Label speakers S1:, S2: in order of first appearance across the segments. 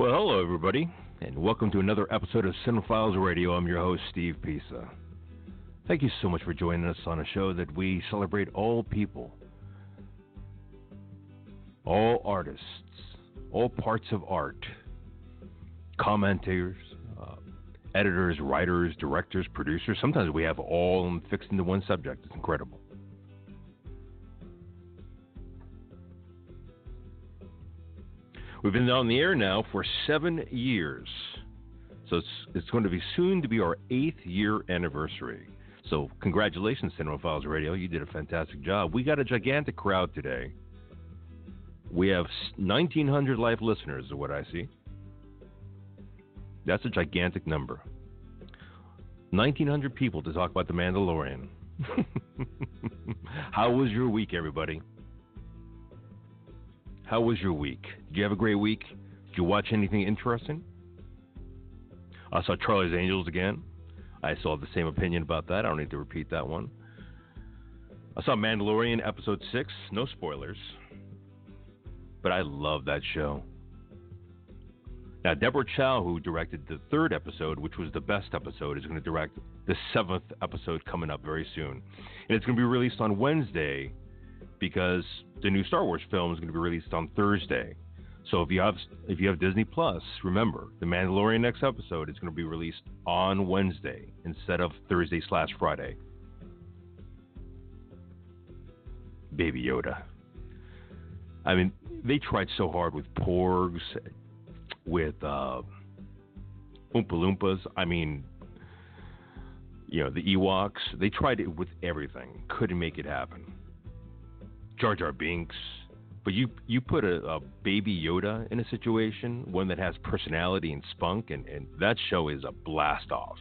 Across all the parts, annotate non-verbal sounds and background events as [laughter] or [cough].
S1: Well, hello, everybody, and welcome to another episode of Cinema Files Radio. I'm your host, Steve Pisa. Thank you so much for joining us on a show that we celebrate all people, all artists, all parts of art, commentators, uh, editors, writers, directors, producers. Sometimes we have all fixed into one subject. It's incredible. We've been on the air now for seven years. So it's, it's going to be soon to be our eighth year anniversary. So congratulations, Cinema Files Radio. You did a fantastic job. We got a gigantic crowd today. We have 1,900 live listeners, is what I see. That's a gigantic number. 1,900 people to talk about The Mandalorian. [laughs] How was your week, everybody? How was your week? Did you have a great week? Did you watch anything interesting? I saw Charlie's Angels again. I still have the same opinion about that. I don't need to repeat that one. I saw Mandalorian episode 6. No spoilers. But I love that show. Now, Deborah Chow, who directed the third episode, which was the best episode, is going to direct the seventh episode coming up very soon. And it's going to be released on Wednesday because the new Star Wars film is going to be released on Thursday. So if you have if you have Disney Plus, remember the Mandalorian next episode is going to be released on Wednesday instead of Thursday slash Friday. Baby Yoda. I mean, they tried so hard with Porgs, with uh, Oompa Loompas. I mean, you know, the Ewoks. They tried it with everything. Couldn't make it happen. Jar Jar Binks. But you you put a, a, baby Yoda in a situation, one that has personality and spunk, and, and that show is a blast off.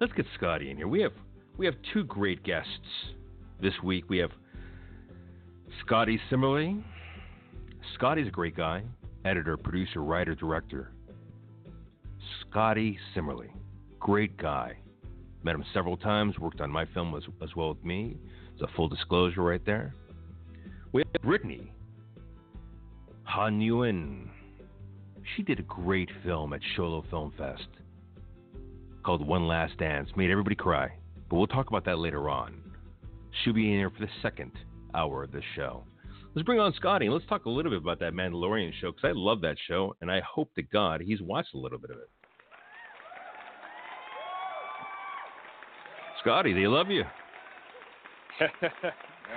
S1: Let's get Scottie in here. We have we have two great guests this week. We have Scottie Simerly. Scottie's a great guy, editor, producer, writer, director. Scottie Simerly, great guy. Met him several times, worked on my film as, as well with me. It's a full disclosure right there. We have Brittany Ha-Nguyen. She did a great film at Sholo Film Fest called One Last Dance. Made everybody cry. But we'll talk about that later on. She'll be in here for the second hour of this show. Let's bring on Scottie and let's talk a little bit about that Mandalorian show because I love that show and I hope to God he's watched a little bit of it. Scottie, they love you. [laughs]
S2: yeah,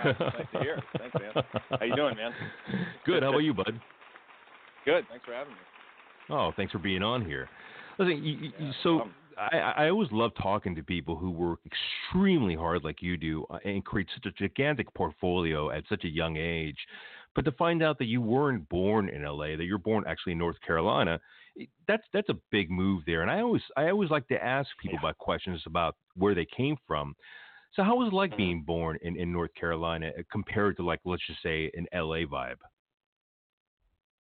S2: nice to hear. Thanks, man. How you doing, man? [laughs]
S1: Good. How about you, bud?
S2: Good. Thanks for having me.
S1: Oh, thanks for being on here. Listen, you, you, so I, I always love talking to people who work extremely hard like you do uh, and create such a gigantic portfolio at such a young age. But to find out that you weren't born in LA, that you're born actually in North Carolina, that's that's a big move there. And I always I always like to ask people
S2: yeah.
S1: about questions about where they came from. So how was it like
S2: Mhm.
S1: being born in, in North Carolina uh, compared to like let's just say an LA vibe?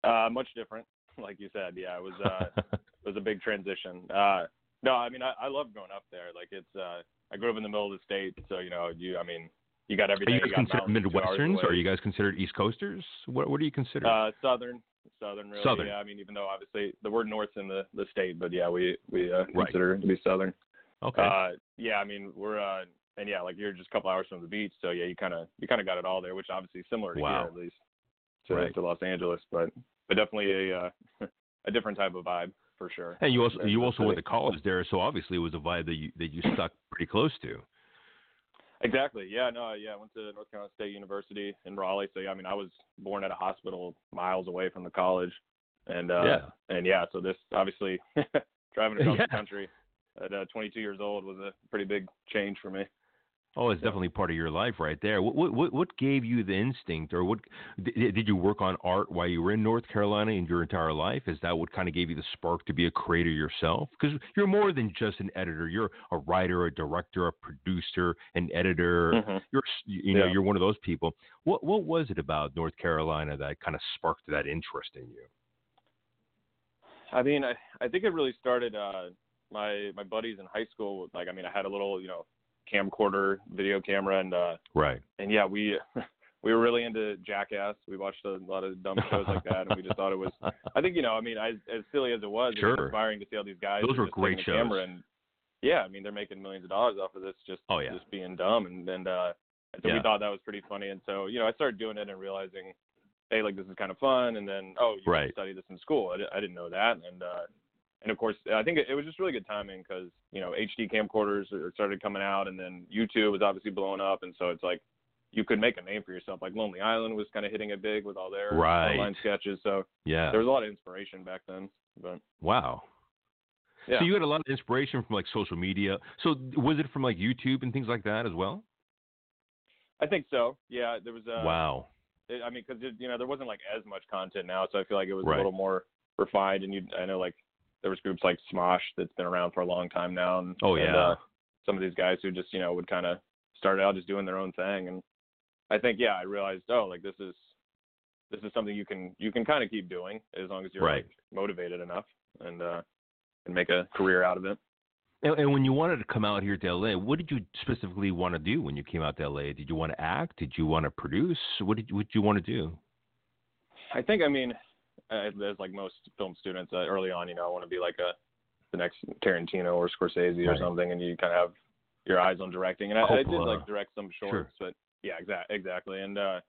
S2: Uh, much different, [laughs] like you said. Yeah, it was uh, it was a big transition. Uh, no, I mean I, I love growing up there. Like it's uh, I grew up in the middle of the state, so you know you I mean you got
S1: Are
S2: everything.
S1: you guys
S2: got
S1: considered Midwesterns? Or are you guys considered East Coasters? What What do you consider?
S2: Uh, southern, southern, really.
S1: Southern.
S2: Yeah, I mean, even though obviously the word north's in the the state, but yeah, we we uh,
S1: Right.
S2: consider it to be southern.
S1: okay.
S2: Uh, yeah, I mean, we're uh, and yeah, like you're just a couple hours from the beach, so yeah, you kind of you kind of got it all there, which obviously is similar to
S1: Wow.
S2: here at least to,
S1: Right.
S2: to Los Angeles, but but definitely a uh, [laughs] a different type of vibe for sure.
S1: and you also you also went to college there, so obviously it was a vibe that you that you stuck pretty close to.
S2: Exactly. Yeah. No. Yeah. I went to North Carolina State University in Raleigh. So yeah, I mean, I was born at a hospital miles away from the college, and uh,
S1: Yeah.
S2: and yeah. So this obviously [laughs] driving across [laughs]
S1: Yeah.
S2: the country at uh, 22 years old was a pretty big change for me.
S1: Oh, it's
S2: So-
S1: definitely part of your life right there. What what what, gave you the instinct, or what did, did you work on art while you were in North Carolina in your entire life? Is that what kind of gave you the spark to be a creator yourself? Because you're more than just an editor. You're a writer, a director, a producer, an editor.
S2: Mhm.
S1: You're you know
S2: Yeah.
S1: you're one of those people. What what was it about North Carolina that kind of sparked that interest in you?
S2: I mean, I I think it really started uh my my buddies in high school. Like, I mean, I had a little you know camcorder video camera, and uh
S1: Right.
S2: and yeah, we [laughs] we were really into Jackass. We watched a lot of dumb shows like that, and we just thought it was. [laughs] I think you know, I mean, I, as silly as it was, it
S1: Sure.
S2: was inspiring to see all these guys.
S1: Those were great
S2: a camera
S1: shows.
S2: and yeah, I mean, they're making millions of dollars off of this just
S1: Oh, yeah.
S2: just being dumb, and and uh, and so
S1: Yeah.
S2: we thought that was pretty funny, and so you know, I started doing it and realizing, hey, like this is kind of fun, and then oh, you
S1: Right.
S2: study this in school. I, I didn't know that, and uh, and of course, I think it, was just really good timing because you know HD camcorders started coming out, and then YouTube was obviously blowing up, and so it's like you could make a name for yourself. Like Lonely Island was kind of hitting it big with all their
S1: Right.
S2: online sketches, so
S1: Yeah.
S2: there was a lot of inspiration back then. But
S1: Wow.
S2: yeah,
S1: So you had a lot of inspiration from like social media. So was it from like YouTube and things like that as well?
S2: I think so. Yeah, there was. Uh,
S1: wow.
S2: it- I mean, because you know there wasn't like as much content now, so I feel like it was
S1: Right.
S2: a little more refined. And you, I know like there was groups like Smosh that's been around for a long time now, and
S1: Oh
S2: and,
S1: yeah.
S2: uh, some of these guys who just you know would kind of start out just doing their own thing, and I think yeah, I realized oh like this is this is something you can you can kind of keep doing as long as you're
S1: Right.
S2: like, motivated enough and uh and make a career out of it.
S1: And, and when you wanted to come out here to LA, what did you specifically want to do when you came out to LA? Did you want to act? Did you want to produce? What did you, what did you want to do?
S2: I think I mean, as like most film students, uh, early on, you know, I want to be like a the next Tarantino or Scorsese or something, and you kind of have your eyes on directing. And I, I did like direct some
S1: Sure.
S2: shorts, but yeah, exactly, exactly. And uh,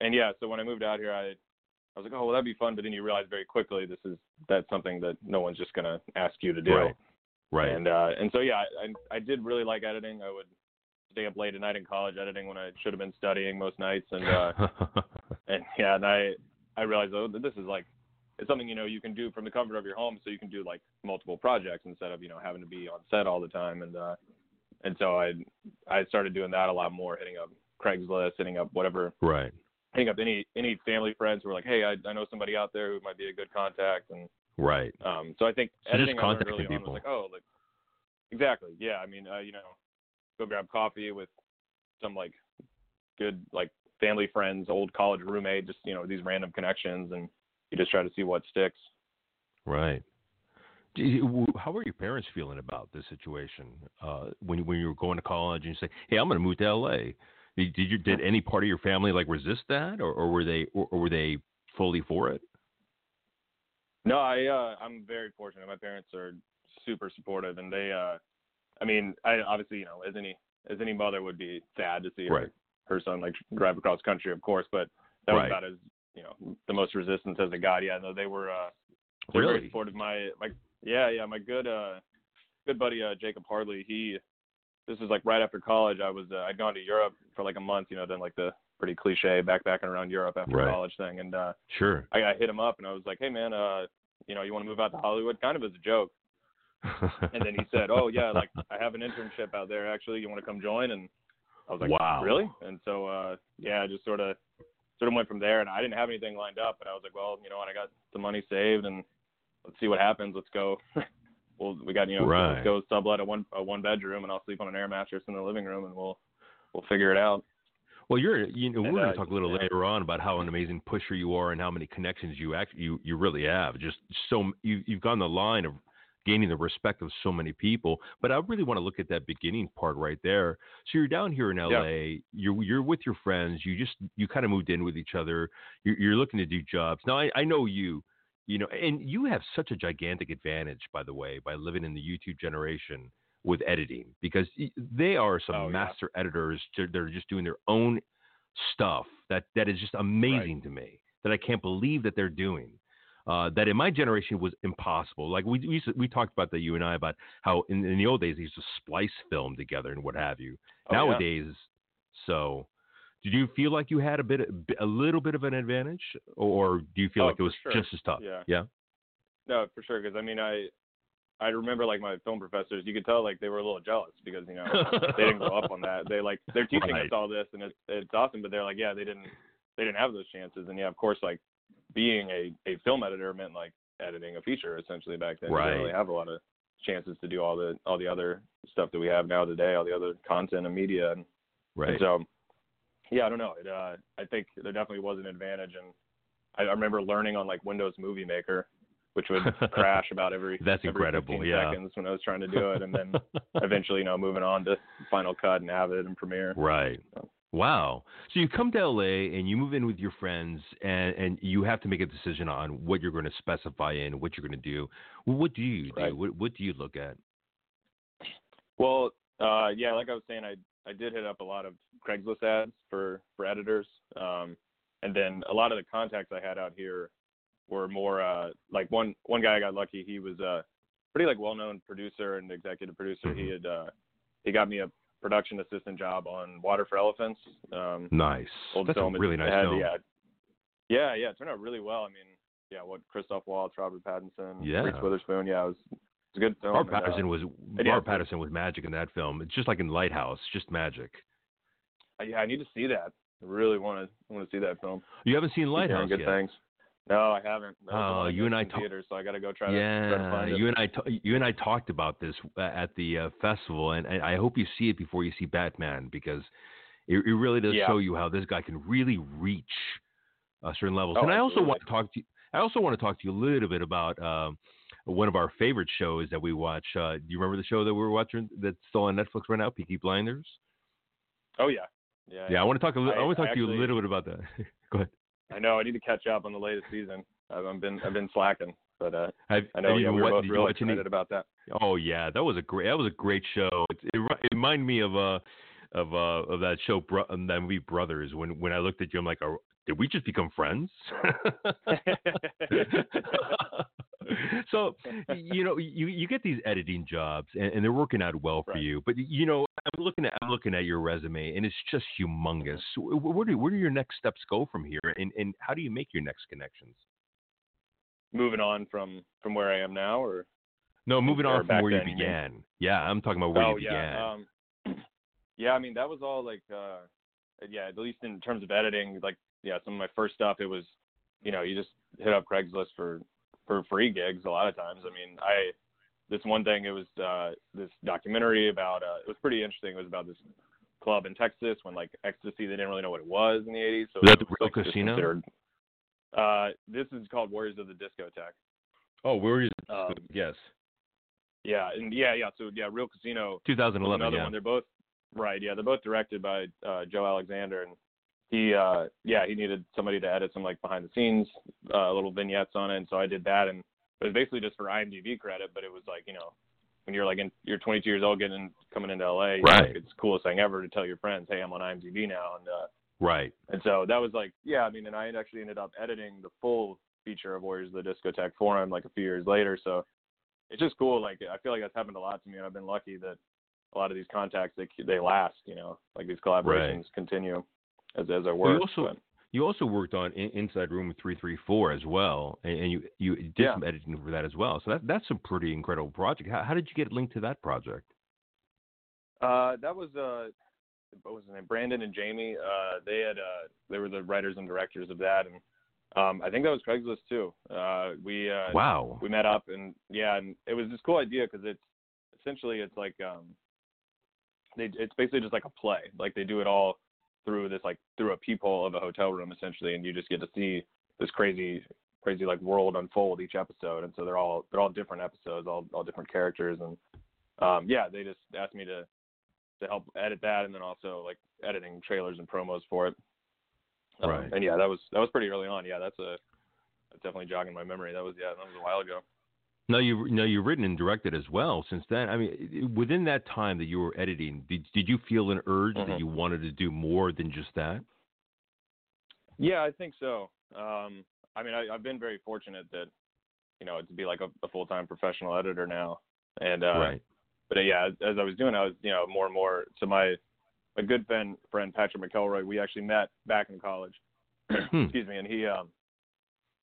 S2: and yeah, so when I moved out here, I I was like, oh well, that'd be fun. But then you realize very quickly this is that's something that no one's just gonna ask you to do.
S1: Right. Right.
S2: And uh, and so yeah, I I did really like editing. I would stay up late at night in college editing when I should have been studying most nights, and uh, [laughs] and yeah, and I I realized oh that this is like it's something you know you can do from the comfort of your home, so you can do like multiple projects instead of you know having to be on set all the time, and uh, and so I I started doing that a lot more, hitting up Craigslist, hitting up whatever,
S1: right.
S2: hitting up any any family friends who were like, hey, I I know somebody out there who might be a good contact, and
S1: Right.
S2: um, so I think
S1: So just
S2: editing learned
S1: contacting
S2: early on
S1: people.
S2: was like, oh, like exactly, yeah. I mean, uh, you know, go grab coffee with some like good like family friends, old college roommate, just you know these random connections, and you just try to see what sticks.
S1: Right. Do you- w- How were your parents feeling about this situation uh, when you- when you were going to college and you say, "Hey, I'm going to move to LA"? Did, did you did any part of your family like resist that, or, or were they or, or were they fully for it?
S2: No, I uh, I'm very fortunate. My parents are super supportive, and they, uh, I mean, I obviously you know as any as any mother would be sad to see her,
S1: Right.
S2: Her son like drive across country, of course, but that was about as you know the most resistance as it got. Yeah, no, they were uh, they're very
S1: Really?
S2: supportive. My my yeah yeah my good uh good buddy uh Jacob Hardley he this is like right after college I was uh, I'd gone to Europe for like a month you know done like the pretty cliche backpacking around Europe after
S1: Right.
S2: college thing and uh
S1: Sure.
S2: I, I hit him up and I was like hey man uh you know you want to move out to Hollywood kind of as a joke [laughs] and then he said oh yeah like I have an internship out there actually you want to come join and I was like
S1: Wow.
S2: really and so uh yeah I just sort of sort of went from there and I didn't have anything lined up but I was like well you know what I got the money saved and let's see what happens let's go [laughs] well we got you know
S1: Right.
S2: let's go sublet a one a one bedroom and I'll sleep on an air mattress in the living room and we'll we'll figure it out
S1: Well, you're you know
S2: And,
S1: we're going
S2: uh,
S1: to talk a little
S2: yeah.
S1: later on about how an amazing pusher you are and how many connections you act you you really have. Just so you you've gone the line of gaining the respect of so many people. But I really want to look at that beginning part right there. So you're down here in LA. You're you're with your friends. You just you kind of moved in with each other. You're, you're looking to do jobs. Now I, I know you. You know, and you have such a gigantic advantage, by the way, by living in the YouTube generation with editing because they are some
S2: Oh, yeah.
S1: master editors. They're, they're just doing their own stuff that that is just amazing to me that I can't believe that they're doing. Uh, that in my generation was impossible. Like we we, used to- we talked about that you and I about how in, in the old days they used to splice film together and what have you.
S2: Oh, yeah.
S1: Nowadays, so did you feel like you had a bit a little bit of an advantage, or do you feel
S2: Oh,
S1: like it was
S2: sure.
S1: just as tough?
S2: Yeah.
S1: Yeah.
S2: No, for sure. Because I mean, I I remember like my film professors. You could tell like they were a little jealous because you know they didn't grow up on that. They like they're [laughs] teaching
S1: Right.
S2: us all this, and it's it's awesome. But they're like, yeah, they didn't they didn't have those chances. And yeah, of course, like being a a film editor meant like editing a feature essentially back then. You
S1: Right.
S2: didn't really have a lot of chances to do all the all the other stuff that we have now today, all the other content and media. And,
S1: Right.
S2: and so, yeah, I don't know. It, uh, I think there definitely was an advantage, and I, I remember learning on like Windows Movie Maker, which would [laughs] crash about every
S1: That's
S2: every
S1: incredible, yeah.
S2: seconds when I was trying to do it, and then [laughs] eventually, you know, moving on to Final Cut and Avid and Premiere.
S1: Right.
S2: So-
S1: Wow. So you come to LA and you move in with your friends, and, and you have to make a decision on what you're going to specify in, what you're going to do. What do you do?
S2: Right.
S1: What, what do you look at?
S2: Well, uh, yeah, like I was saying, I I did hit up a lot of Craigslist ads for for editors, um, and then a lot of the contacts I had out here were more uh, like one one guy I got lucky. He was a pretty like well known producer and executive producer. He had uh, he got me a production assistant job on Water for Elephants. Um,
S1: Nice.
S2: old
S1: That's
S2: film.
S1: a really nice
S2: had-
S1: film.
S2: Yeah, yeah, yeah. It turned out really well. I mean, yeah, what Christoph Waltz, Robert Pattinson,
S1: Yeah.
S2: Reese Witherspoon. Yeah, it was it's a good film.
S1: Robert
S2: and, uh,
S1: was
S2: and yeah,
S1: Robert Pattinson was magic in that film. It's just like in Lighthouse, just magic.
S2: Uh, yeah, I need to see that. I really want to want to see that film.
S1: You haven't seen Lighthouse
S2: hearing good
S1: yet?
S2: things. No, I haven't. That was the
S1: Oh,
S2: I
S1: you and I
S2: in
S1: talk-
S2: theaters, so I got to go try to, try to
S1: Yeah,
S2: find it.
S1: you and I ta- you and I talked about this uh, at the uh, festival, and, and I hope you see it before you see Batman because it, it really does
S2: Yeah.
S1: show you how this guy can really reach uh, certain levels.
S2: Oh,
S1: and I also
S2: absolutely.
S1: want to talk to you. I also want to talk to you a little bit about um, one of our favorite shows that we watch. Uh, do you remember the show that we were watching that's still on Netflix right now, Peaky Blinders?
S2: Oh yeah, yeah.
S1: Yeah, I want to talk a li- I,
S2: I-
S1: want to
S2: I
S1: talk to you a little bit about that. [laughs] Go ahead.
S2: I know. I need to catch up on the latest season. I've I've been I've been slacking, but uh,
S1: Have,
S2: I know. Yeah, we were
S1: wa-
S2: both
S1: did you
S2: real
S1: any-
S2: excited about that.
S1: Oh yeah, that was a great that was a great show. It it, it reminded me of uh of uh of that show Bro- um, that movie Brothers. When when I looked at you, I'm like, did we just become friends? [laughs] [laughs] [laughs] so you know you you get these editing jobs and, and they're working out well for
S2: Right.
S1: you. But you know I'm looking at I'm looking at your resume and it's just humongous. Where do where do your next steps go from here? And and how do you make your next connections?
S2: Moving on from from where I am now, or
S1: No, moving
S2: Or
S1: on from where you
S2: then, you
S1: began. Yeah, I'm talking about where
S2: oh
S1: you
S2: yeah,
S1: began.
S2: um, [clears throat] yeah. I mean that was all like, uh, yeah. At least in terms of editing, like yeah, some of my first stuff, it was, you know, you just hit up Craigslist for for free gigs a lot of times. I mean, I this one thing it was uh, this documentary about uh, it was pretty interesting. It was about this club in Texas when like ecstasy they didn't really know what it was in the 80s. So
S1: Was that the Real
S2: like,
S1: Casino?
S2: Uh, this is called Warriors of the Discotheque.
S1: Oh, Warriors.
S2: Um,
S1: yes.
S2: Yeah, and yeah, yeah. So yeah, Real Casino
S1: 2011,
S2: another
S1: yeah.
S2: one. They're both right. Yeah, they're both directed by uh, Joe Alexander, and he, uh, yeah, he needed somebody to edit some like behind the scenes uh, little vignettes on it, and so I did that, and it was basically just for IMDb credit, but it was like you know when you're like in, you're 22 years old getting coming into LA,
S1: Right.
S2: like, it's the coolest thing ever to tell your friends, hey, I'm on IMDb now, and uh,
S1: Right.
S2: and so that was like, yeah, I mean, and I actually ended up editing the full feature of Warriors of the Discotheque for him like a few years later. So it's just cool. Like I feel like that's happened a lot to me, and I've been lucky that a lot of these contacts they they last. You know, like these collaborations continue as as I
S1: Well,
S2: work.
S1: you also you also worked on in, Inside Room 334 as well, and, and you you did
S2: Yeah.
S1: some editing for that as well. So that that's a pretty incredible project. How, how did you get linked to that project?
S2: Uh, that was uh, what was his name? Brandon and Jamie. Uh, they had uh, they were the writers and directors of that, and um, I think that was Craigslist too. Uh, we uh,
S1: Wow.
S2: we met up and yeah, and it was this cool idea because it's essentially it's like um, they it's basically just like a play. Like they do it all through this like through a peephole of a hotel room essentially, and you just get to see this crazy crazy like world unfold each episode, and so they're all they're all different episodes, all all different characters, and um, yeah, they just asked me to to help edit that, and then also like editing trailers and promos for it. Um,
S1: Right.
S2: And yeah, that was that was pretty early on. Yeah, that's a that's definitely jogging my memory. That was yeah, that was a while ago.
S1: No, you no, you've written and directed as well. Since then, I mean, within that time that you were editing, did did you feel an urge
S2: Mhm.
S1: that you wanted to do more than just that?
S2: Yeah, I think so. Um, I mean, I, I've been very fortunate that you know to be like a, a full time professional editor now, and uh,
S1: right.
S2: but uh, yeah, as, as I was doing, I was you know more and more. So my my good friend friend Patrick McElroy, we actually met back in college.
S1: Hmm.
S2: Excuse me, and he um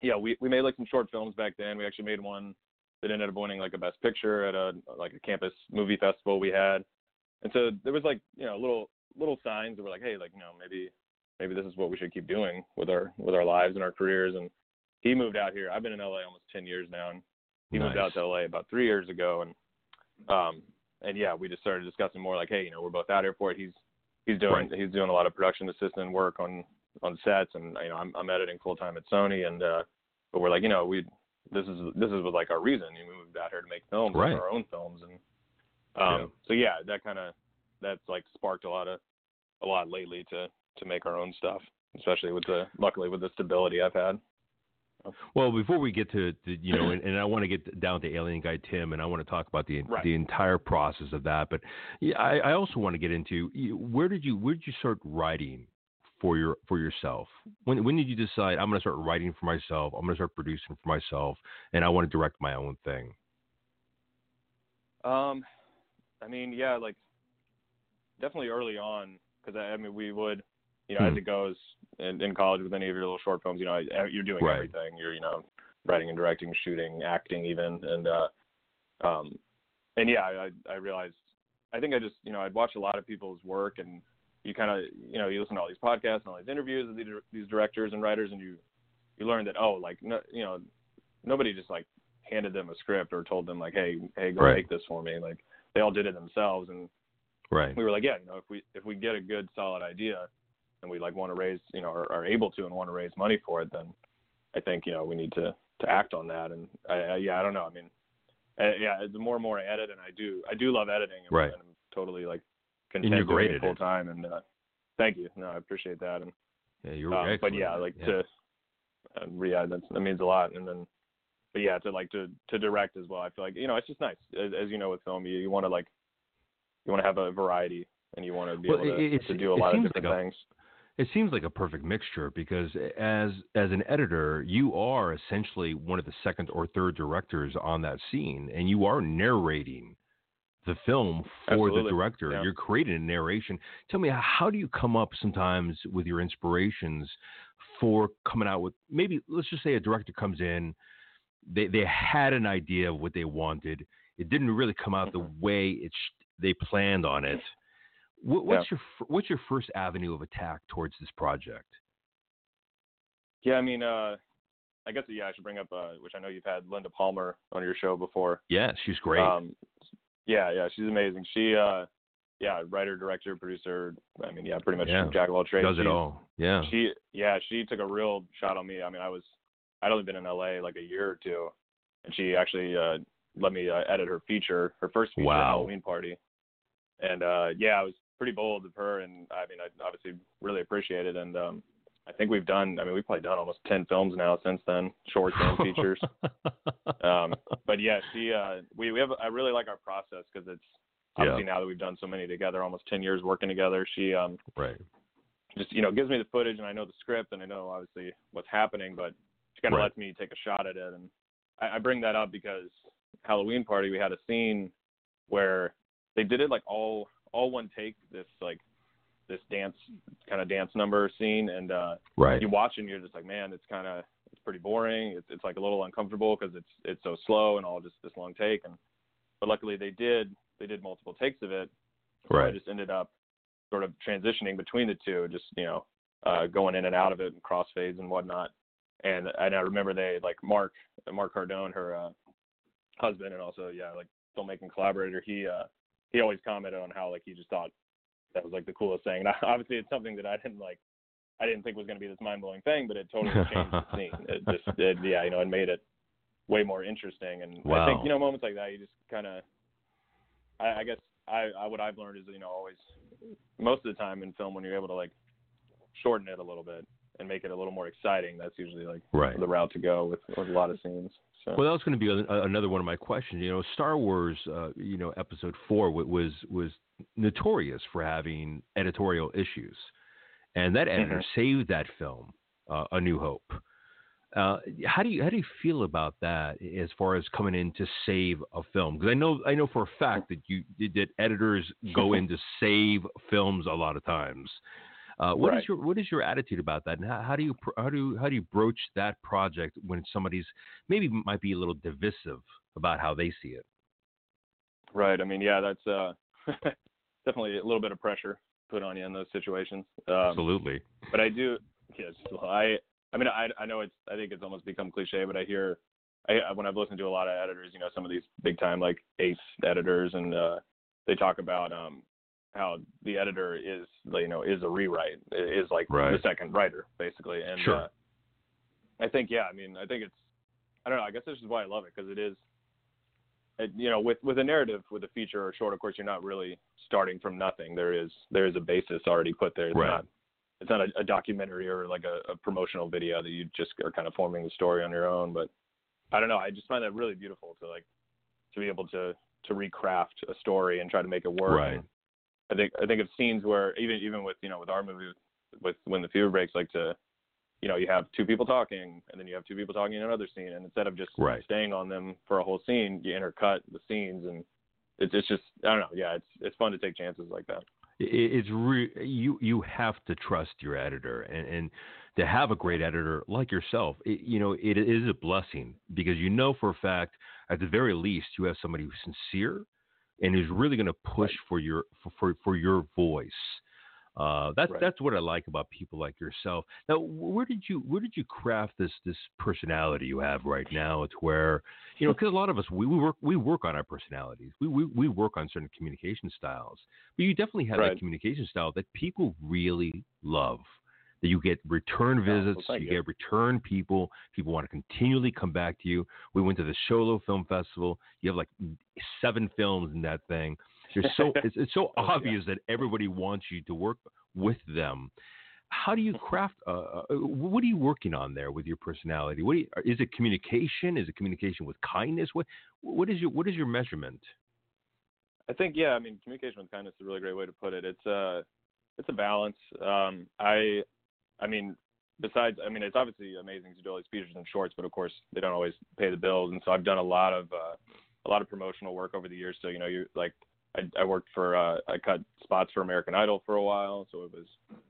S2: yeah we we made like some short films back then. We actually made one that ended up winning like a best picture at a like a campus movie festival we had, and so there was like you know little little signs that were like hey like you know maybe maybe this is what we should keep doing with our with our lives and our careers and he moved out here. I've been in LA almost 10 years now and he moved out to LA about 3 years ago and um and yeah, we just started discussing more like hey, you know, we're both out here for it. He's he's doing
S1: Right.
S2: he's doing a lot of production assistant work on on sets and you know, I'm I'm editing full time at Sony and uh but we're like, you know, we this is this is like our reason. We moved out here to make films,
S1: Right.
S2: our own films and um
S1: Yeah.
S2: so yeah, that kind of that's like sparked a lot of a lot lately to to make our own stuff, especially with the luckily with the stability I've had.
S1: Well, before we get to, to you know, and, [clears throat] and I want to get down to Alien Guy Tim, and I want to talk about the
S2: Right.
S1: the entire process of that. But yeah, I, I also want to get into where did you where did you start writing for your for yourself? When when did you decide I'm going to start writing for myself? I'm going to start producing for myself, and I want to direct my own thing.
S2: Um, I mean, yeah, like definitely early on, because I, I mean, we would, you know, as
S1: Hmm.
S2: it goes in, in college with any of your little short films, you know, you're doing
S1: Right.
S2: everything. You're, you know, writing and directing, shooting, acting, even, and uh, um, and yeah, I I realized, I think I just, you know, I'd watch a lot of people's work, and you kind of, you know, you listen to all these podcasts and all these interviews with these, these directors and writers, and you you learn that oh, like, no, you know, nobody just like handed them a script or told them like, hey, hey, go
S1: Right.
S2: make this for me, like they all did it themselves and
S1: Right.
S2: we were like yeah you know if we if we get a good solid idea and we like want to raise you know are, are able to and want to raise money for it then i think you know we need to to act on that and I, I yeah i don't know i mean uh, yeah the more and more i edit and i do i do love editing and,
S1: Right.
S2: and i'm totally like content
S1: great
S2: doing
S1: at
S2: it
S1: it.
S2: full time and uh thank you. No i appreciate that. And
S1: Yeah, you're
S2: um,
S1: excellent
S2: but yeah like
S1: Yeah.
S2: to uh, yeah that's, that means a lot. And then but yeah to like to to direct as well i feel like you know it's just nice. As, as you know with film you, you want to like you want to have a variety and you want to be
S1: Well,
S2: able to, to do a lot of different
S1: like a-
S2: things.
S1: It seems like a perfect mixture because as as an editor, you are essentially one of the second or third directors on that scene, and you are narrating the film for
S2: Absolutely,
S1: the director.
S2: yeah.
S1: You're creating a narration. Tell me, how do you come up sometimes with your inspirations for coming out with maybe let's just say a director comes in, they they had an idea of what they wanted. It didn't really come out the way it sh- they planned on it. What, what's your what's your first avenue of attack towards this project?
S2: Yeah, I mean, uh, I guess yeah, I should bring up uh, which I know you've had Linda Palmer on your show before.
S1: Yeah, she's great.
S2: Um, yeah, yeah, she's amazing. She, uh, yeah, writer, director, producer. I mean, yeah, pretty much
S1: Yeah,
S2: jack of all trades.
S1: Does it all? Yeah.
S2: She, yeah, she took a real shot on me. I mean, I was, I'd only been in LA like a year or two, and she actually uh, let me uh, edit her feature, her first feature,
S1: Wow.
S2: Halloween Party. And uh, yeah, I was pretty bold of her, and I mean, I obviously really appreciate it. And um, I think we've done. I mean, we've probably done almost ten films now since then, shorts [laughs] and features. um, [laughs] but yeah, she, uh, we we have. I really like our process because it's obviously now that we've done so many together, almost ten years working together. She um,
S1: right.
S2: just you know gives me the footage and I know the script and I know obviously what's happening, but she kind of
S1: Right.
S2: lets me take a shot at it. And I, I bring that up because Halloween party we had a scene where they did it like all all one take this like this dance kind of dance number scene and uh
S1: Right.
S2: you watch and you're just like man it's kind of it's pretty boring it's, it's like a little uncomfortable because it's it's so slow and all just this long take and but luckily they did they did multiple takes of it so I just ended up sort of transitioning between the two, just you know, uh, going in and out of it and crossfades and whatnot. And and I remember they like Mark Mark Cardone, her uh, husband, and also yeah, like filmmaking collaborator. He uh, he always commented on how like he just thought that was like the coolest thing. And [laughs] obviously, it's something that I didn't like I didn't think was going to be this mind blowing thing, but it totally changed the scene. [laughs] It just, it, yeah, you know, it made it way more interesting. And I think you know moments like that, you just kind of, I, I guess I, I what I've learned is you know always most of the time in film when you're able to like shorten it a little bit and make it a little more exciting, that's usually like
S1: Right.
S2: the route to go with, with a lot of scenes. So
S1: Well, that was going to be another one of my questions. You know, Star Wars, uh, you know, Episode Four was was notorious for having editorial issues, and that editor saved that film, uh, A New Hope. Uh, how do you how do you feel about that as far as coming in to save a film? Because I know I know for a fact that you that editors go in to [laughs] save films a lot of times. Uh, what is
S2: Right.
S1: your what is your attitude about that, and how, how do you how do how do you broach that project when somebody's maybe might be a little divisive about how they see it?
S2: Right. I mean, yeah, that's uh, [laughs] definitely a little bit of pressure put on you in those situations. Um,
S1: Absolutely.
S2: but I do, yes. Well, I, I mean, I, I know it's, I think it's almost become cliche, but I hear, I, when I've listened to a lot of editors, you know, some of these big time like ace editors, and uh, they talk about um, how the editor is, you know, is a rewrite, is like
S1: Right.
S2: the second writer basically, and
S1: Sure.
S2: uh, I think, yeah, I mean, I think it's, I don't know, I guess this is why I love it because it is it, you know, with with a narrative, with a feature or short, of course, you're not really starting from nothing. There is there is a basis already put there. It's
S1: Right.
S2: not it's not a, a documentary or like a, a promotional video that you just are kind of forming the story on your own. But I don't know. I just find that really beautiful to like to be able to to recraft a story and try to make it work.
S1: Right.
S2: And I think I think of scenes where even even with you know with our movie with, when the fever breaks, like to you know you have two people talking and then you have two people talking in another scene, and instead of just
S1: Right.
S2: staying on them for a whole scene, you intercut the scenes and it's it's just I don't know. Yeah, it's it's fun to take chances like that.
S1: It- It's re- you you have to trust your editor, and, and to have a great editor like yourself, it, you know, it is a blessing because you know for a fact, at the very least, you have somebody who's sincere and who's really going to push for your for, for for your voice. Uh, that's
S2: Right.
S1: that's what I like about people like yourself. Now, where did you where did you craft this this personality you have right now? It's where you know because a lot of us we, we work we work on our personalities. We, we we work on certain communication styles. But you definitely have that communication style that people really love. That you get return
S2: Oh, well,
S1: visits, you
S2: you.
S1: get return people. People want to continually come back to you. We went to the Sholo Film Festival. You have like seven films in that thing. So [laughs] it's, it's so
S2: Oh, yeah.
S1: obvious that everybody wants you to work with them. How do you [laughs] craft? Uh, uh, what are you working on there with your personality? What you, is it? Communication? Is it communication with kindness? What what is your what is your measurement?
S2: I think yeah, I mean communication with kindness is a really great way to put it. It's a it's a balance. Um, I I mean besides I mean it's obviously amazing to do all these features and shorts, but of course they don't always pay the bills. And so I've done a lot of uh, a lot of promotional work over the years. So you know you like I, I worked for uh, I cut spots for American Idol for a while. So it was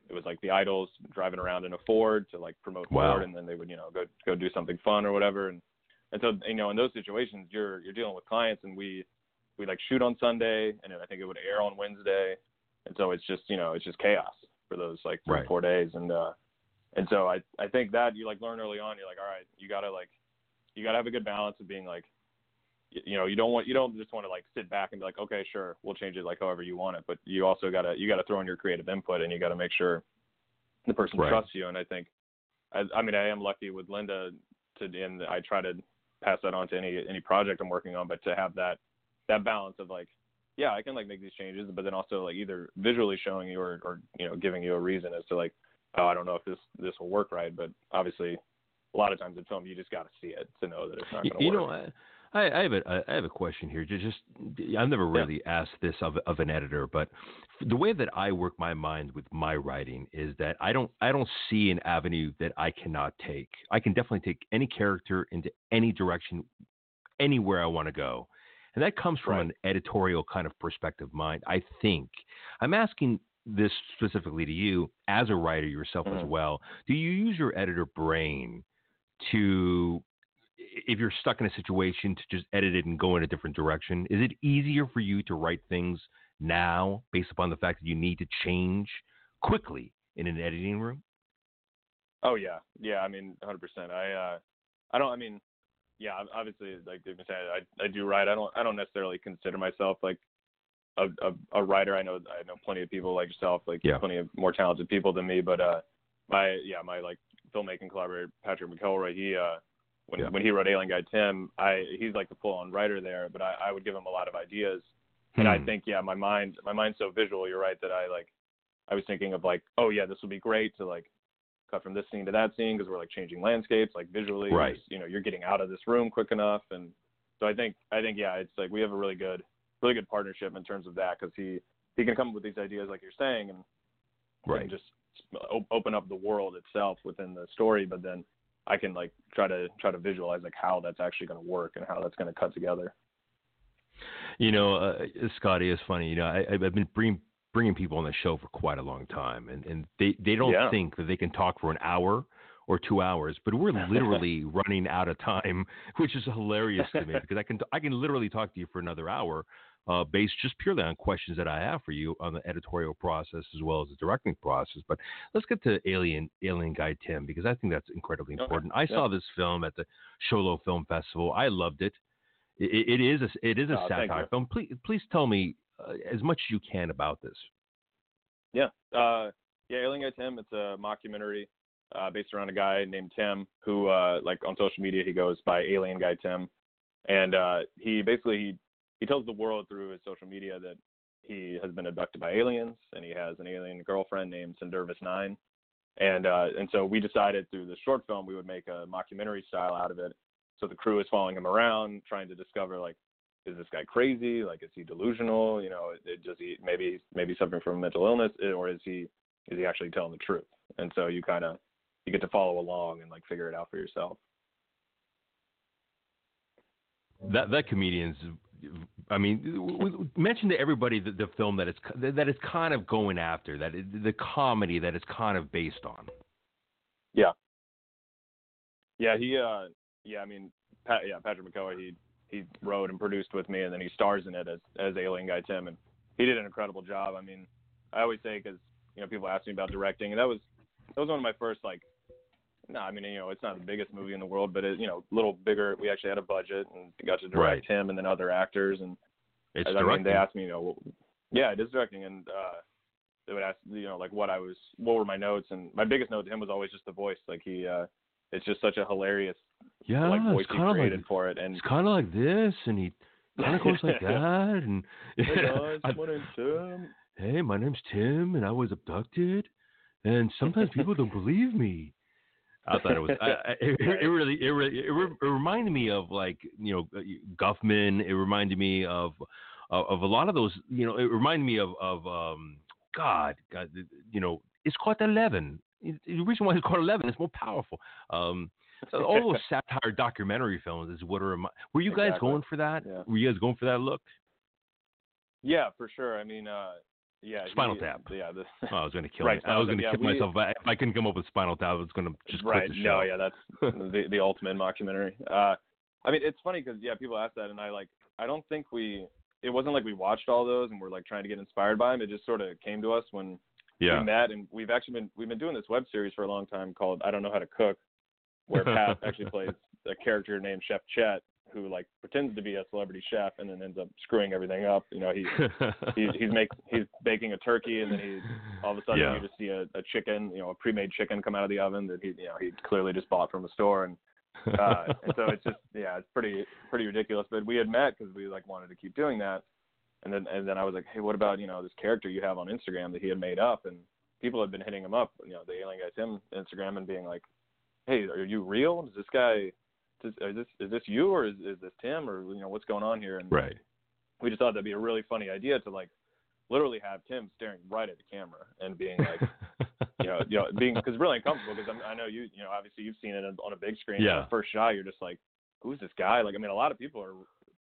S2: it was like the idols driving around in a Ford to like promote
S1: Wow.
S2: Ford, and then they would you know go go do something fun or whatever. And and so you know in those situations you're you're dealing with clients, and we we like shoot on Sunday, and then I think it would air on Wednesday, and so it's just you know it's just chaos for those like three
S1: Right.
S2: four days, and uh, and so I I think that you like learn early on. You're like, all right, you gotta like you gotta have a good balance of being like, y- you know, you don't want you don't just want to like sit back and be like, okay, sure, we'll change it like however you want it, but you also gotta you gotta throw in your creative input, and you gotta make sure the person
S1: Right.
S2: trusts you. And I think, I, I mean, I am lucky with Linda to, and I try to pass that on to any any project I'm working on, but to have that that balance of like, yeah, I can like make these changes, but then also like either visually showing you or, or you know giving you a reason as to like, oh, I don't know if this this will work right, but obviously, a lot of times in film you just got to see it to know that it's not going to
S1: You
S2: work.
S1: know, I, I have a I have a question here. Ju- Just I've never really asked this of of an editor, but the way that I work my mind with my writing is that I don't I don't see an avenue that I cannot take. I can definitely take any character into any direction, anywhere I want to go, and that comes from
S2: Right.
S1: an editorial kind of perspective mind. I think I'm asking this specifically to you as a writer yourself as
S2: Mhm.
S1: well. Do you use your editor brain to if you're stuck in a situation to just edit it and go in a different direction? Is it easier for you to write things now based upon the fact that you need to change quickly in an editing room?
S2: Oh yeah, yeah. I mean, 100. percent I uh, I don't. I mean, yeah. Obviously, like David said, I I do write. I don't I don't necessarily consider myself like a a, a writer. I know I know plenty of people like yourself, like
S1: Yeah.
S2: plenty of more talented people than me. But uh, my yeah my like filmmaking collaborator Patrick McElroy he uh when
S1: Yeah.
S2: when he wrote Alien Guy Tim I he's like the full on writer there but I, I would give him a lot of ideas and I
S1: Hmm.
S2: think yeah my mind my mind's so visual you're right that I like I was thinking of like oh yeah this would be great to like cut from this scene to that scene because we're like changing landscapes like visually
S1: Right.
S2: you know you're getting out of this room quick enough and so I think I think yeah it's like we have a really good really good partnership in terms of that because he he can come up with these ideas like you're saying and
S1: Right.
S2: and just op- open up the world itself within the story but then I can like try to try to visualize like how that's actually going to work and how that's going to cut together
S1: You know, uh, Scottie, it's funny. You know, I, I've been bringing bringing people on the show for quite a long time, and and they they don't
S2: Yeah.
S1: think that they can talk for an hour or two hours, but we're [laughs] literally running out of time, which is hilarious to me [laughs] because I can I can literally talk to you for another hour, uh, based just purely on questions that I have for you on the editorial process as well as the directing process. But let's get to Alien Alien Guy Tim because I think that's incredibly
S2: Okay,
S1: important. I
S2: yeah.
S1: saw this film at the Sholo Film Festival. I loved it. It, it is a, it is a
S2: Oh,
S1: satire film. Please please tell me uh, as much as you can about this.
S2: Yeah. Uh, yeah, Alien Guy Tim. It's a mockumentary uh, based around a guy named Tim who, uh, like on social media, he goes by Alien Guy Tim, and uh, he basically he, he tells the world through his social media that he has been abducted by aliens and he has an alien girlfriend named Sendervis Nine, and uh, and so we decided through the short film we would make a mockumentary style out of it. So the crew is following him around, trying to discover like is this guy crazy? Like, is he delusional? You know, does he maybe maybe suffering from a mental illness, eh, or is he is he actually telling the truth? And so you kind of you get to follow along and like figure it out for yourself.
S1: That that comedians, I mean, mention to everybody the, the film that it's that it's kind of going after that it, the comedy that it's kind of based on.
S2: Yeah. Yeah, he uh yeah, I mean Pat yeah, Patrick McElroy he he wrote and produced with me and then he stars in it as as Alien Guy Tim and he did an incredible job. I mean, I always say cuz you know people ask me about directing and that was that was one of my first like no, I mean, you know, it's not the biggest movie in the world, but it, you know, a little bigger. We actually had a budget and got to direct him and then other actors and
S1: It's
S2: I mean,
S1: directing.
S2: they asked me, you know, yeah, it is directing, and uh, they would ask, you know, like what I was, what were my notes, and my biggest note to him was always just the voice. Like he, uh, it's just such a hilarious
S1: yeah,
S2: like voice
S1: it's
S2: he
S1: kind of
S2: created
S1: like
S2: for it, and
S1: it's kind of like this, and he [laughs] kind of goes like that, and [laughs]
S2: hey guys, my name's Tim.
S1: hey, my name's Tim, and I was abducted, and sometimes people don't believe me. I thought it was. I, I, it, it [laughs] really, it really, it, re- it reminded me of like you know Guffman. It reminded me of of, of a lot of those. You know, it reminded me of of um God, God, you know, it's called Eleven. The reason why it's called Eleven is more powerful. Um, so all those satire documentary films is what are. remi- Were you guys
S2: Exactly.
S1: going for that?
S2: Yeah.
S1: Were you guys going for that look?
S2: Yeah, for sure. I mean, uh, yeah,
S1: Spinal
S2: he,
S1: Tap.
S2: Yeah, the,
S1: Oh, I was going [laughs] to kill.
S2: Right.
S1: I was going to
S2: Tap,
S1: kill
S2: we-
S1: myself. If I, if I couldn't come up with Spinal Tap, I was going to just quit
S2: right.
S1: the show.
S2: No, yeah, that's [laughs] the the ultimate mockumentary. Uh, I mean, it's funny because yeah, people ask that, and I like, I don't think we. It wasn't like we watched all those and we're like trying to get inspired by them. It just sort of came to us when
S1: yeah.
S2: we met, and we've actually been we've been doing this web series for a long time called I Don't Know How to Cook, where [laughs] Pat actually plays a character named Chef Chet who like pretends to be a celebrity chef and then ends up screwing everything up. You know, he he he's [laughs] make he's baking a turkey and then he all of a sudden
S1: Yeah.
S2: you just see a, a chicken, you know, a pre-made chicken come out of the oven that he you know he clearly just bought from a store and uh, and so it's just yeah, it's pretty pretty ridiculous. But we had met because we like wanted to keep doing that, and then and then I was like, hey, what about you know this character you have on Instagram that he had made up, and people had been hitting him up, you know, the Alien Guy Tim Instagram and being like, hey, are you real? Is this guy? Is, is this is this you or is is this Tim or you know what's going on here? And
S1: right.
S2: we just thought that'd be a really funny idea to like literally have Tim staring right at the camera and being like [laughs] you know, you know, being because it's really uncomfortable because I know you, you know, obviously you've seen it on a big screen.
S1: Yeah.
S2: At first shot, you're just like, who's this guy? Like, I mean, a lot of people are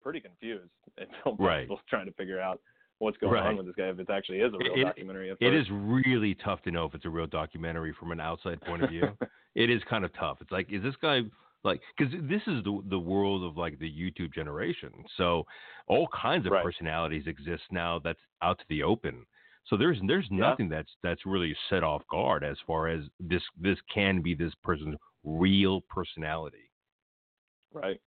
S2: pretty confused and [laughs]
S1: Right.
S2: trying to figure out what's going
S1: Right.
S2: on with this guy if it actually is a real
S1: It-
S2: documentary.
S1: It is really tough to know if it's a real documentary from an outside point of view. [laughs] it is kind of tough. It's like, is this guy like? Because this is the the world of like the YouTube generation. So all kinds of
S2: Right.
S1: personalities exist now. That's out to the open. So there's there's
S2: Yeah.
S1: nothing that's that's really set off guard as far as this this can be this person's real personality.
S2: Right.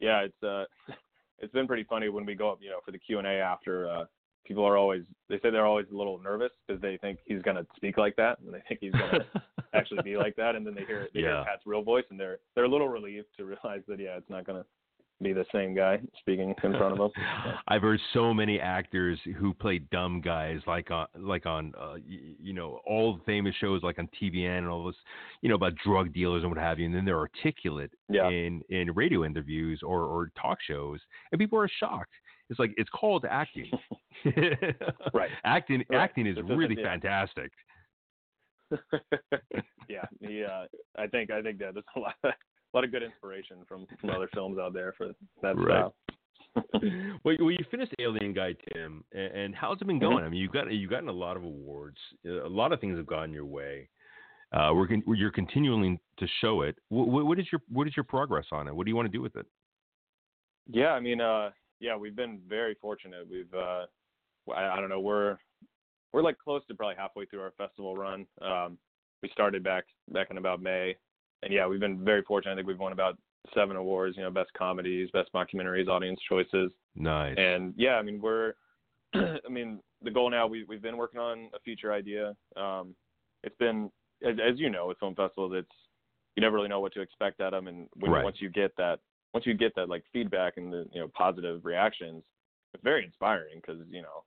S2: Yeah, it's uh, [laughs] it's been pretty funny when we go up, you know, for the Q and A after. Uh, people are always they say they're always a little nervous because they think he's gonna speak like that and they think he's gonna actually [laughs] actually be like that, and then they hear they
S1: Yeah.
S2: hear Pat's real voice, and they're they're a little relieved to realize that yeah, it's not gonna be the same guy speaking in front of them. [laughs]
S1: I've heard so many actors who play dumb guys, like on like on uh, you know all the famous shows like on TVN and all this, you know about drug dealers and what have you, and then they're articulate
S2: Yeah.
S1: in in radio interviews or or talk shows, and people are shocked. It's like it's called acting. [laughs]
S2: Right. [laughs]
S1: Acting
S2: Right.
S1: acting is really
S2: yeah.
S1: fantastic.
S2: yeah, he. Uh, I think I think that there's a lot a lot of good inspiration from, from other films out there for that
S1: Right.
S2: style. [laughs]
S1: well, well, you finished Alien Guy, Tim, and, and how's it been
S2: Mm-hmm.
S1: going? I mean, you've got you've gotten a lot of awards. A lot of things have gone your way. Uh, we're con- you're continuing to show it. What, what is your what is your progress on it? What do you want to do with it?
S2: Yeah, I mean, uh, yeah, we've been very fortunate. We've, uh, I, I don't know, we're we're like close to probably halfway through our festival run. Um, we started back back in about May, and yeah, we've been very fortunate. I think we've won about seven awards. You know, best comedies, best mockumentaries, audience choices,
S1: Nice.
S2: and yeah, I mean, we're, [clears throat] I mean, the goal now we we've been working on a feature idea. Um, it's been, as, as you know, with film festivals, it's you never really know what to expect at them, and when,
S1: Right.
S2: once you get that, once you get that like feedback and the you know positive reactions, it's very inspiring because you know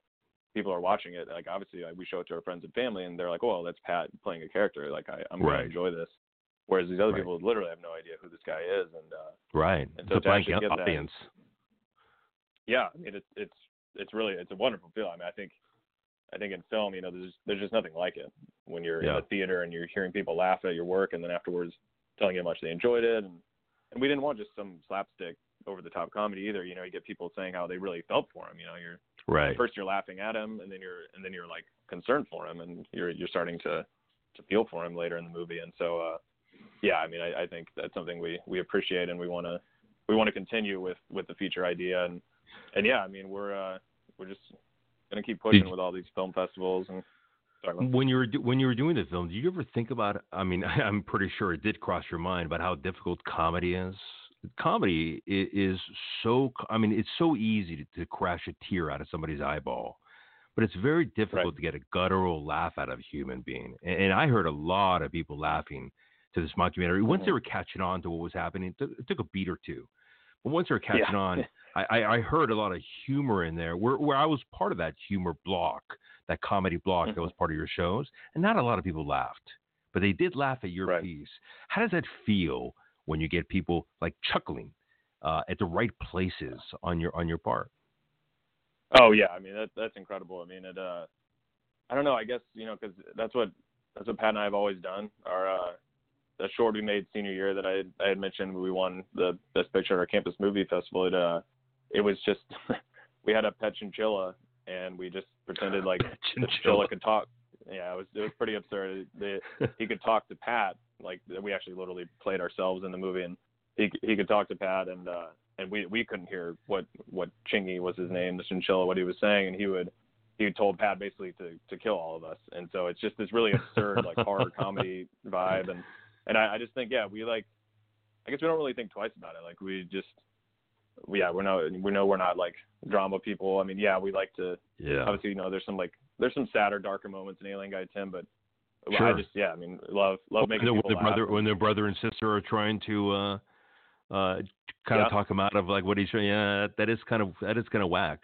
S2: people are watching it. Like obviously, like, we show it to our friends and family, and they're like, "Oh, that's Pat playing a character. Like I, I'm
S1: Right.
S2: gonna enjoy this." Whereas these other
S1: Right.
S2: people literally have no idea who this guy is, and uh,
S1: right.
S2: and
S1: It's
S2: so
S1: a
S2: to
S1: blank
S2: actually get that- yeah, I mean it's it's it's really it's a wonderful feeling. I mean, I think I think in film, you know, there's there's just nothing like it when you're
S1: Yeah.
S2: in the theater and you're hearing people laugh at your work, and then afterwards telling you how much they enjoyed it, and and we didn't want just some slapstick over the top comedy either. You know, you get people saying how they really felt for him. You know, you're
S1: Right.
S2: first you're laughing at him, and then you're and then you're like concerned for him, and you're you're starting to to feel for him later in the movie, and so uh, yeah, I mean, I, I think that's something we we appreciate, and we want to we want to continue with with the feature idea, and and yeah, I mean, we're uh, we're just gonna keep pushing
S1: Did-
S2: with all these film festivals, and
S1: When you were when you were doing the film, did you ever think about? I mean, [laughs] I'm pretty sure it did cross your mind about how difficult comedy is. Comedy is so. I mean, it's so easy to, to crash a tear out of somebody's eyeball, but it's very difficult
S2: Right.
S1: to get a guttural laugh out of a human being. And, and I heard a lot of people laughing to this documentary once they
S2: Mhm.
S1: were catching on to what was happening. It took, it took a beat or two, but once they were catching
S2: Yeah.
S1: on, [laughs] I, I, heard a lot of humor in there where, where I was part of that humor block, that comedy block that was part of your shows. And not a lot of people laughed, but they did laugh at your
S2: Right.
S1: piece. How does that feel when you get people like chuckling uh, at the right places on your on your part?
S2: Oh yeah, I mean that that's incredible. I mean it. uh I don't know. I guess you know because that's what that's what Pat and I have always done. Our uh the short we made senior year that I had, I had mentioned we won the best picture at our campus movie festival. It uh it was just [laughs] we had a pet chinchilla and we just pretended like [laughs] the
S1: Chinchilla.
S2: chinchilla could talk. Yeah, it was it was pretty absurd. He could talk to Pat like we actually literally played ourselves in the movie and he he could talk to Pat and uh and we we couldn't hear what what Chingy was his name, the chinchilla, what he was saying, and he would he told Pat basically to to kill all of us, and so it's just this really absurd like horror comedy vibe, and and I, I just think yeah we like I guess we don't really think twice about it, like we just yeah we're not we know we're not like drama people. I mean yeah we like to
S1: Yeah.
S2: obviously you know there's some like there's some sadder darker moments in Alien Guy Tim, but I
S1: Sure.
S2: just yeah I mean love love making
S1: when
S2: people
S1: the
S2: laugh.
S1: brother when their brother and sister are trying to uh uh kind
S2: Yeah.
S1: of talk him out of like what he's yeah that, that is kind of that is kind of whack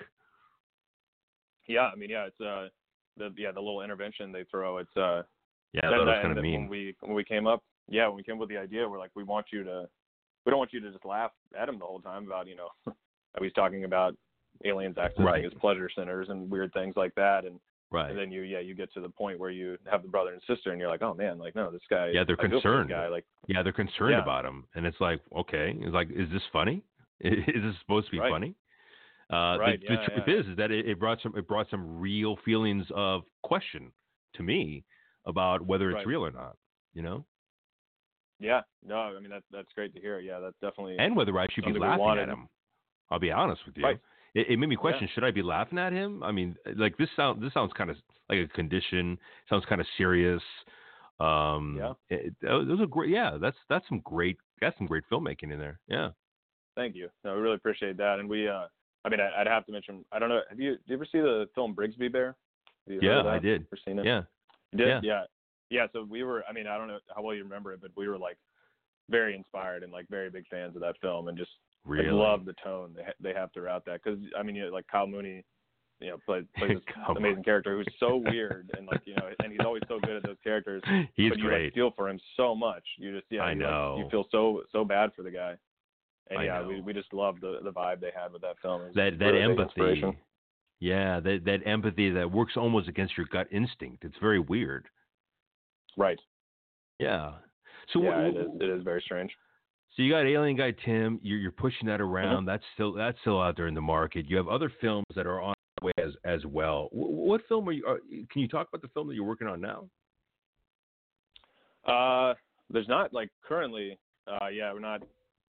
S2: yeah I mean yeah it's uh the yeah the little intervention they throw it's uh
S1: yeah that
S2: That-
S1: was kind of mean
S2: When we when we came up, yeah, when we came up with the idea, we're like, we want you to, we don't want you to just laugh at him the whole time about you know, [laughs] how he's talking about aliens accessing
S1: Right.
S2: his pleasure centers and weird things like that, and
S1: right
S2: and then you yeah you get to the point where you have the brother and sister, and you're like, oh man, like no, this guy,
S1: Yeah, they're
S2: I feel for this
S1: concerned.
S2: Guy, like
S1: yeah they're concerned
S2: Yeah.
S1: about him and it's like okay it's like is this funny [laughs] is this supposed to be
S2: Right.
S1: funny uh
S2: Right,
S1: the, the truth
S2: yeah.
S1: is is that it, it brought some it brought some real feelings of question to me about whether it's real or not you know
S2: yeah, no, I mean that's that's great to hear. Yeah, that's definitely
S1: and whether I should be laughing at him. I'll be honest with you.
S2: Right.
S1: It, it made me question: Should I be laughing at him? I mean, like this sound this sounds kind of like a condition. Sounds kind of serious. Um,
S2: Yeah.
S1: It, those are great. Yeah, that's that's some great that's some great filmmaking in there. Yeah.
S2: Thank you. No, we really appreciate that. And we, uh, I mean, I, I'd have to mention. I don't know. Have you, do you ever see the film Brigsby Bear? Have you heard
S1: Yeah, I did.
S2: Ever seen it?
S1: Yeah.
S2: You did?
S1: Yeah.
S2: Yeah. Yeah, so we were. I mean, I don't know how well you remember it, but we were like very inspired and like very big fans of that film, and just
S1: Really?
S2: like, love the tone they ha- they have throughout that. Because I mean, you know, like Kyle Mooney, you know, plays plays [laughs] this amazing
S1: on.
S2: character who's so weird and like you know, and he's always so good at those characters. [laughs]
S1: He's
S2: but you
S1: great.
S2: like, feel for him so much. You just yeah,
S1: I
S2: you,
S1: know.
S2: Like, you feel so so bad for the guy. And
S1: I
S2: yeah,
S1: know.
S2: we we just love the the vibe they had with that film.
S1: That that
S2: really
S1: empathy. Yeah, that that empathy that works almost against your gut instinct. It's very weird.
S2: Right.
S1: Yeah. So
S2: yeah,
S1: what,
S2: it is. It is very strange.
S1: So you got Alien Guy Tim. You're, you're pushing that around. That's still that's still out there in the market. You have other films that are on the way as as well. What, what film are you? Are, can you talk about the film that you're working on now?
S2: Uh, there's not like currently. Uh, yeah, we're not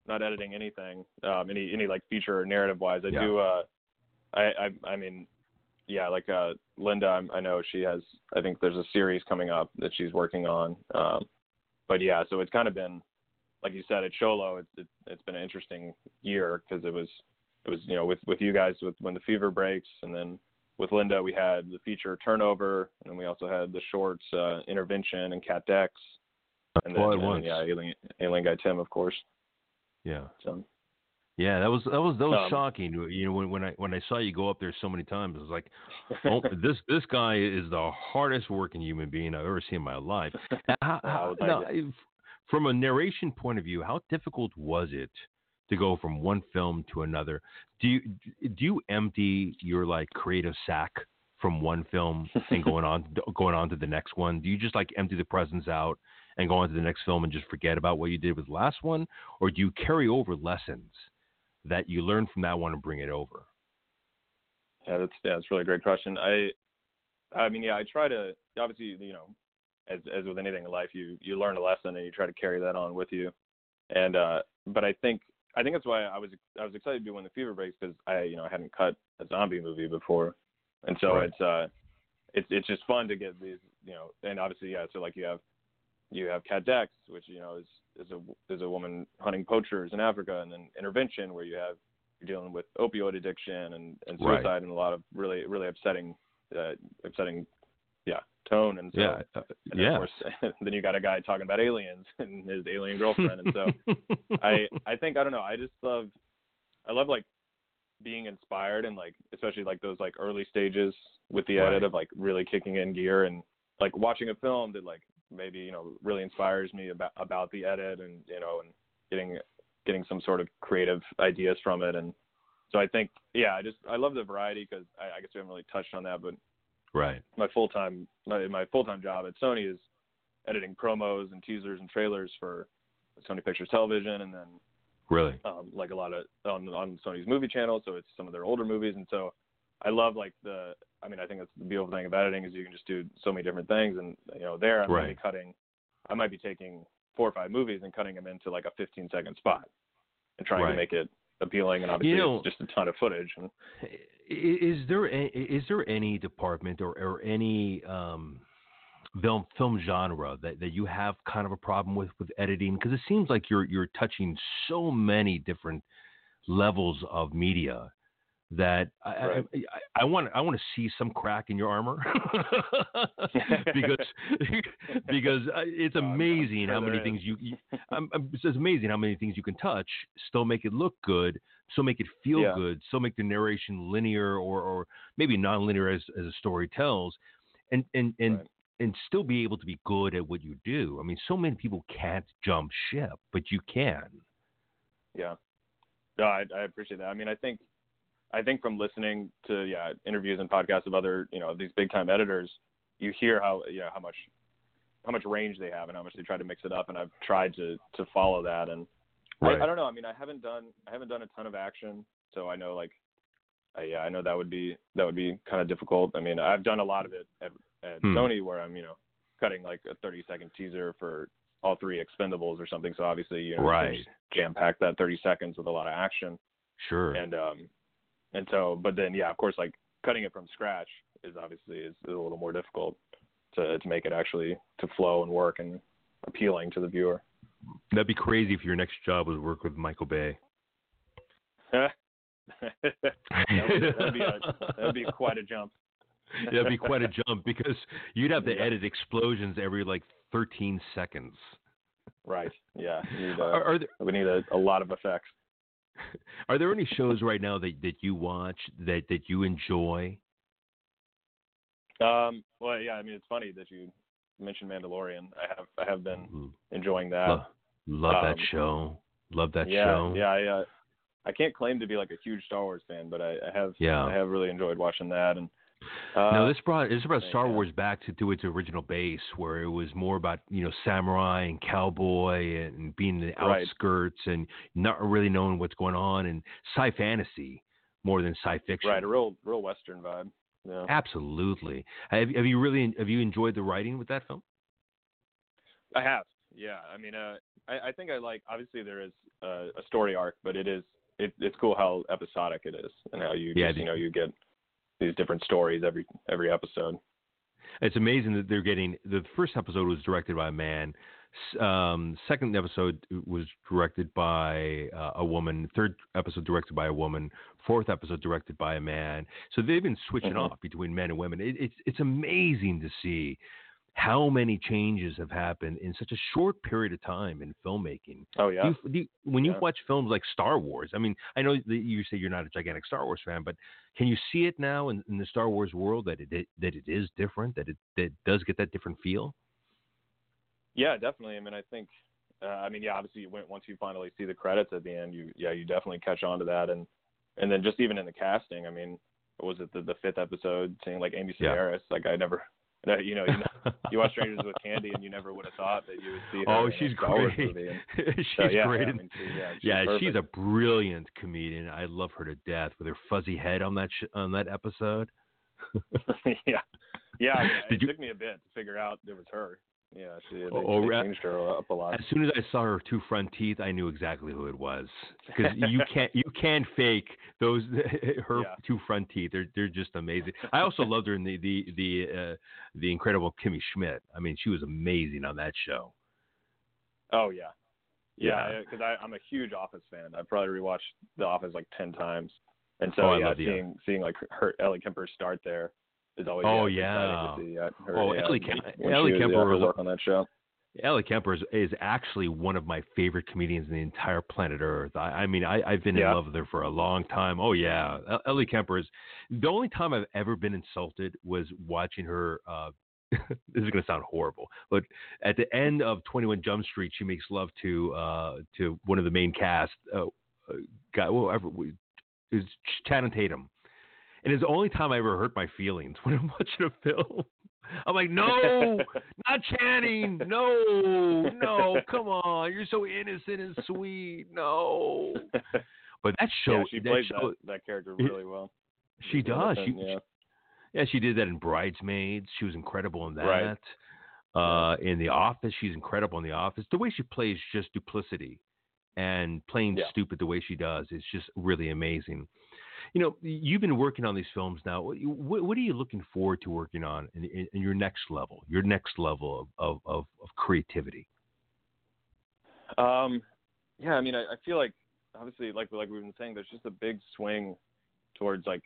S2: not editing anything. Um, any any like feature or narrative wise. I
S1: Yeah.
S2: do. Uh, I I I mean, yeah, like uh, Linda. I'm, I know she has. I think there's a series coming up that she's working on. Um, but yeah, so it's kind of been, like you said, at Sholo. It's it, it's been an interesting year because it was it was you know with with you guys with when the fever breaks and then with Linda we had the feature turnover and then we also had the shorts uh, intervention and Cat Dex and then
S1: at
S2: and, yeah alien, alien guy Tim of course
S1: Yeah.
S2: so
S1: Yeah, that was that was that was
S2: Um,
S1: shocking. You know, when when I when I saw you go up there so many times, it was like, oh, [laughs] this this guy is the hardest working human being I've ever seen in my life. [laughs] How- how- now, if- from a narration point of view, how difficult was it to go from one film to another? Do you do you empty your like creative sack from one film and [laughs] going on going on to the next one? Do you just like empty the presents out and go on to the next film and just forget about what you did with the last one, or do you carry over lessons that you learn from that one and bring it over?
S2: Yeah, that's yeah, that's a really great question. I, I mean, yeah, I try to obviously, you know, as as with anything in life, you you learn a lesson and you try to carry that on with you. And uh, but I think I think that's why I was I was excited to do when the fever breaks because I you know I hadn't cut a zombie movie before, and so
S1: Right.
S2: it's uh, it's it's just fun to get these you know, and obviously yeah, so like you have you have Cat Dex, which you know is is a is a woman hunting poachers in Africa, and then Intervention, where you have you're dealing with opioid addiction and, and
S1: Right.
S2: suicide and a lot of really really upsetting uh, upsetting yeah tone and so
S1: yeah, uh,
S2: and then
S1: yeah.
S2: of course [laughs] then you got a guy talking about aliens [laughs] and his alien girlfriend and so [laughs] I I think I don't know I just love I love like being inspired and like especially like those like early stages with the
S1: Right.
S2: edit of like really kicking in gear and like watching a film that like maybe you know really inspires me about about the edit and you know and getting getting some sort of creative ideas from it and so I think yeah I just I love the variety because I, I guess we haven't really touched on that but
S1: right.
S2: my full time my, my full time job at Sony is editing promos and teasers and trailers for Sony Pictures Television and then
S1: Really.
S2: um, like a lot of on on Sony's movie channel, so it's some of their older movies, and so I love like the. I mean, I think that's the beautiful thing of editing is you can just do so many different things, and you know, there I'm
S1: Right.
S2: maybe cutting, I might be taking four or five movies and cutting them into like a 15 second spot, and trying
S1: Right.
S2: to make it appealing, and obviously
S1: You know-
S2: it's just a ton of footage. And
S1: Is there a, is there any department or, or any um, film film genre that, that you have kind of a problem with with editing? Because it seems like you're you're touching so many different levels of media that I,
S2: Right.
S1: I, I, I want I want to see some crack in your armor [laughs] because [laughs] because uh, it's
S2: Oh, I'm
S1: amazing
S2: sure
S1: how many
S2: is.
S1: things you, you [laughs] I'm, I'm, it's amazing how many things you can touch, still make it look good, still make it feel
S2: Yeah.
S1: good, still make the narration linear or, or maybe non-linear as, as a story tells, and and and
S2: Right.
S1: and still be able to be good at what you do. I mean, so many people can't jump ship, but you can.
S2: Yeah. No, I, I appreciate that. I mean, I think, I think from listening to yeah interviews and podcasts of other you know these big time editors, you hear how you know how much how much range they have and how much they try to mix it up. And I've tried to to follow that. And
S1: Right.
S2: I, I don't know. I mean, I haven't done I haven't done a ton of action, so I know like, I, yeah, I know that would be that would be kind of difficult. I mean, I've done a lot of it at, at
S1: Hmm.
S2: Sony where I'm you know cutting like a 30 second teaser for all three Expendables or something. So obviously you know
S1: Right.
S2: jam pack that 30 seconds with a lot of action
S1: Sure.
S2: and um and so but then yeah of course like cutting it from scratch is obviously is, is a little more difficult to to make it actually to flow and work and appealing to the viewer
S1: That'd be crazy if your next job was work with Michael Bay.
S2: that would, that'd be a, that'd be [laughs] quite a jump
S1: That'd be quite a jump because you'd have to
S2: Yeah.
S1: edit explosions every like 13 seconds.
S2: Right. Yeah. Need, uh,
S1: Are, are there
S2: we need a, a lot of effects. [laughs]
S1: are there any shows right now that, that you watch that, that you enjoy?
S2: Um, well, yeah. I mean, it's funny that you mentioned Mandalorian. I have I have been
S1: Lo-
S2: enjoying that.
S1: Love, love that
S2: um,
S1: show. Love that
S2: yeah,
S1: show.
S2: yeah. I uh, I can't claim to be like a huge Star Wars fan, but I, I have
S1: Yeah.
S2: I have really enjoyed watching that. And uh,
S1: now this brought this brought Star. Wars back to, to its original base, where it was more about you know samurai and cowboy and being in the
S2: Right.
S1: outskirts and not really knowing what's going on and sci fantasy more than sci fiction.
S2: right, a real real Western vibe. Yeah.
S1: Absolutely. Have, have you really have you enjoyed the writing with that film?
S2: I have. Yeah. I mean, uh, I, I think I like. Obviously, there is uh, a story arc, but it is it, it's cool how episodic it is and how you
S1: Yeah,
S2: just, you know you get these different stories every every episode.
S1: It's amazing that they're getting the first episode was directed by a man. Um, second episode was directed by uh, a woman. Third episode directed by a woman. Fourth episode directed by a man. So they've been switching
S2: Mhm.
S1: off between men and women. It, it's it's amazing to see how many changes have happened in such a short period of time in filmmaking.
S2: Oh yeah.
S1: Do you, do you- when you
S2: Yeah.
S1: watch films like Star Wars, I mean, I know that you say you're not a gigantic Star Wars fan, but can you see it now in, in the Star Wars world that it, it that it is different, that it that it does get that different feel?
S2: Yeah, definitely. I mean, I think, uh, I mean, yeah, obviously, once you finally see the credits at the end, you, yeah, you definitely catch on to that, and and then just even in the casting, I mean, was it the, the fifth episode, seeing like Amy
S1: Yeah.
S2: Sedaris, like I never, no, uh, you know, you know, [laughs] you watch Strangers with Candy, and you never would have thought that you would see her
S1: oh, she's great.
S2: And, [laughs]
S1: she's
S2: so, yeah,
S1: great.
S2: Yeah, I mean, she, yeah, she's
S1: yeah, she's a brilliant comedian. I love her to death with her fuzzy head on that sh- on that episode. [laughs]
S2: yeah, yeah. I mean,
S1: Did
S2: it
S1: you-
S2: took me a bit to figure out it was her. Yeah, she they,
S1: Oh,
S2: they changed her up a lot.
S1: As soon as I saw her two front teeth, I knew exactly who it was because you [laughs] can't you can't fake those [laughs] her
S2: Yeah.
S1: two front teeth. They're they're just amazing. [laughs] I also loved her in the the the uh, the incredible Kimmy Schmidt. I mean, she was amazing on that show.
S2: Oh yeah,
S1: Yeah.
S2: yeah. Because I I'm a huge Office fan. I probably rewatched The Office like ten times, and so
S1: Oh,
S2: yeah, seeing seeing like her Ellie Kemper start there is always
S1: Oh,
S2: yeah, see, yeah, her,
S1: Oh,
S2: yeah,
S1: Ellie Kem- Ellie Kemper
S2: yeah,
S1: was-
S2: work on that show.
S1: Ellie Kemper is, is actually one of my favorite comedians in the entire planet Earth. I, I mean, I, I've been in love with her for a long time. Oh yeah, Ellie Kemper is the only time I've ever been insulted was watching her. Uh, [laughs] this is going to sound horrible, but at the end of Twenty One Jump Street, she makes love to uh, to one of the main cast, uh, uh, guy, whatever, is Channing Tatum, and it's the only time I ever hurt my feelings [laughs] when I'm watching a film. [laughs] I'm like, no, [laughs] not Channing. No, no, come on. You're so innocent and sweet. No. But that show,
S2: yeah, she
S1: that
S2: played
S1: show,
S2: that, that character really well.
S1: she does. She,
S2: yeah.
S1: yeah, she did that in Bridesmaids. She was incredible in that.
S2: Right.
S1: Uh, in The Office, she's incredible in The Office. The way she plays just duplicity and playing
S2: Yeah.
S1: stupid the way she does is just really amazing. You know, you've been working on these films now. What, what are you looking forward to working on in, in, in your next level, your next level of, of, of, creativity?
S2: Um, yeah, I mean, I, I feel like obviously, like like we've been saying, there's just a big swing towards like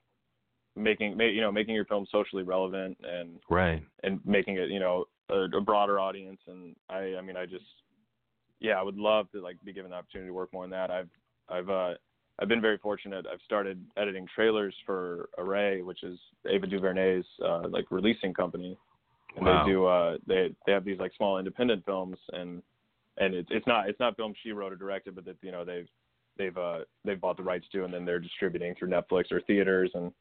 S2: making, ma- you know, making your film socially relevant and
S1: Right.
S2: and making it, you know, a, a broader audience. And I, I mean, I just, yeah, I would love to like be given the opportunity to work more on that. I've, I've, uh, I've been very fortunate. I've started editing trailers for Array, which is Ava DuVernay's uh, like releasing company, and
S1: Wow.
S2: they do, uh, they they have these like small independent films, and and it's it's not it's not films she wrote or directed, but that you know they've they've uh they've bought the rights to, and then they're distributing through Netflix or theaters, and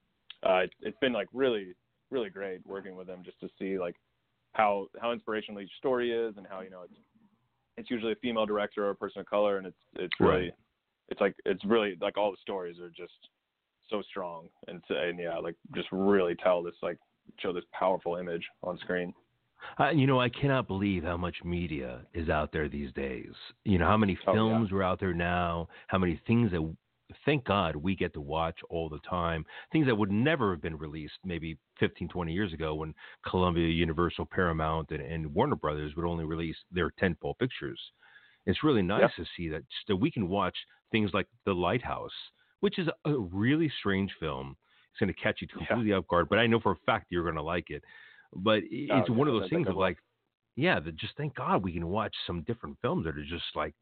S2: uh, it, it's been like really really great working with them just to see like how how inspirational each story is and how you know it's it's usually a female director or a person of color and it's it's really
S1: Right.
S2: It's like it's really like all the stories are just so strong and and yeah like just really tell this like show this powerful image on screen
S1: Uh, you know, I cannot believe how much media is out there these days. You know, how many
S2: Oh, yeah.
S1: films are out there now, how many things that, thank God, we get to watch all the time. Things that would never have been released maybe 15, 20 years ago when Columbia, Universal, Paramount, and, and Warner Brothers would only release their tentpole pictures. It's really nice to see that, that we can watch things like The Lighthouse, which is a really strange film. It's going to catch you completely off guard. But I know for a fact you're going to like it. But
S2: Oh,
S1: it's one of those things of like, yeah, that just thank God we can watch some different films that are just like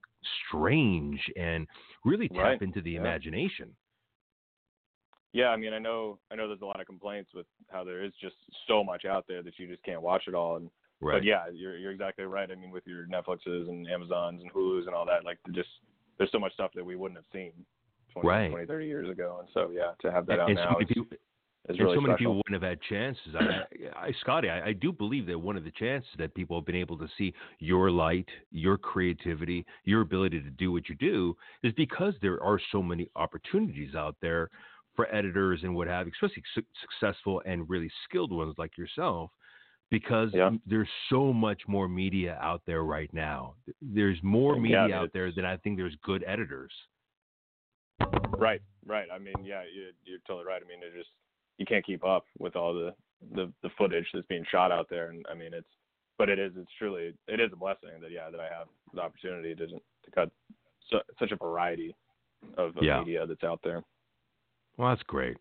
S1: strange and really tap
S2: Right.
S1: into the
S2: Yeah.
S1: imagination.
S2: Yeah, I mean, I know, I know, there's a lot of complaints with how there is just so much out there that you just can't watch it all. And
S1: Right.
S2: but yeah, you're you're exactly right. I mean, with your Netflixes and Amazons and Hulu's and all that, like just there's so much stuff that we wouldn't have seen 20,
S1: Right.
S2: 20 30 years ago. And so yeah, to have that
S1: and,
S2: out
S1: and so
S2: now
S1: many
S2: is,
S1: people,
S2: is
S1: and so many
S2: special.
S1: people wouldn't have had chances. I, [clears throat] I, Scottie, I, I do believe that one of the chances that people have been able to see your light, your creativity, your ability to do what you do is because there are so many opportunities out there for editors and what have you, especially su- successful and really skilled ones like yourself. Because
S2: Yeah.
S1: there's so much more media out there right now. There's more media
S2: mean,
S1: out there than I think there's good editors.
S2: Right, right. I mean, yeah, you, you're totally right. I mean, it just you can't keep up with all the, the the footage that's being shot out there, and I mean, it's but it is it's truly it is a blessing that yeah that I have the opportunity to to cut such a variety of, of
S1: Yeah.
S2: media that's out there.
S1: Well, that's great.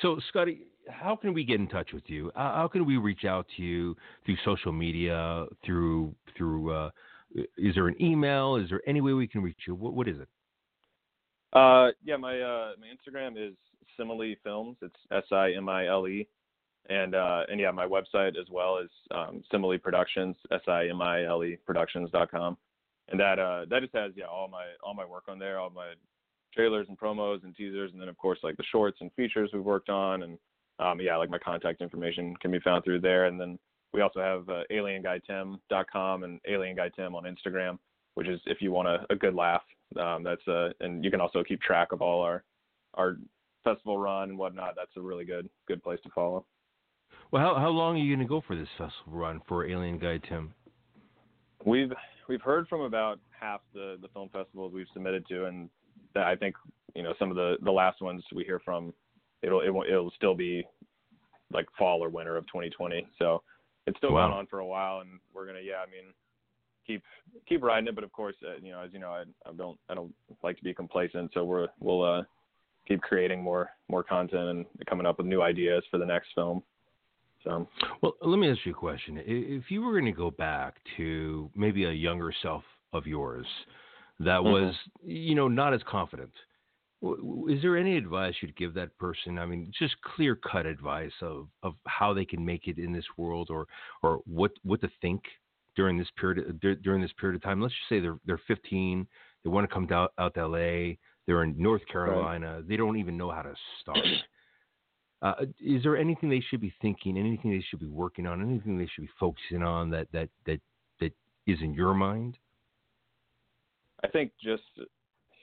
S1: So, Scottie, how can we get in touch with you? How how can we reach out to you through social media? Through through uh, is there an email? Is there any way we can reach you? What what is it?
S2: Uh, yeah, my uh my Instagram is Simile Films. It's S I M I L E, and uh and yeah, my website as well is um, Simile Productions. S I M I L E Productions dot com, and that uh that just has yeah all my all my work on there, all my trailers and promos and teasers, and then of course like the shorts and features we've worked on, and um yeah like my contact information can be found through there, and then we also have uh, AlienGuyTim.com and Alien Guy Tim on Instagram, which is if you want a, a good laugh. Um, that's uh, and you can also keep track of all our our festival run and whatnot. That's a really good good place to follow.
S1: Well, how how long are you going to go for this festival run for Alien Guy Tim?
S2: We've we've heard from about half the the film festivals we've submitted to, and that I think you know some of the the last ones we hear from, it'll it won't, it'll still be like fall or winter of 2020. So it's still
S1: Wow.
S2: going on for a while, and we're gonna yeah, I mean keep keep riding it, but of course uh, you know as you know I I don't I don't like to be complacent, so we're we'll uh keep creating more more content and coming up with new ideas for the next film. So
S1: Well, let me ask you a question. If you were going to go back to maybe a younger self of yours that
S2: Mhm.
S1: was, you know, not as confident, is there any advice you'd give that person? I mean, just clear cut advice of, of how they can make it in this world or, or what, what to think during this period, dur- during this period of time. Let's just say they're, they're 15, they want to come out, out to LA, they're in North Carolina, they don't even know how to start. [clears throat] Uh, is there anything they should be thinking, anything they should be working on, anything they should be focusing on that that that that is in your mind?
S2: I think just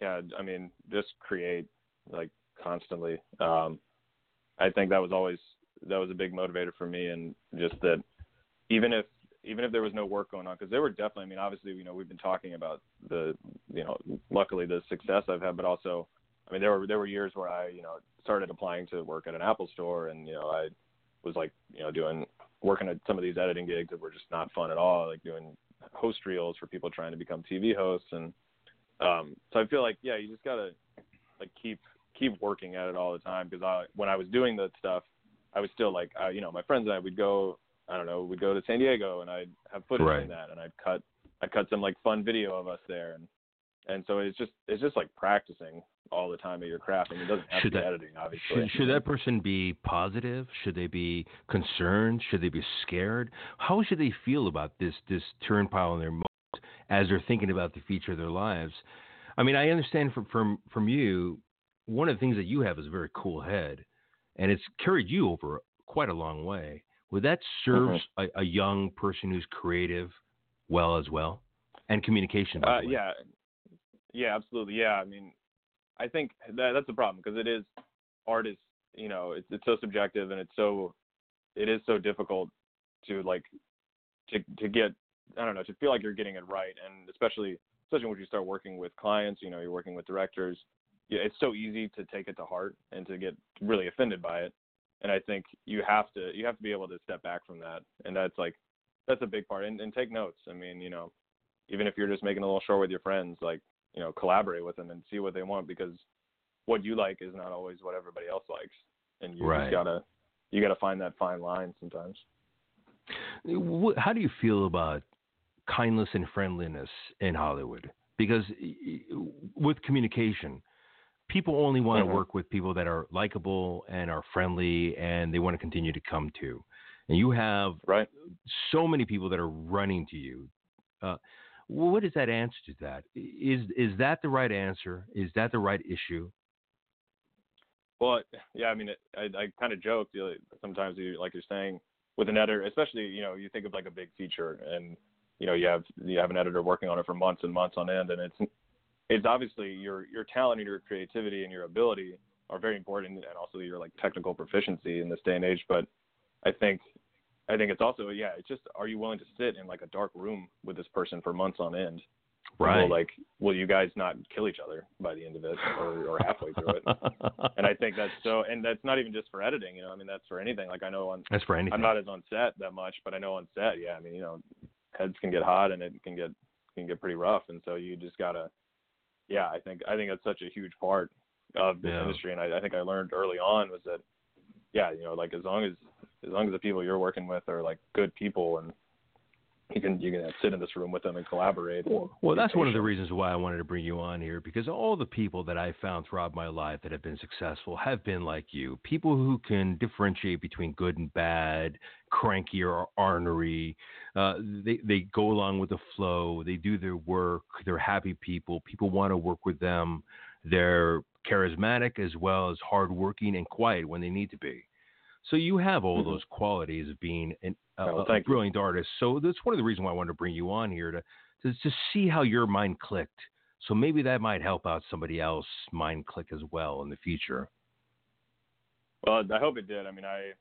S2: yeah, I mean, just create like constantly. Um I think that was always that was a big motivator for me and just that even if even if there was no work going on because there were definitely I mean obviously you know we've been talking about the you know luckily the success I've had but also I mean there were there were years where I you know started applying to work at an Apple store and you know I was like you know doing working at some of these editing gigs that were just not fun at all like doing host reels for people trying to become TV hosts and um so I feel like yeah you just gotta like keep keep working at it all the time because I when I was doing that stuff I was still like I, you know my friends and I would go I don't know we'd go to San Diego and I'd have footage
S1: Right.
S2: in that and I'd cut I cut some like fun video of us there and and so it's just it's just like practicing all the time at your craft and it doesn't have
S1: Should
S2: to be
S1: that-
S2: editing obviously
S1: Should, should that person be positive? Should they be concerned? Should they be scared? How should they feel about this this turnpile in their mind as they're thinking about the future of their lives? I mean, I understand from from from you. One of the things that you have is a very cool head, and it's carried you over quite a long way. Would that serve a, a young person who's creative well as well, and communication?
S2: Uh, yeah, yeah, absolutely. Yeah, I mean, I think that that's the problem because it is art is you know it's it's so subjective and it's so it is so difficult to like to to get I don't know to feel like you're getting it right and especially especially when you start working with clients you know you're working with directors it's so easy to take it to heart and to get really offended by it and I think you have to you have to be able to step back from that and that's like that's a big part and, and take notes I mean you know even if you're just making a little short with your friends, like you know, collaborate with them and see what they want because what you like is not always what everybody else likes. and you
S1: Right.
S2: just gotta you gotta find that fine line sometimes.
S1: How do you feel about kindness and friendliness in Hollywood? Because with communication, people only want to
S2: Mhm.
S1: work with people that are likable and are friendly and they want to continue to come to. And you have
S2: Right.
S1: so many people that are running to you. Uh, what is that answer to that? Is is that the right answer? Is that the right issue?
S2: Well, yeah, I mean, it, I, I kind of joke you know, sometimes. You like you're saying with an editor, especially you know, you think of like a big feature, and you know, you have you have an editor working on it for months and months on end, and it's it's obviously your your talent and your creativity and your ability are very important, and also your like technical proficiency in this day and age. But I think I think it's also yeah, it's just are you willing to sit in like a dark room with this person for months on end? Will, like, will you guys not kill each other by the end of it, or, or halfway through it? [laughs] and I think that's so, and that's not even just for editing. You know, I mean, that's for anything. Like I know on,
S1: That's for anything.
S2: I'm not as on set that much, but I know on set, yeah. I mean, you know, heads can get hot and it can get can get pretty rough, and so you just gotta, yeah. I think I think that's such a huge part of the
S1: Yeah.
S2: industry, and I, I think I learned early on was that, yeah, you know, like as long as as long as the people you're working with are like good people and you can you can sit in this room with them and collaborate.
S1: Well,
S2: be
S1: that's one of the reasons why I wanted to bring you on here because all the people that I found throughout my life that have been successful have been like you. People who can differentiate between good and bad, cranky or ornery. Uh, they they go along with the flow. They do their work. They're happy people. People want to work with them. They're charismatic as well as hardworking and quiet when they need to be. So you have all
S2: Mhm.
S1: those qualities of being an, a,
S2: Oh,
S1: a
S2: thank you.
S1: brilliant artist. So that's one of the reasons why I wanted to bring you on here to to, to see how your mind clicked. So maybe that might help out somebody else mind click as well in the future.
S2: Well, I hope it did. I mean, I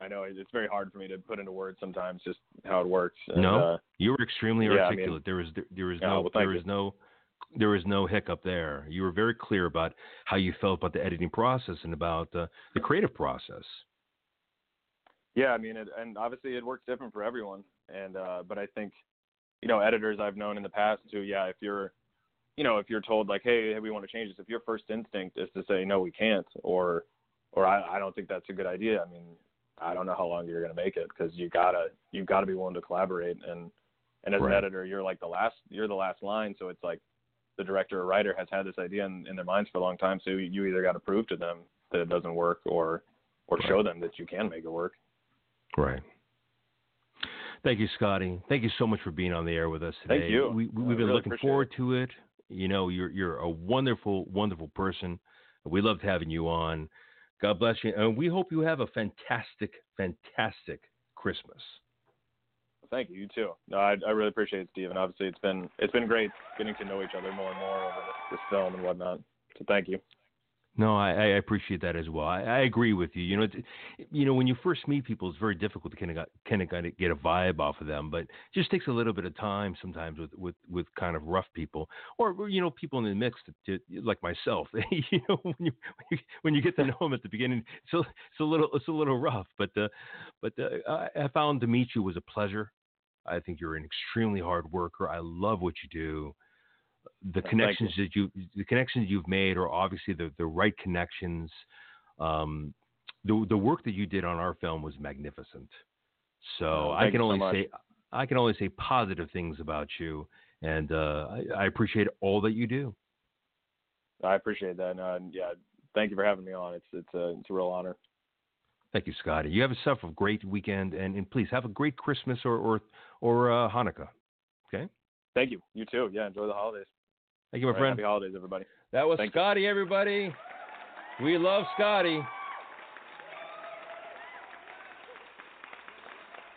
S2: I know it's very hard for me to put into words sometimes just how it works. And,
S1: No?
S2: uh,
S1: You were extremely
S2: Yeah, I mean-
S1: articulate. there was there, there was
S2: Yeah,
S1: no
S2: well,
S1: there was
S2: you.
S1: no there was no hiccup there. You were very clear about how you felt about the editing process and about uh, the creative process.
S2: Yeah, I mean, it, and obviously it works different for everyone. And uh, but I think, you know, editors I've known in the past too. Yeah, if you're, you know, if you're told like, hey, we want to change this, if your first instinct is to say no, we can't, or or I, I don't think that's a good idea. I mean, I don't know how long you're gonna make it because you gotta you gotta be willing to collaborate and and as
S1: Right.
S2: an editor you're like the last you're the last line so it's like the director or writer has had this idea in, in their minds for a long time so you either got to prove to them that it doesn't work or or show them that you can make it work
S1: Right. Thank you, Scottie. Thank you so much for being on the air with us today.
S2: Thank you.
S1: We, we've been
S2: really
S1: looking forward to it. You know, you're you're a wonderful, wonderful person. We loved having you on. God bless you, and we hope you have a fantastic, fantastic Christmas.
S2: thank you you too no I, I really appreciate it Steve and obviously it's been it's been great getting to know each other more and more over this film and whatnot so thank you
S1: No, I, I appreciate that as well. I, I agree with you. You know, it's, you know, when you first meet people, it's very difficult to kind of kind of kind of get a vibe off of them. But it just takes a little bit of time sometimes with with with kind of rough people, or you know, people in the mix that, that- like myself. [laughs] you know, when you when you, when you get to [laughs] know them at the beginning, it's a, it's a little it's a little rough. But uh, but uh, I, I found to meet you was a pleasure. I think you're an extremely hard worker. I love what you do the connections that you the connections you've made are obviously the the right connections. Um, the the work that you did on our film was magnificent. So I can
S2: you so
S1: only say I can only say positive things about you, and uh, I, I appreciate all that you do.
S2: I appreciate that and yeah thank you for having me on it's it's a it's a real honor
S1: Thank you, Scottie. You have yourself a great weekend, and, and please have a great Christmas or or or uh, Hanukkah. Okay.
S2: thank you you too yeah enjoy the holidays
S1: Thank you, my
S2: All right,
S1: friend.
S2: happy holidays everybody
S1: That was
S2: Thank you.
S1: Scottie, everybody. We love Scottie.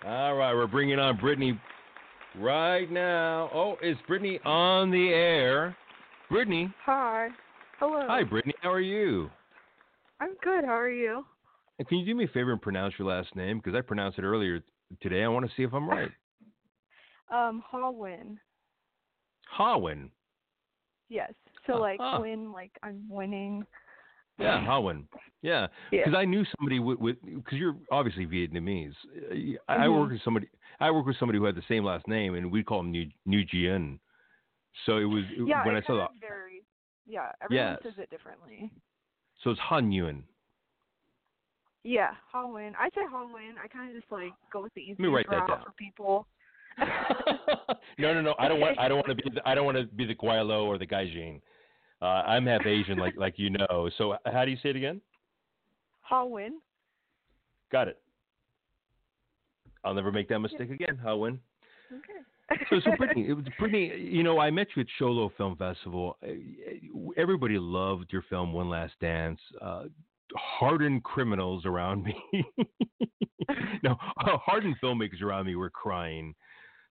S1: All right, we're bringing on Brittany right now. Oh, is Brittany on the air? Brittany,
S3: Hi. Hello.
S1: hi, Brittany. How are you?
S3: I'm good. How are you?
S1: And can you do me a favor and pronounce your last name? Because I pronounced it earlier today. I want to see if I'm right.
S3: Um, Hallwin.
S1: Hawin.
S3: Yes. So
S1: Ah,
S3: like win, like I'm winning.
S1: Yeah, [laughs] Hawin. Yeah.
S3: Yeah.
S1: because I knew somebody with because you're obviously Vietnamese. I, I
S3: Mhm.
S1: work with somebody. I work with somebody who had the same last name, and we call him New New Jian. So it was
S3: Yeah.
S1: when
S3: it
S1: I saw that.
S3: varies. Yeah. Everyone
S1: Yes.
S3: says it differently.
S1: So it's Han Yuan.
S3: Yeah, Halloween. I say Halloween. I kind of just like go with the easiest route for people. [laughs]
S1: no, no, no. I don't want. I don't want to be. The, I don't want to be the gweilo or the Gaijin. Uh, I'm half Asian, like like you know. So how do you say it again?
S3: Halloween.
S1: Got it. I'll never make that mistake again. I'll win.
S3: Okay.
S1: So, so Brittany, it was Brittany. You know, I met you at Sholo Film Festival. Uh, Everybody loved your film, One Last Dance. Uh, hardened criminals around me. [laughs] no, [laughs] hardened filmmakers around me were crying.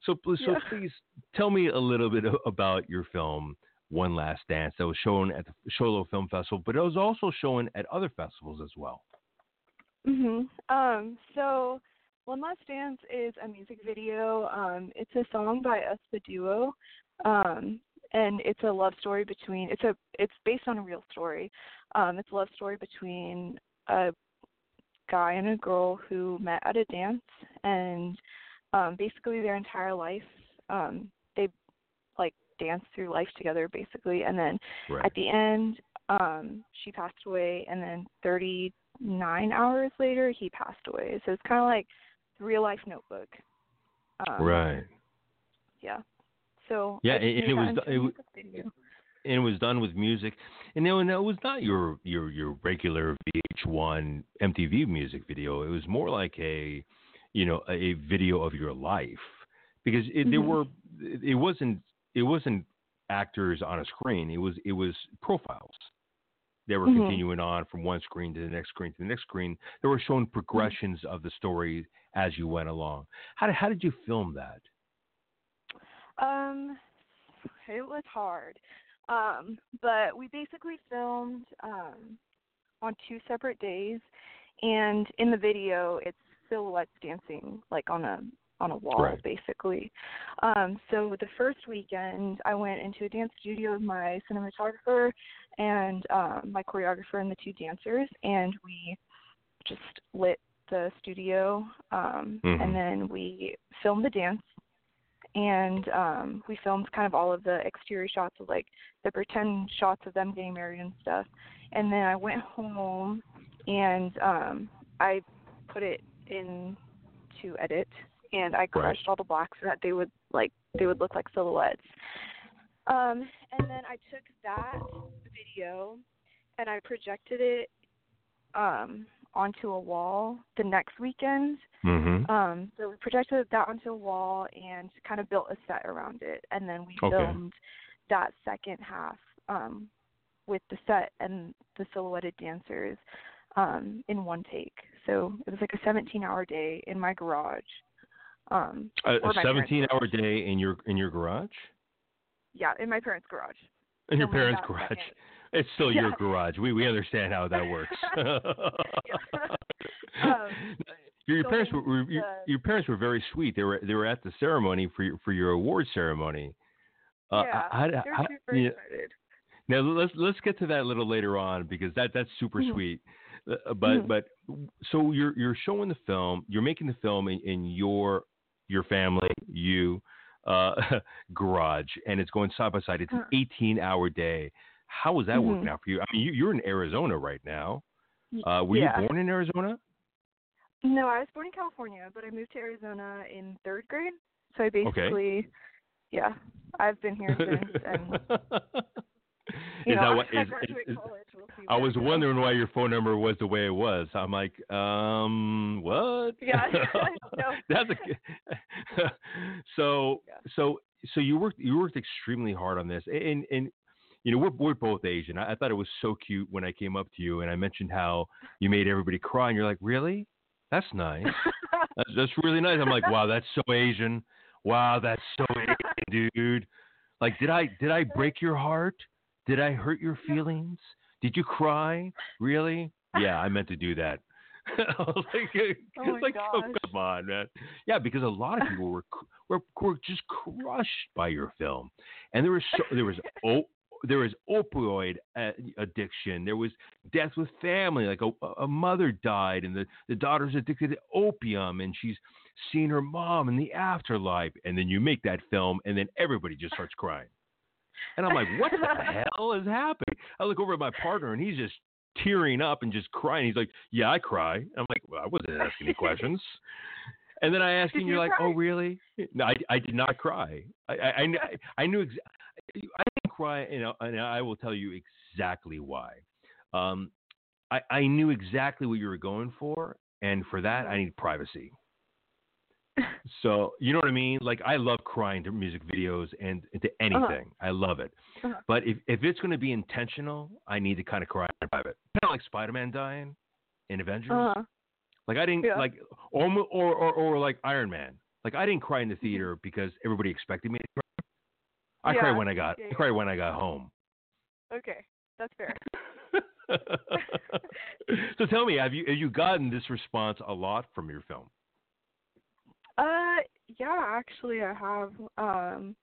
S1: So, so
S3: Yeah.
S1: please tell me a little bit about your film, One Last Dance, that was shown at the Sholo Film Festival, but it was also shown at other festivals as well.
S3: Mhm. Um. So, One Last Dance is a music video. Um. It's a song by us, the duo. Um. And it's a love story between. It's a. It's based on a real story. Um. It's a love story between a guy and a girl who met at a dance, and um, basically their entire life, um, they like dance through life together, basically, and then
S1: Right.
S3: at the end, um, she passed away, and then 39 hours later, he passed away. So it's kind of like the real life notebook. Um,
S1: right.
S3: Yeah. So
S1: Yeah, and- and it was it
S3: a
S1: wa-
S3: music video.
S1: and it was done with music. And no, no, it was not your your your regular VH1 MTV music video. It was more like a, you know, a video of your life because it, there
S3: Mhm.
S1: were it wasn't it wasn't actors on a screen. It was it was profiles. They were
S3: Mhm.
S1: continuing on from one screen to the next screen to the next screen. They were showing progressions of the story as you went along. How did how did you film that?
S3: Um, it was hard. Um, but we basically filmed um on two separate days, and in the video, it's silhouettes dancing like on a on a wall,
S1: Right.
S3: basically. Um, so the first weekend, I went into a dance studio with my cinematographer and um, my choreographer and the two dancers, and we just lit the studio, um,
S1: Mhm.
S3: and then we filmed the dance and um we filmed kind of all of the exterior shots of like the pretend shots of them getting married and stuff and then i went home and um i put it in to edit and i crushed all the blacks so that they would like they would look like silhouettes um and then i took that video and i projected it um onto a wall the next weekend
S1: Mm-hmm.
S3: um, so we projected that onto a wall and kind of built a set around it, and then we
S1: Okay.
S3: filmed that second half um, with the set and the silhouetted dancers um, in one take. So it was like a 17-hour day in my garage. Um,
S1: A, a
S3: my
S1: 17 hour day in your in your garage?
S3: Yeah, in my parents' garage.
S1: In your parents' garage.
S3: second.
S1: It's still your garage. We we [laughs] understand how that works. [laughs]
S3: Um,
S1: your, your
S3: so
S1: parents were, were your, your parents were very sweet. They were they were at the ceremony for your for your award ceremony. Uh,
S3: yeah,
S1: how-
S3: they're super
S1: yeah.
S3: excited.
S1: Now let's let's get to that a little later on because that that's super
S3: Mhm.
S1: sweet. Uh, but
S3: Mhm.
S1: but so you're you're showing the film, you're making the film in, in your your family, you uh, [laughs] garage, and it's going side by side. It's an
S3: Uh.
S1: 18 hour day. How was that working
S3: Mhm.
S1: out for you? I mean, you, you're in Arizona right now. Uh, were
S3: yeah.
S1: you born in Arizona?
S3: No, I was born in California, but I moved to Arizona in third grade. So I basically, yeah, I've been here since. And [laughs] you
S1: is
S3: know,
S1: that what is, is-
S3: We'll
S1: I was wondering why your phone number was the way it was. I'm like, um, what?
S3: Yeah. [laughs] [laughs]
S1: That's a, [laughs] so
S3: Yeah.
S1: so so you worked you worked extremely hard on this, and and you know we're we're both Asian. I, I thought it was so cute when I came up to you and I mentioned how you made everybody cry, and you're like, really? That's nice. That's, that's really nice. I'm like, wow, that's so Asian. Wow, that's so Asian, dude. Like, did I did I break your heart? Did I hurt your feelings? Did you cry? Really? Yeah, I meant to do that. [laughs] I was like, [laughs]
S3: Oh [laughs] my
S1: like, oh, come on, man. Yeah, because a lot of people were were were just crushed by your film, and there was so, there was oh there was opioid addiction. There was death with family. Like a, a mother died, and the, the daughter's addicted to opium, and she's seen her mom in the afterlife. And then you make that film, and then everybody just starts crying. And I'm like, what the [laughs] hell is happening? I look over at my partner, and he's just tearing up and just crying. He's like, "Yeah, I cry." I'm like, well, "I wasn't asking any questions." And then I ask
S3: Did
S1: him,
S3: you
S1: "You're like,
S3: cry?
S1: oh really?" No, I, I did not cry. I I, I, I knew exa- I didn't cry, and I, and I will tell you exactly why. Um, I I knew exactly what you were going for, and for that I need privacy. So you know what I mean? Like I love crying to music videos and, and to anything. I love it.
S3: Uh-huh.
S1: But if if it's going to be intentional, I need to kind of cry in private. Kind of like Spider-Man dying in Avengers.
S3: Uh-huh.
S1: Like I didn't
S3: Yeah.
S1: like or, or or or like Iron Man. Like I didn't cry in
S3: Mm-hmm.
S1: the theater because everybody expected me to cry. I
S3: Yeah,
S1: cried when I got
S3: yeah,
S1: I cried when I got home.
S3: Okay, that's fair. [laughs] [laughs]
S1: so tell me, have you have you gotten this response a lot from your film?
S3: Uh, yeah, actually, I have. Um,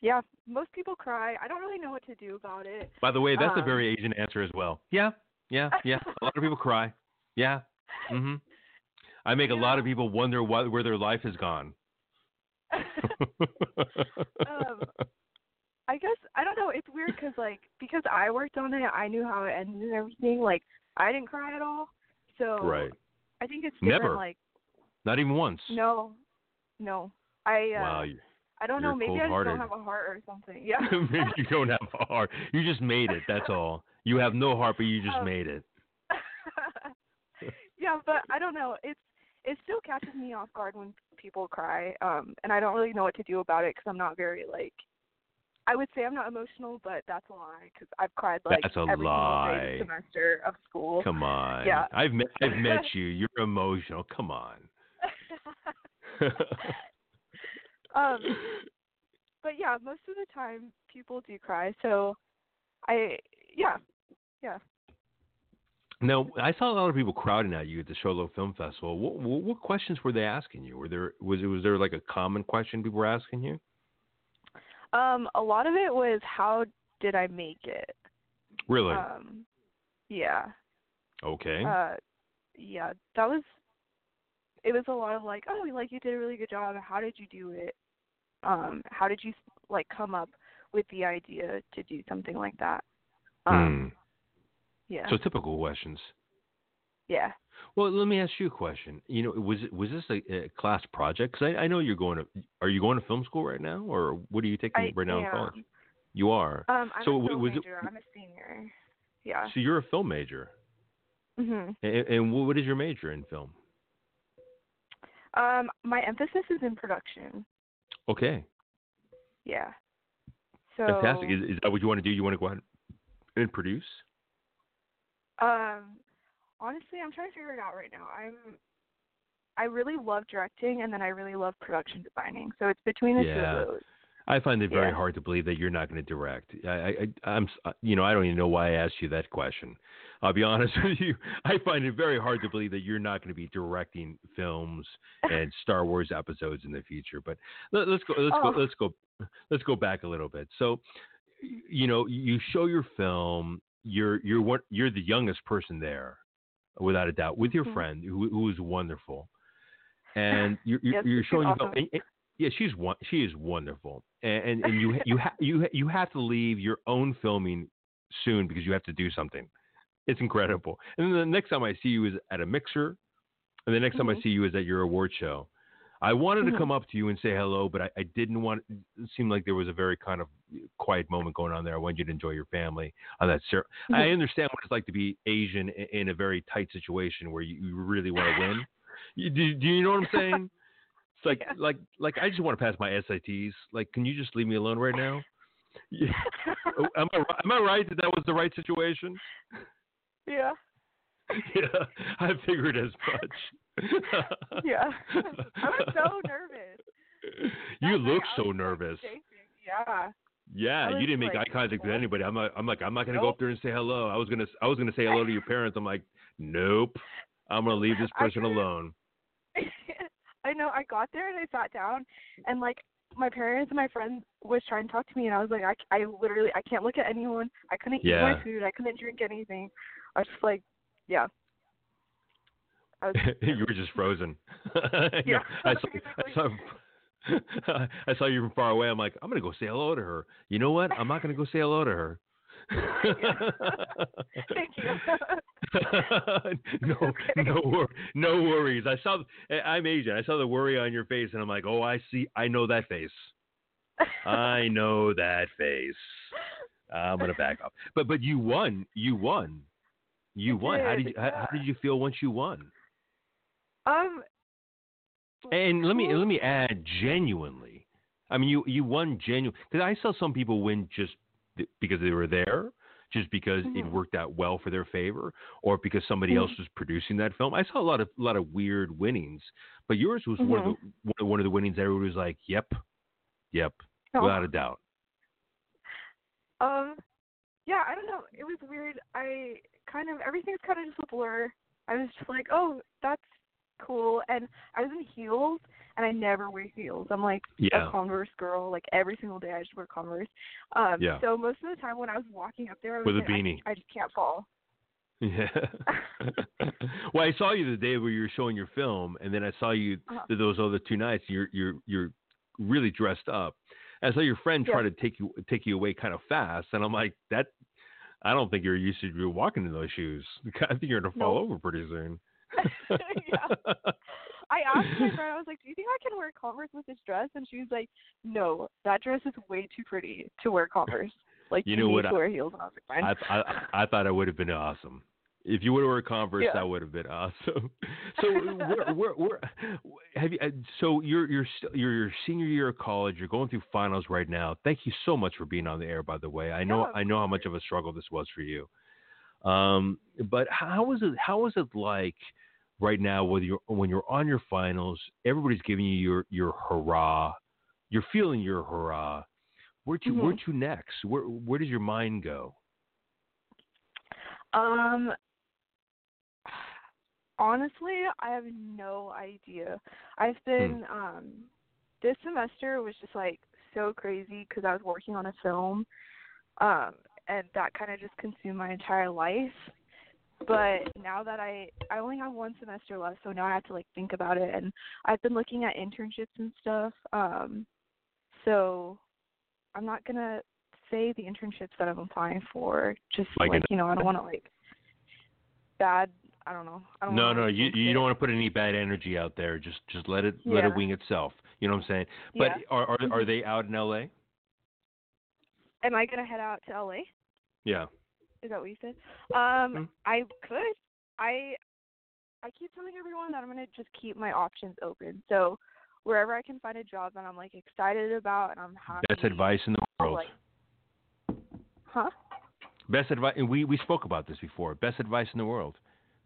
S3: yeah, most people cry. I don't really know what to do about it.
S1: By the way, that's a
S3: Um,
S1: very Asian answer as well. Yeah, yeah, yeah. a lot of people cry. Yeah. hmm I make a lot of people wonder what, where their life has gone. [laughs]
S3: um, I guess I don't know. It's weird because like because I worked on it, I knew how it ended and everything. Like I didn't cry at all. So
S1: right.
S3: I think it's different.
S1: Never.
S3: Like
S1: Not even once.
S3: no, no. I uh,
S1: Wow.
S3: I don't know. Maybe I just don't have a heart or something. [laughs] Yeah.
S1: Maybe you don't have a heart. You just made it. That's all. You have no heart, but you just
S3: Um,
S1: made it. [laughs]
S3: yeah, but I don't know. It's it still catches me off guard when people cry, um, and I don't really know what to do about it because I'm not very like. I would say I'm not emotional, but that's a lie because I've cried like
S1: That's a
S3: every
S1: lie.
S3: semester of school.
S1: Come on.
S3: Yeah.
S1: I've met I've met [laughs] you. You're emotional. Come on. [laughs]
S3: um, but yeah, most of the time people do cry, so I yeah yeah.
S1: now, I saw a lot of people crowding at you at the Sholo Film Festival. What, what, what questions were they asking you? Were there was it was there like a common question people were asking you?
S3: Um, a lot of it was how did I make it?
S1: Really?
S3: Um, yeah.
S1: okay.
S3: Uh, yeah, that was. It was a lot of like, oh, like you did a really good job. How did you do it? Um, how did you like come up with the idea to do something like that? Um, yeah,
S1: Hmm. So typical questions.
S3: yeah.
S1: Well, let me ask you a question. You know, was it was this a, a class project? Because I, I know you're going to. Are you going to film school right now, or what are you taking
S3: I
S1: right now in college? You are.
S3: Um, I'm
S1: So
S3: a film
S1: was it-
S3: major. I'm a senior. Yeah.
S1: So you're a film major,
S3: Mhm.
S1: and, and what is your major in film?
S3: Um, my emphasis is in production.
S1: Okay,
S3: Yeah. So
S1: fantastic. Is, is that what you want to do? You want to go out and produce?
S3: Um, honestly, I'm trying to figure it out right now. I'm, I really love directing, and then I really love production designing. So it's between the two
S1: Yeah.
S3: of those.
S1: I find it very
S3: Yeah.
S1: hard to believe that you're not going to direct. I, I, I- I'm, uh, you know, I don't even know why I asked you that question. I'll be honest [laughs] with you. I find it very hard to believe that you're not going to be directing films [laughs] and Star Wars episodes in the future. But let, let's go. Let's
S3: Oh.
S1: go. Let's go. Let's go back a little bit. So, you know, you show your film. You're you're one. You're the youngest person there, without a doubt, with your
S3: Mhm.
S1: friend who who is wonderful, [laughs] and you're you're,
S3: Yes,
S1: you're showing your film. yeah, she's one. She is wonderful, and and, and you you ha- you ha- you have to leave your own filming soon because you have to do something. It's incredible. And then the next time I see you is at a mixer, and the next time I
S3: Mhm.
S1: see you is at your award show. I wanted to
S3: Mhm.
S1: come up to you and say hello, but I, I didn't want. It seemed like there was a very kind of quiet moment going on there. I wanted you to enjoy your family on that. Cer- I
S3: Mhm.
S1: understand what it's like to be Asian i- in a very tight situation where you, you really want to win. [laughs] You, do, do you know what I'm saying? It's like
S3: Yeah.
S1: like like I just want to pass my SATs. Like, can you just leave me alone right now? [laughs] Yeah. [laughs] Oh, am I am I right that that was the right situation?
S3: Yeah. [laughs]
S1: yeah, I figured as much. [laughs]
S3: Yeah. I was so nervous. [laughs]
S1: You
S3: That night,
S1: look
S3: I
S1: so
S3: like,
S1: nervous.
S3: Yeah.
S1: Yeah, you didn't make
S3: like,
S1: eye contact with anybody. I'm like, I'm like, I'm not gonna go up there and say hello. I was gonna, I was gonna say hello to your parents. I'm like, nope. I'm gonna leave this person alone.
S3: I know. I got there and I sat down, and like my parents and my friends was trying to talk to me, and I was like, I, I literally, I can't look at anyone. I couldn't eat my food. I couldn't drink anything. I was just like, yeah. Was, [laughs]
S1: you were just frozen. I [laughs] [laughs]
S3: Yeah.
S1: I saw, I saw, I saw you from far away. I'm like, I'm gonna go say hello to her. You know what? I'm not gonna go say hello to her.
S3: Thank you.
S1: no,
S3: Okay.
S1: no, wor- no worries. I saw. I'm Asian. I saw the worry on your face, and I'm like, oh, I see. I know that face. I know that face. I'm gonna back up. But but you won. You won. You won. How did
S3: did,
S1: you, how, how did you feel once you won?
S3: um.
S1: And let me let me add genuinely. I mean, you you won genuine because I saw some people win just because they were there, just because it
S3: Mhm.
S1: worked out well for their favor, or because somebody else
S3: Mhm.
S1: was producing that film. I saw a lot of a lot of weird winnings, but yours was one of the
S3: Mm-hmm.
S1: one of- one of the winnings. Everybody was like, "Yep, yep, without a doubt."
S3: Um, yeah, I don't know. It was weird. I kind of everything's kind of just a blur. I was just like, oh, that's cool. And I was in heels, and I never wear heels. I'm like
S1: Yeah.
S3: a Converse girl. Like every single day, I just wear Converse. Um,
S1: Yeah.
S3: So most of the time when I was walking up there, I was
S1: With a
S3: like, I-
S1: beanie.
S3: I, just can't fall.
S1: Yeah. [laughs] well, I saw you the day where you were showing your film, and then I saw you
S3: Uh-huh.
S1: those other two nights. You're you're you're really dressed up. I saw your friend try to take you take you away kind of fast, and I'm like that. I don't think you're used to walking in those shoes. [laughs] I think you're gonna fall
S3: Nope.
S1: over pretty soon. [laughs]
S3: yeah. [laughs] I asked my friend, I was like, "Do you think I can wear Converse with this dress?" And she was like, "No, that dress is way too pretty to wear Converse. Like
S1: You
S3: you,
S1: know
S3: need
S1: what
S3: to
S1: I-
S3: wear heels." And I was like, "Fine."
S1: I, I I thought it would have been awesome. If you would have worn Converse,
S3: Yeah.
S1: that would have been awesome. [laughs] So, where, [laughs] where, where, have you? So you're you're you're your senior year of college. You're going through finals right now. Thank you so much for being on the air. By the way, I know
S3: Yeah,
S1: I know how much of a struggle this was for you. Um, but how was it? How was it like right now? Whether you're when you're on your finals, everybody's giving you your your hurrah. You're feeling your hurrah. Where to where
S3: Mhm.
S1: to next? Where where does your mind go?
S3: Um, honestly, I have no idea. I've been um, this semester was just like so crazy because I was working on a film, um, and that kind of just consumed my entire life. But now that I I only have one semester left, so now I have to like think about it, and I've been looking at internships and stuff. Um, so I'm not gonna say the internships that I'm applying for. Just
S1: Like
S3: like, you know, I don't [laughs] want to like bad. I don't know. I don't
S1: No, no, you you don't want to put any bad energy out there. Just just let it let it wing itself. You know what I'm saying? But
S3: Yeah.
S1: are are are
S3: Mhm.
S1: they out in L.A.?
S3: Am I gonna head out to LA?
S1: Yeah.
S3: Is that what you said? Um,
S1: Mhm.
S3: I could. I I keep telling everyone that I'm gonna just keep my options open. So wherever I can find a job that I'm like excited about and I'm happy.
S1: Best advice in the world.
S3: like- Huh?
S1: Best advice. And we we spoke about this before. Best advice in the world.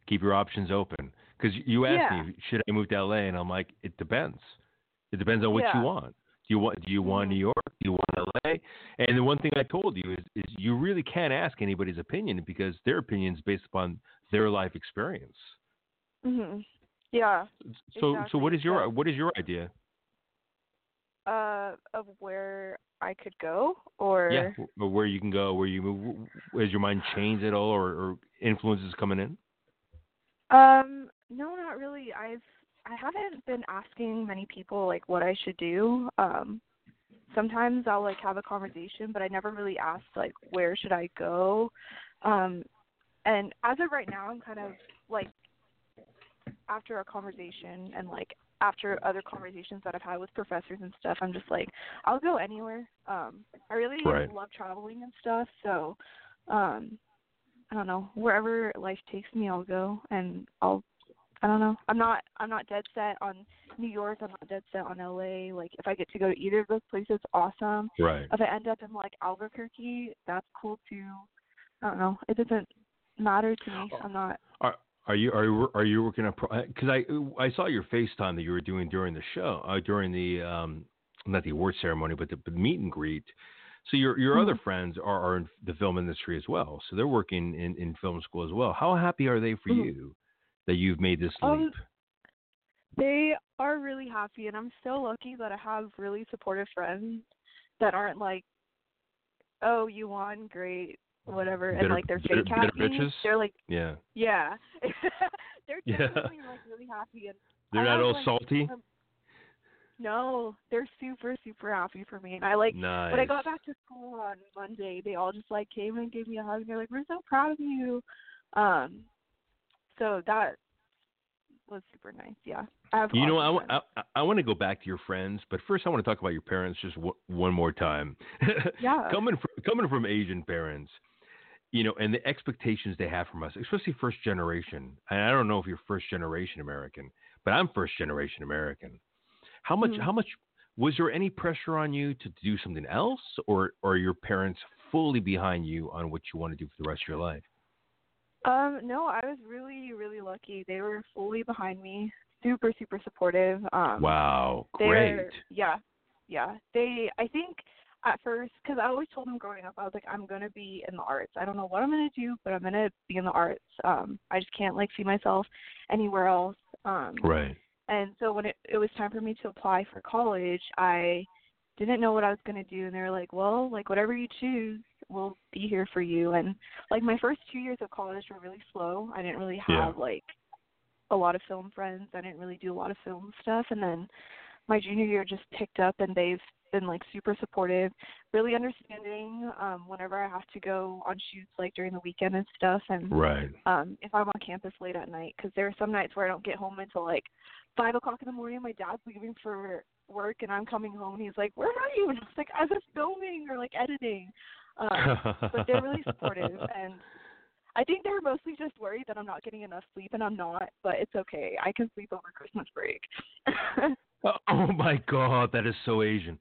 S1: Keep your options open. Because you asked
S3: Yeah.
S1: me, should I move to L.A. and I'm like, it depends. It depends on what
S3: Yeah.
S1: you want. Do you want do you want
S3: Mhm.
S1: New York? Do you want L.A.? And the one thing I told you is, is you really can't ask anybody's opinion because their opinion is based upon their life experience.
S3: Mhm. Yeah.
S1: So so what is your what is your idea?
S3: Uh, of where I could go or
S1: Yeah, or where you can go, where you move. Has your mind changed at all, or, or influences coming in?
S3: Um, no, not really. I've I haven't been asking many people like what I should do. Um, sometimes I'll like have a conversation, but I never really asked like where should I go. Um, and as of right now, I'm kind of like after a conversation and like after other conversations that I've had with professors and stuff, I'm just like I'll go anywhere. Um, I really
S1: Right.
S3: love traveling and stuff, so um, I don't know wherever life takes me, I'll go and I'll. I don't know. I'm not. I'm not dead set on New York. I'm not dead set on LA. Like if I get to go to either of those places, awesome.
S1: Right.
S3: If I end up in like Albuquerque, that's cool too. I don't know. It doesn't matter to me. I'm not.
S1: Are are you are you are you working on? Because I I saw your FaceTime that you were doing during the show, uh, during the um not the award ceremony, but the, the meet and greet. So your your other
S3: Mhm.
S1: friends are, are in the film industry as well. So they're working in, in film school as well. How happy are they for
S3: Mhm.
S1: you that you've made this
S3: Um,
S1: leap?
S3: They are really happy, and I'm so lucky that I have really supportive friends that aren't like, "Oh, you won, great, whatever," and
S1: Bitter-
S3: like they're fake
S1: bitter
S3: happy.
S1: bitches?
S3: They're like,
S1: Yeah.
S3: yeah, [laughs] they're
S1: Yeah.
S3: definitely like really happy, and
S1: They're
S3: I
S1: not all
S3: like,
S1: salty.
S3: um, No, they're super super happy for me, and I like
S1: nice.
S3: when I got back to school on Monday. They all just like came and gave me a hug. and They're like, "We're so proud of you." Um, so that was super nice. Yeah.
S1: You know, I. I, I want to go back to your friends, but first I want to talk about your parents just w- one more time. [laughs]
S3: Yeah.
S1: coming from, coming from Asian parents, you know, and the expectations they have from us, especially first generation. And I don't know if you're first generation American, but I'm first generation American. How much?
S3: Mhm.
S1: How much? Was there any pressure on you to do something else, or, or are your parents fully behind you on what you want to do for the rest of your life?
S3: Um, no, I was really, really lucky. They were fully behind me, super, super supportive. Um,
S1: Wow, great.
S3: Yeah, yeah. They, I think at first, because I always told them growing up, I was like, I'm gonna be in the arts. I don't know what I'm gonna do, but I'm gonna be in the arts. Um, I just can't like see myself anywhere else. Um,
S1: Right.
S3: And so when it it was time for me to apply for college, I didn't know what I was going to do and they were like, "Well, like whatever you choose, we'll be here for you." And like my first 2 years of college were really slow. I didn't really
S1: Yeah.
S3: have like a lot of film friends. I didn't really do a lot of film stuff and then my junior year just picked up and they've been like super supportive, really understanding um whenever I have to go on shoots like during the weekend and stuff and
S1: Right.
S3: um if I'm on campus late at night because there are some nights where I don't get home until like five o'clock in the morning. My dad's leaving for work and I'm coming home and he's like, "Where are you?" And I was like, "I was filming or like editing." Um, but they're really supportive [laughs] and I think they're mostly just worried that I'm not getting enough sleep and I'm not, but it's okay. I can sleep over Christmas break. [laughs] [laughs]
S1: Oh my God, that is so Asian.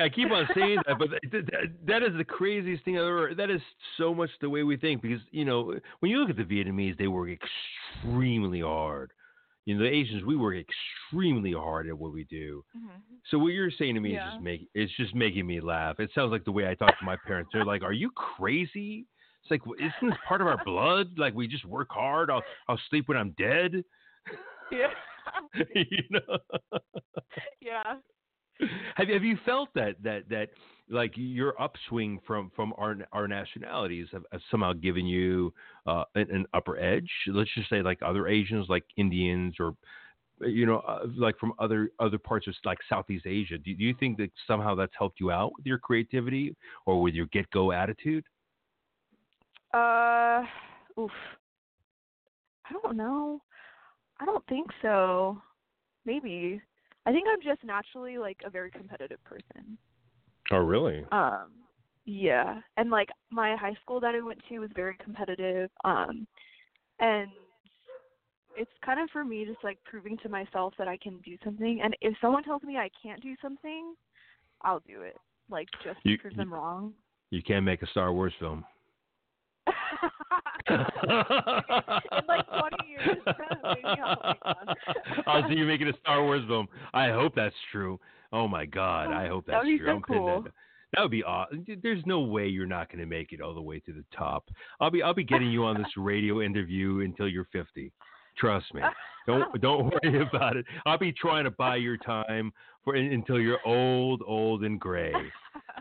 S1: I keep on saying that, but that, that, is the craziest thing I've ever. That is so much the way we think because you know when you look at the Vietnamese, they work extremely hard. You know, the Asians, we work extremely hard at what we do. Mm-hmm. So what you're saying to me is just make it's just making me laugh. It sounds like the way I talk to my parents. They're like, "Are you crazy?" It's like, isn't this part of our blood? Like we just work hard. I'll I'll sleep when I'm dead.
S3: yeah. [laughs] [laughs]
S1: you know. [laughs]
S3: yeah.
S1: Have have you felt that that that like your upswing from from our our nationalities have, have somehow given you uh, an, an upper edge? Let's just say like other Asians, like Indians, or you know, uh, like from other other parts of like Southeast Asia. Do, do you think that somehow that's helped you out with your creativity or with your get go attitude?
S3: Uh, oof. I don't know. I don't think so. Maybe. I think I'm just naturally like a very competitive person.
S1: Oh, really?
S3: Um, yeah, and like my high school that I went to was very competitive. Um, and it's kind of for me just like proving to myself that I can do something. And if someone tells me I can't do something, I'll do it. Like just to
S1: You-
S3: prove
S1: you-
S3: them wrong.
S1: You can't make a Star Wars film. [laughs]
S3: In like 20 years, I'll make one.
S1: I'll see you making a Star Wars film. I hope that's true. Oh my God, I hope
S3: That
S1: that's
S3: would be
S1: true.
S3: so cool.
S1: that, that would be awesome. There's no way you're not going to make it all the way to the top. I'll be I'll be getting you on this radio interview until you're 50. Trust me. Don't [laughs] don't worry [laughs] about it. I'll be trying to buy your time for until you're old, old and gray.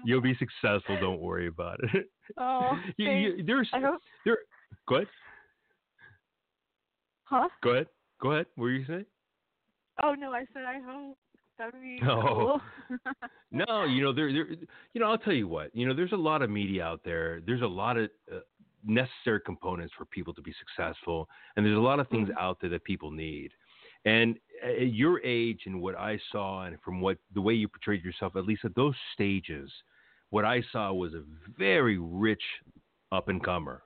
S1: You'll be successful. Don't worry about it. [laughs]
S3: Oh,
S1: You- you- there's
S3: I hope.
S1: there. Go ahead.
S3: Huh?
S1: Go ahead. Go ahead. What were you saying?
S3: Oh no, I said I hope. That would be
S1: Oh.
S3: cool.
S1: No, you know, there, there, you know, I'll tell you what, you know, there's a lot of media out there. There's a lot of uh, necessary components for people to be successful, and there's a lot of things mm-hmm. out there that people need. And uh, at your age and what I saw, and from what the way you portrayed yourself, at least at those stages, what I saw was a very rich up and comer,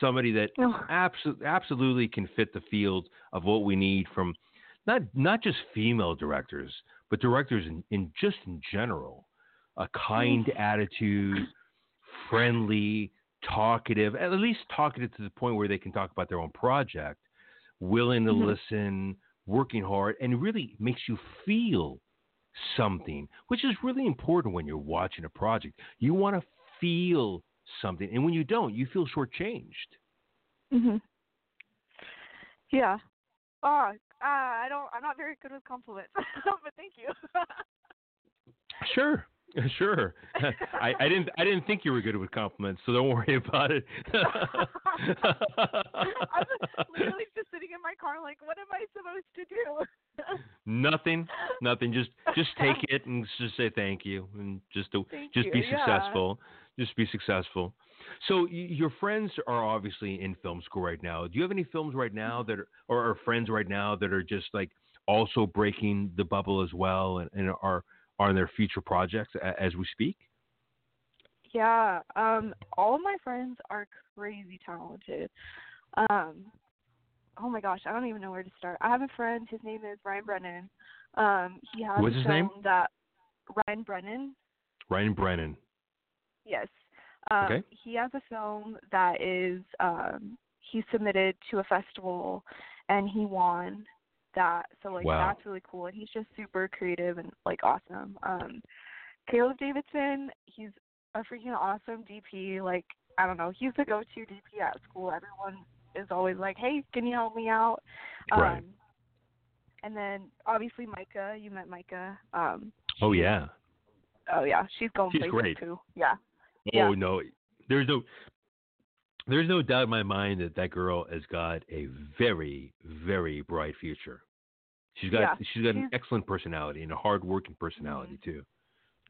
S1: somebody that
S3: Oh.
S1: absolutely absolutely can fit the field of what we need from not not just female directors, but directors in, in just in general. A mm-hmm. kind attitude, friendly, talkative, at least talkative to the point where they can talk about their own project, willing to
S3: Mhm.
S1: listen, working hard, and really makes you feel something, which is really important when you're watching a project. You want to feel something, and when you don't, you feel shortchanged.
S3: Mhm. Yeah. Oh, uh, I don't. I'm not very good with compliments, [laughs] but thank you. [laughs]
S1: Sure. [laughs] Sure. [laughs] I, I didn't I didn't think you were good with compliments, so don't worry [laughs] about it.
S3: I was literally just sitting in my car, like, what am I supposed to do?
S1: Nothing. Nothing. Just just take it and just say thank you and just to, just
S3: you,
S1: be
S3: yeah.
S1: successful. Just be successful. So y- your friends are obviously in film school right now. Do you have any films right mm-hmm. now that are, or are friends right now that are just like also breaking the bubble as well and, and are are there future projects a, as we speak?
S3: Yeah, um, all of my friends are crazy talented. Um, oh my gosh, I don't even know where to start. I have a friend. His name is Ryan Brennan. Um, he has
S1: What's
S3: a
S1: his
S3: film
S1: name?
S3: that Ryan Brennan.
S1: Ryan Brennan.
S3: Yes. Um,
S1: Okay.
S3: He has a film that is um, he submitted to a festival, and he won that. So like
S1: Wow.
S3: that's really cool, and he's just super creative and like awesome. Um, Caleb Davidson, he's a freaking awesome DP. Like I don't know, he's the go-to DP at school. Everyone is always like, "Hey, can you help me out?"
S1: Right.
S3: Um, and then obviously Micah, you met Micah. Um,
S1: Oh yeah.
S3: oh yeah, she's going
S1: She's
S3: places
S1: great.
S3: too. Yeah.
S1: Oh
S3: Yeah.
S1: no, there's no, there's no doubt in my mind that that girl has got a very, very bright future. She's got
S3: Yeah,
S1: she's got an excellent personality and a hard-working personality too.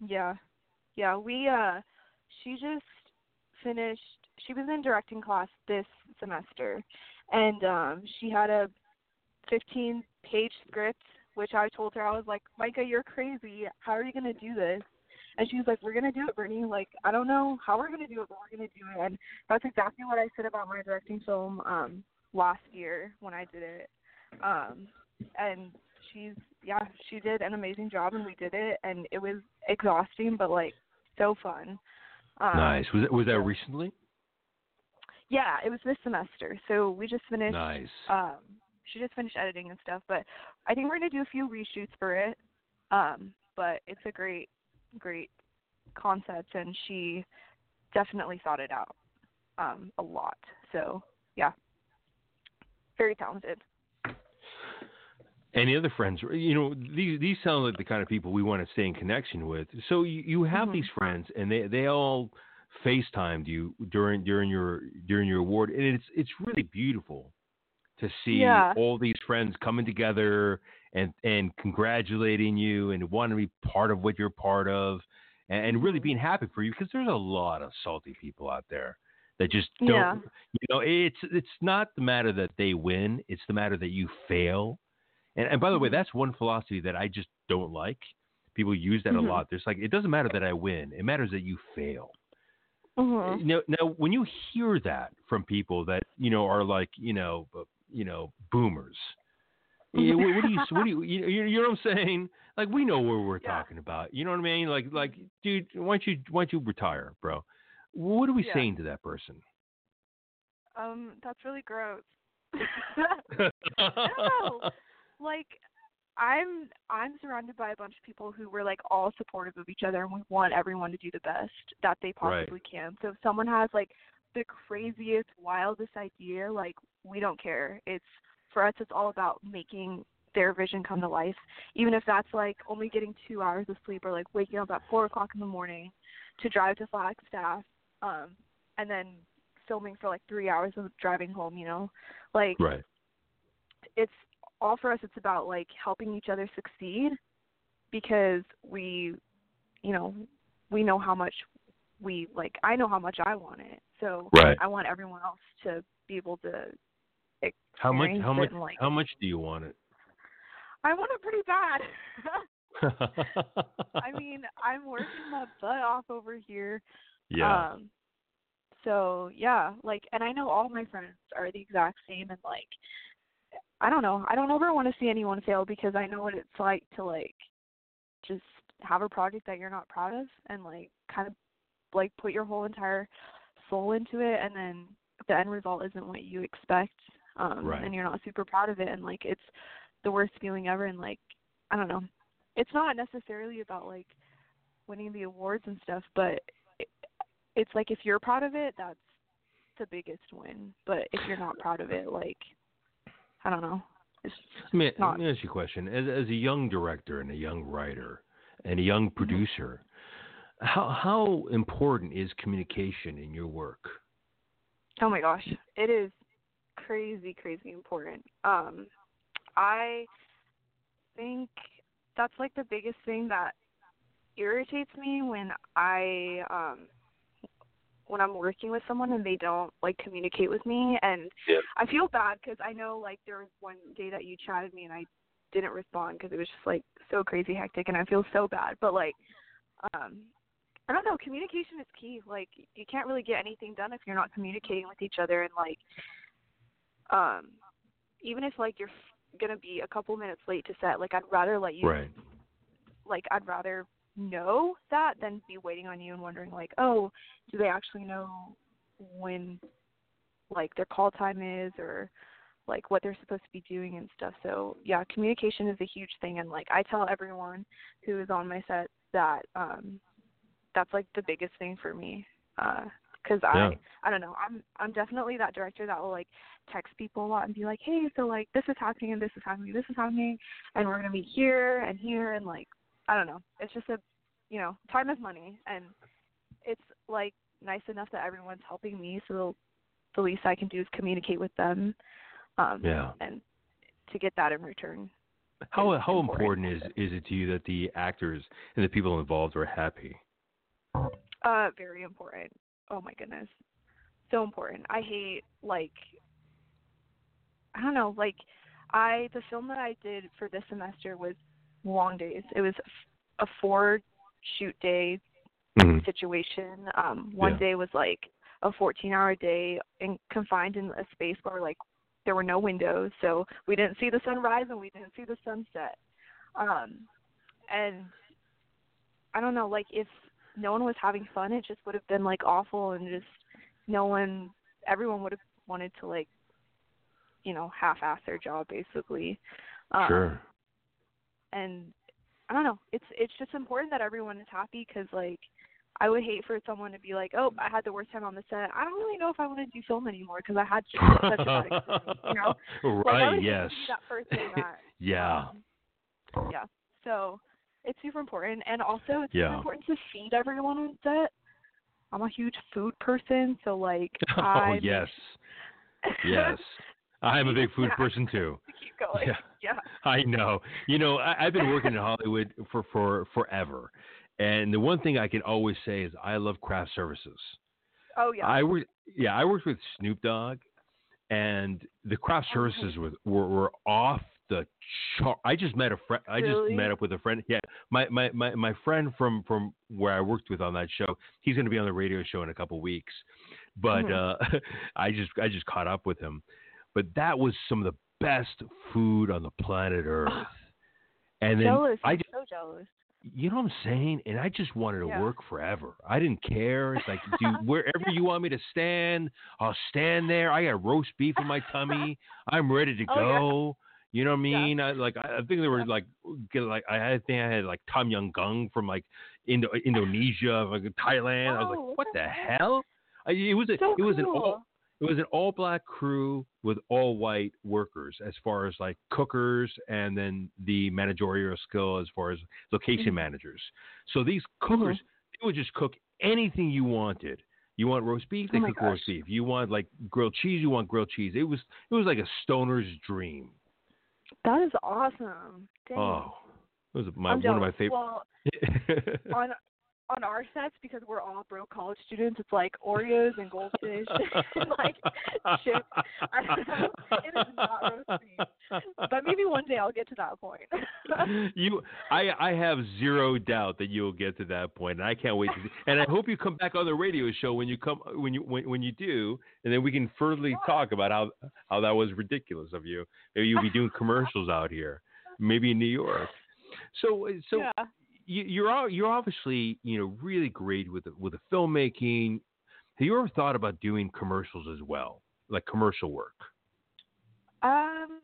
S3: Yeah. Yeah, we uh she just finished she was in directing class this semester and um she had a 15 page script which I told her I was like, "Micah, you're crazy. How are you going to do this?" And she was like, "We're going to do it, Brittany. Like, I don't know how we're going to do it, but we're going to do it." And that's exactly what I said about my directing film um last year when I did it. Um and she's yeah, she did an amazing job and we did it and it was exhausting but like so fun. Um,
S1: nice. Was that was that recently?
S3: Yeah, it was this semester. So we just finished
S1: Nice.
S3: um she just finished editing and stuff, but I think we're gonna do a few reshoots for it. Um, but it's a great great concept and she definitely thought it out um a lot. So yeah. Very talented.
S1: Any other friends? You know, these these sound like the kind of people we want to stay in connection with. So you, you have
S3: Mhm.
S1: these friends, and they they all FaceTimed you during during your during your award, and it's it's really beautiful to see
S3: Yeah.
S1: all these friends coming together and and congratulating you and wanting to be part of what you're part of, and, and really
S3: Mhm.
S1: being happy for you because there's a lot of salty people out there that just don't.
S3: Yeah.
S1: You know, it's it's not the matter that they win; it's the matter that you fail. And, and by the way,
S3: Mhm.
S1: that's one philosophy that I just don't like. People use that
S3: Mhm.
S1: a lot. There's like it doesn't matter that I win; it matters that you fail.
S3: Mhm.
S1: Now, now, when you hear that from people that you know are like you know, uh, you know, boomers, what, what do you, what do you, you, you know what I'm saying? Like we know where we're
S3: Yeah.
S1: talking about. You know what I mean? Like, like, dude, why don't you, why don't you retire, bro? What are we
S3: Yeah.
S1: saying to that person?
S3: Um, that's really gross. [laughs] [laughs] know. Like I'm I'm surrounded by a bunch of people who were like all supportive of each other and we want everyone to do the best that they
S1: Right.
S3: possibly can. So if someone has like the craziest, wildest idea, like we don't care. It's for us it's all about making their vision come to life. Even if that's like only getting two hours of sleep or like waking up at four o'clock in the morning to drive to Flagstaff, um, and then filming for like three hours of driving home, you know? Like
S1: right.
S3: it's all for us it's about like helping each other succeed because we you know we know how much we like i know how much i want it so
S1: Right.
S3: i want everyone else to be able to
S1: How much? How much?
S3: and, like-
S1: How much do you want it?
S3: i want it pretty bad [laughs] i mean i'm working my butt off over here
S1: yeah.
S3: Um, so yeah, like, and I know all my friends are the exact same, and like, I don't know, I don't ever want to see anyone fail because I know what it's like to like, just have a project that you're not proud of, and like, kind of like put your whole entire soul into it, and then the end result isn't what you expect, um,
S1: Right.
S3: and you're not super proud of it, and like, it's the worst feeling ever, and like, I don't know, it's not necessarily about like winning the awards and stuff, but it, it's like if you're proud of it, that's the biggest win. But if you're not proud of [laughs] it, like I don't know. It's
S1: Let me,
S3: not-
S1: let me ask you a question. As, as a young director and a young writer and a young
S3: Mm-hmm.
S1: producer, How how important is communication in your work?
S3: Oh my gosh, it is crazy, crazy important. Um, I think that's like the biggest thing that irritates me when I um when I'm working with someone and they don't like communicate with me and
S1: Yeah.
S3: I feel bad cuz I know like there was one day that you chatted me and I didn't respond cuz it was just like so crazy hectic and I feel so bad but like um I don't know communication is key like you can't really get anything done if you're not communicating with each other and like um even if like you're going to be a couple minutes late to set like I'd rather let you
S1: Right.
S3: like I'd rather know that than be waiting on you and wondering like, oh, do they actually know when like their call time is or like what they're supposed to be doing and stuff. So yeah, communication is a huge thing and like I tell everyone who is on my set that um that's like the biggest thing for me. Uh because
S1: Yeah.
S3: I I don't know I'm I'm definitely that director that will like text people a lot and be like hey so like this is happening and this is happening this is happening and we're gonna meet here and here and like I don't know it's just a you know time is money and it's like nice enough that everyone's helping me so the least I can do is communicate with them um
S1: Yeah.
S3: and to get that in return
S1: How
S3: is
S1: how
S3: important.
S1: important is is it to you that the actors and the people involved are happy?
S3: Uh, very important. Oh my goodness, so important. I hate like I don't know, like I the film that I did for this semester was long days. It was a four shoot day
S1: Mhm.
S3: situation. Um, one
S1: Yeah.
S3: day was like a 14 hour day and confined in a space where like there were no windows, so we didn't see the sunrise and we didn't see the sunset. Um, and I don't know, like if no one was having fun, it just would have been like awful and just no one, everyone would have wanted to like, you know, half-ass their job basically. Um,
S1: Sure.
S3: And I don't know. It's it's just important that everyone is happy because like I would hate for someone to be like, oh, I had the worst time on the set. I don't really know if I want to do film anymore because I had such a bad experience. You know, [laughs]
S1: right.
S3: hate
S1: Yes.
S3: that person [laughs] that
S1: Yeah.
S3: um, yeah. So it's super important, and also it's
S1: Yeah.
S3: important to feed everyone on set. I'm a huge food person, so like [laughs]
S1: Oh
S3: I
S1: yes. Yes. I'm a big food person too. [laughs]
S3: keep going.
S1: Yeah.
S3: yeah. [laughs]
S1: I know. You know, I, I've been working in Hollywood for for forever, and the one thing I can always say is I love craft services.
S3: Oh yeah.
S1: I worked, yeah, I worked with Snoop Dogg, and the craft services were, were were off the chart. I just met a friend. I just
S3: Really?
S1: met up with a friend. Yeah, my my my my friend from from where I worked with on that show. He's going to be on the radio show in a couple weeks, but
S3: Mhm.
S1: uh, [laughs] I just I just caught up with him. But that was some of the best food on the planet Earth. And then
S3: jealous.
S1: I just,
S3: so jealous.
S1: you know what I'm saying? And I just wanted to
S3: Yeah.
S1: work forever. I didn't care. It's like, dude, [laughs] wherever you want me to stand, I'll stand there. I got roast beef in my tummy. [laughs] I'm ready to
S3: Oh, yeah.
S1: go. You know what I
S3: Yeah.
S1: mean? I like I think they were like like I had- think I had like Tom Yum Goong from like Indo- Indonesia, like Thailand. I was
S3: Oh,
S1: like,
S3: what
S1: what
S3: the
S1: the
S3: heck?
S1: hell? I, it was a,
S3: So
S1: it was an
S3: cool.
S1: all it was an all black crew with all white workers as far as like cookers and then the managerial skill as far as location
S3: Mhm.
S1: managers. So these cookers they would just cook anything you wanted. You want roast beef, they
S3: Oh
S1: cook roast beef. You want like grilled cheese, you want grilled cheese. It was it was like a stoner's dream.
S3: That is awesome. Dang.
S1: Oh, it was my one of my favorite.
S3: Well, [laughs] on on our sets because we're all broke college students, it's like Oreos and goldfish [laughs] and like chips. I don't know. It is not roast beef. But maybe one day I'll get to that point. [laughs]
S1: you, I, I have zero doubt that you'll get to that point, and I can't wait to. See, and I hope you come back on the radio show when you come when you when, when you do, and then we can furtherly talk about how how that was ridiculous of you. Maybe you'll be doing commercials out here, maybe in New York. So so
S3: yeah.
S1: You, you're you're obviously you know really great with the, with the filmmaking. Have you ever thought about doing commercials as well, like commercial work?
S3: Um.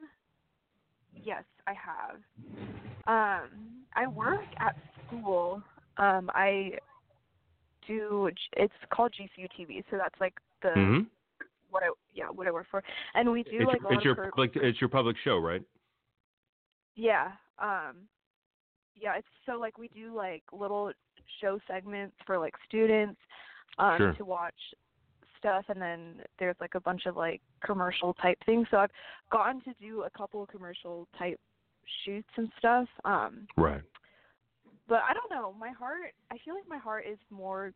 S3: Yes, I have. Um, I work at school. Um, I do. It's called GCU TV, so that's like the
S1: Mhm.
S3: what I yeah what I work for, and we do
S1: It's,
S3: like a
S1: your,
S3: lot
S1: it's your
S3: of pro-
S1: public it's your public show, right?
S3: yeah um yeah, it's so like we do like little show segments for like students um
S1: Sure.
S3: to watch stuff and then there's like a bunch of like commercial type things. So I've gotten to do a couple of commercial type shoots and stuff. Um
S1: Right.
S3: but I don't know. My heart I feel like my heart is more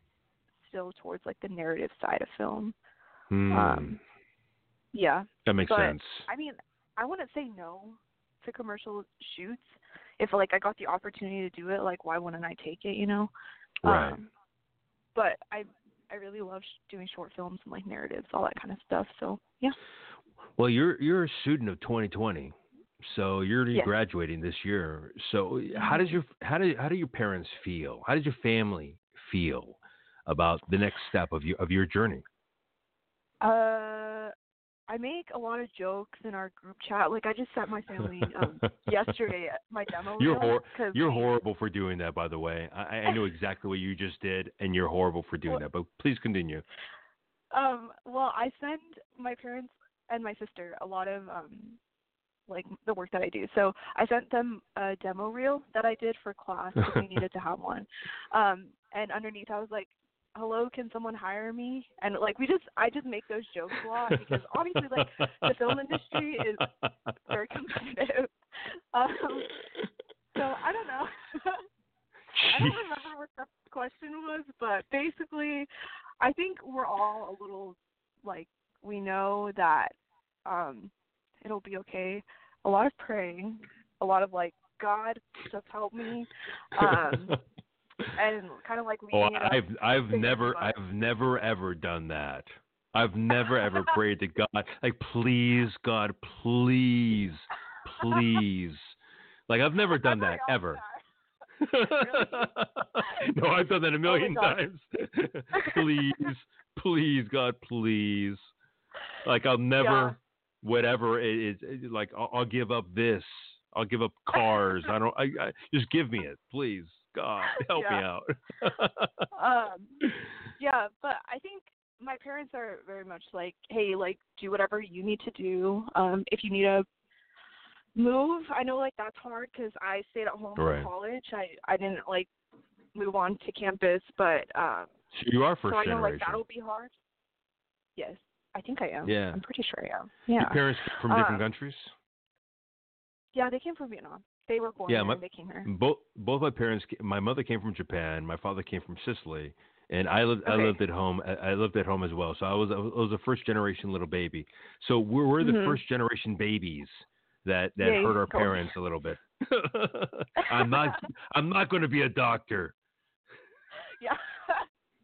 S3: still towards like the narrative side of film.
S1: Hmm.
S3: Um yeah.
S1: that makes
S3: but-
S1: sense.
S3: I mean, I wouldn't say no to commercial shoots. If like I got the opportunity to do it, like why wouldn't I take it? You know.
S1: Right.
S3: Um, but I I really love sh- doing short films and like narratives, all that kind of stuff. So yeah.
S1: Well, you're you're a student of 2020, so you're
S3: Yes.
S1: graduating this year. So how does your how do how do your parents feel? How does your family feel about the next step of your of your journey?
S3: Uh, I make a lot of jokes in our group chat. Like I just sent my family um, [laughs] yesterday my demo.
S1: You're
S3: reel
S1: hor- you're horrible for doing that, by the way. I, I know [laughs] exactly what you just did, and you're horrible for doing
S3: Well-
S1: that. But please continue.
S3: Um, well, I send my parents and my sister a lot of um like the work that I do. So I sent them a demo reel that I did for class because we needed to have one. [laughs] Um, and underneath I was like, "Hello, can someone hire me?" And like we just I just make those jokes a lot because obviously like the film industry is very competitive. [laughs] Um, so I don't know. [laughs] I don't remember what the question was, but basically, I think we're all a little like we know that um it'll be okay. A lot of praying, a lot of like God just help me, um, [laughs] and kind of like
S1: Oh,
S3: leading it up.
S1: I've I've never. I've never ever done that. I've never ever [laughs] prayed to God like please God please please like I've never [laughs] done that ever. [laughs] no, I've done that a million
S3: Oh
S1: times. please, please, God, please. Like I'll never, whatever it is, like I'll, I'll give up this. I'll give up cars. I don't. I, I just give me it, please. God, [laughs] help me out. [laughs]
S3: um yeah but i think my parents are very much like hey like do whatever you need to do um if you need to move i know like that's hard because i stayed at home
S1: Right.
S3: for college i i didn't like move on to campus but um
S1: so you are first
S3: so i know
S1: generation.
S3: like that'll be hard yes i think i am
S1: Yeah.
S3: i'm pretty sure i am Yeah.
S1: Your parents from different
S3: Um,
S1: countries.
S3: yeah they came from vietnam they were born
S1: Yeah, my-
S3: they came here
S1: Both both my parents. My mother came from Japan. My father came from Sicily, and I lived. I lived at home. I lived at home as well. So I was I was a first generation little baby. So we're we're the
S3: Mhm.
S1: first generation babies that that
S3: Yeah,
S1: hurt our parents a little bit. [laughs] I'm not I'm not going to be a doctor.
S3: yeah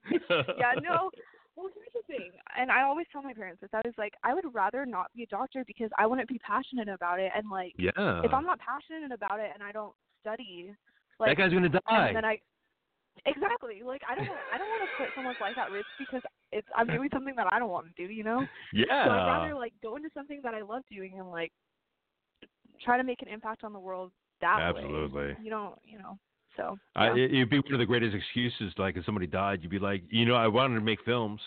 S3: [laughs] yeah, no. Well, here's the thing, and I always tell my parents this. I was like, I would rather not be a doctor because I wouldn't be passionate about it, and like,
S1: Yeah.
S3: if I'm not passionate about it and I don't study, like,
S1: that guy's going to die.
S3: and then I, exactly, like, I don't, I don't want to put someone's life at risk because it's I'm doing [laughs] something that I don't want to do, you know.
S1: yeah.
S3: So I'd rather like go into something that I love doing and like try to make an impact on the world that way.
S1: Absolutely.
S3: You don't, you know. So. Yeah.
S1: it- it'd be one of the greatest excuses. Like if somebody died, you'd be like, you know, I wanted to make films.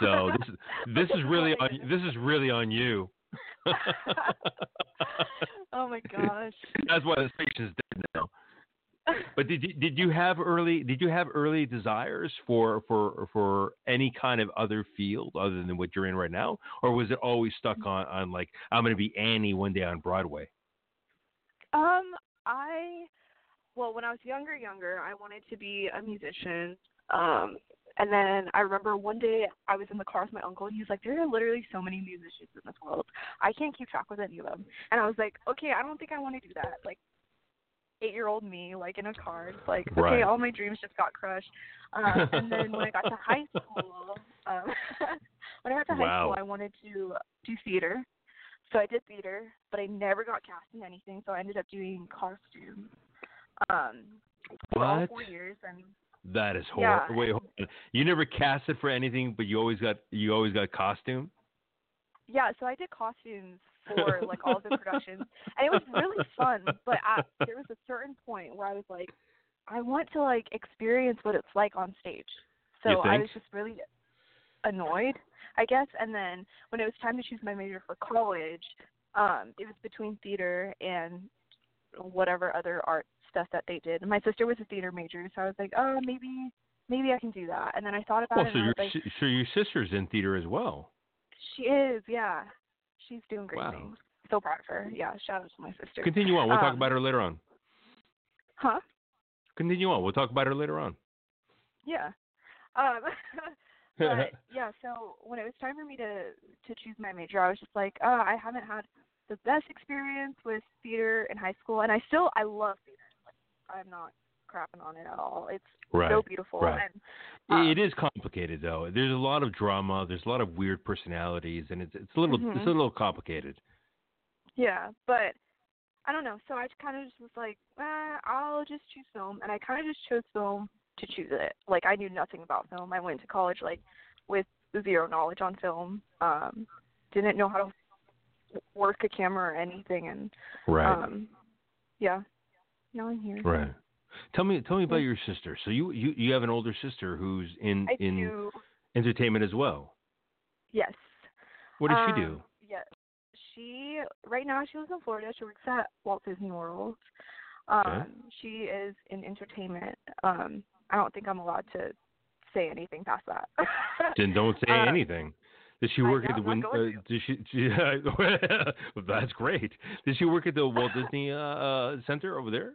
S1: So this is [laughs] this is really on this is really on you. [laughs]
S3: oh my gosh.
S1: That's why the station's dead now. But did you did you have early did you have early desires for for for any kind of other field other than what you're in right now, or was it always stuck on on like I'm going to be Annie one day on Broadway?
S3: Um, I well, when I was younger, younger, I wanted to be a musician. Um, and then I remember one day I was in the car with my uncle, and he was like, "There are literally so many musicians in this world. I can't keep track with any of them." And I was like, "Okay, I don't think I want to do that." Like eight-year-old me, like in a car, it's like, okay,
S1: Right.
S3: all my dreams just got crushed. Um, and then when I got to high [laughs] school, um, [laughs] when I got to high
S1: Wow.
S3: school, I wanted to do theater. So I did theater, but I never got cast in anything. So I ended up doing costumes um, for all
S1: What?
S3: four years, and
S1: That is
S3: Yeah.
S1: horrible. Wait, hold on. you never casted for anything, but you always got you always got costume.
S3: yeah, so I did costumes for like all the productions, and it was really fun. But at, there was a certain point where I was like, I want to like experience what it's like on stage. So I was just really annoyed, I guess. And then when it was time to choose my major for college, um, it was between theater and whatever other art stuff that they did. And my sister was a theater major, so I was like, oh, maybe maybe I can do that. And then I thought about
S1: Well,
S3: it,
S1: so your
S3: like,
S1: so your sister's in theater as well.
S3: she is, yeah, she's doing great
S1: Wow.
S3: things. So proud of her. Yeah, shout out to my sister.
S1: Continue on. We'll talk
S3: Um,
S1: about her later on.
S3: Huh?
S1: Continue on. We'll talk about her later on.
S3: Yeah. Um, [laughs] but [laughs] yeah, so when it was time for me to to choose my major, I was just like, oh, I haven't had the best experience with theater in high school, and I still I love theater. Like, I'm not crapping on it at all. It's
S1: Right,
S3: so beautiful,
S1: right.
S3: and um,
S1: it is complicated though. There's a lot of drama. There's a lot of weird personalities, and it's it's a little it's
S3: Mhm.
S1: a little complicated.
S3: yeah, but I don't know. So I kind of just was like, eh, I'll just choose film, and I kind of just chose film to choose it. Like I knew nothing about film. I went to college like with zero knowledge on film. Um, didn't know how to work a camera or anything, and
S1: Right.
S3: um, yeah. Now I'm here.
S1: right. Tell me tell me about your sister. So you you you have an older sister who's in
S3: I
S1: in
S3: do.
S1: entertainment as well.
S3: Yes.
S1: What does
S3: um,
S1: she do?
S3: Yeah. She right now she lives in Florida. She works at Walt Disney World. Um,
S1: Okay.
S3: she is in entertainment. Um, I don't think I'm allowed to say anything past that.
S1: Then don't [laughs] say
S3: um,
S1: anything. Does she work at the Win? Uh, does she? she [laughs] that's great. Does she work at the Walt Disney uh, uh, Center over there?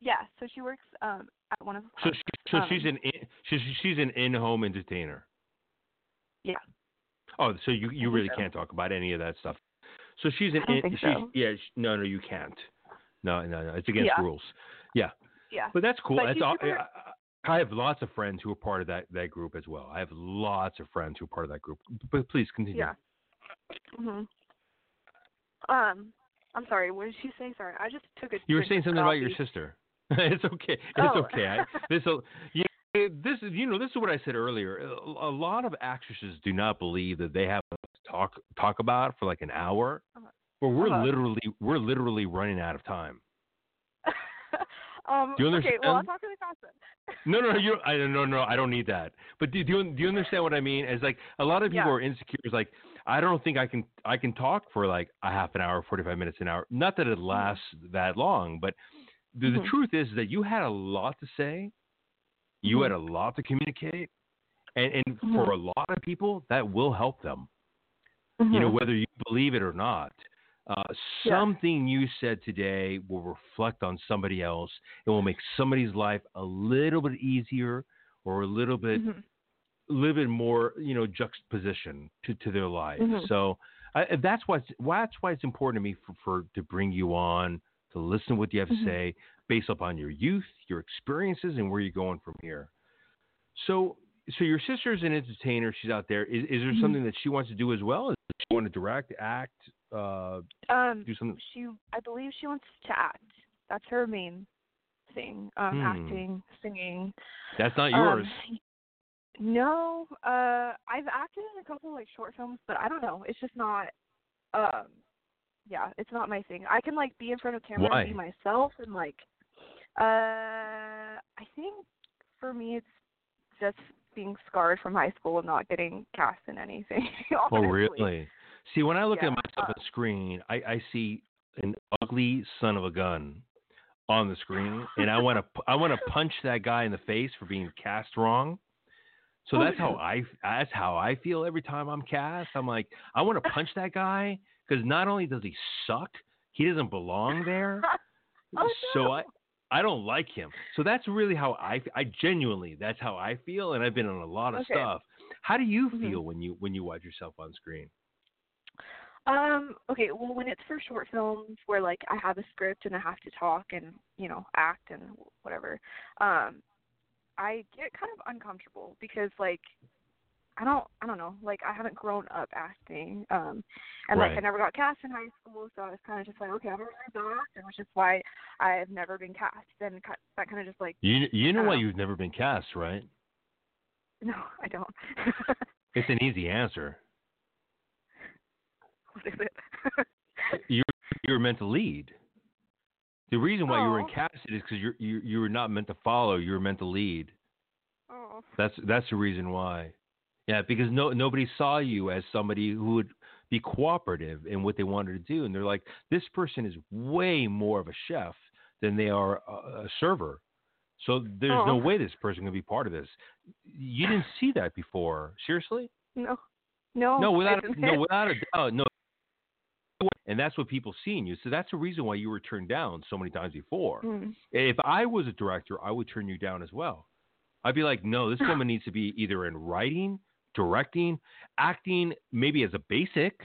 S3: yeah. So she works um at one of the
S1: So she, so she's
S3: Um,
S1: an in, she's she's an in-home entertainer.
S3: Yeah.
S1: Oh, so you you really
S3: so.
S1: can't talk about any of that stuff. So she's an in, she's
S3: so.
S1: yeah no no you can't. No no no it's against
S3: Yeah.
S1: rules. Yeah,
S3: Yeah.
S1: but that's cool.
S3: But
S1: that's
S3: she's
S1: all,
S3: super-
S1: I, have lots of friends who are part of that that group as well. I have lots of friends who are part of that group. But please continue.
S3: Yeah. Mhm. Um, I'm sorry. What did she say? Sorry, I just took a.
S1: You were saying something about your sister. [laughs] it's okay. It's
S3: Oh.
S1: okay. I, this. You [laughs] know, this is you know this is what I said earlier. A, a lot of actresses do not believe that they have to talk talk about for like an hour,
S3: Uh-huh.
S1: but we're
S3: Uh-huh.
S1: literally we're literally running out of time.
S3: Um,
S1: Do you
S3: Okay, well, I'll talk really fast then.
S1: No, no, you. I no, no. I don't need that. But do, do you do you understand what I mean? It's like a lot of people
S3: Yeah.
S1: are insecure. It's like I don't think I can I can talk for like a half an hour, forty five minutes, an hour. Not that it lasts that long, but the, the
S3: Mhm.
S1: truth is that you had a lot to say. You
S3: Mhm.
S1: had a lot to communicate, and and for a lot of people that will help them. You know
S3: Mhm.
S1: whether you believe it or not. Uh,
S3: Yeah.
S1: something you said today will reflect on somebody else. It will make somebody's life a little bit easier or a little bit
S3: Mhm.
S1: a little bit more, you know, juxtaposition to, to their life.
S3: Mhm.
S1: So I, that's why it's, that's why it's important to me for, for to bring you on to listen to what you have
S3: Mhm.
S1: to say based upon your youth, your experiences, and where you're going from here. So so your sister's an entertainer. She's out there. Is, is there
S3: Mhm.
S1: something that she wants to do as well? Does she want to direct, act, uh,
S3: Um,
S1: do something?
S3: she, I believe she wants to act. That's her main thing. Um,
S1: Hmm.
S3: acting, singing.
S1: That's not
S3: Um,
S1: yours.
S3: no, uh, I've acted in a couple like short films, but I don't know. It's just not. Um, yeah, it's not my thing. I can like be in front of camera
S1: Why?
S3: and be myself, and like, uh, I think for me it's just being scarred from high school and not getting cast in anything. [laughs]
S1: Oh, really? See, when I look
S3: Yeah,
S1: at myself on screen, I, I see an ugly son of a gun on the screen, and I want to I want to [laughs] punch that guy in the face for being cast wrong. So
S3: Oh,
S1: that's how I that's how I feel every time I'm cast. I'm like I want to [laughs] punch that guy because not only does he suck, he doesn't belong there. [laughs]
S3: Oh,
S1: So
S3: no.
S1: I I don't like him. So that's really how I I genuinely that's how I feel, and I've been on a lot of
S3: Okay.
S1: stuff. How do you
S3: Mhm.
S1: feel when you when you watch yourself on screen?
S3: Um, okay, well when it's for short films where like I have a script and I have to talk and, you know, act and whatever, um, I get kind of uncomfortable because like I don't I don't know, like I haven't grown up acting. Um and like I never got cast in high school, so I was kinda just like, Okay, I'm gonna act and which is why I've never been cast and that kinda just like
S1: You you know why
S3: Um,
S1: you've never been cast, right?
S3: no, I don't. [laughs]
S1: It's an easy answer. [laughs]
S3: is it?
S1: You're you're meant to lead. The reason why you were in oh.
S3: Aw.
S1: casted is because you're you you were not meant to follow. You were meant to lead.
S3: oh.
S1: That's that's the reason why. Yeah, because no nobody saw you as somebody who would be cooperative in what they wanted to do. And they're like, this person is way more of a chef than they are a, a server. So there's no
S3: Oh.
S1: way this person can be part of this. You didn't see that before, seriously?
S3: No. No.
S1: no, without
S3: didn't.
S1: no, without a doubt, no. And that's what people see in you. So that's the reason why you were turned down so many times before.
S3: Mm.
S1: If I was a director, I would turn you down as well. I'd be like, no, this woman [laughs] needs to be either in writing, directing, acting, maybe as a basic,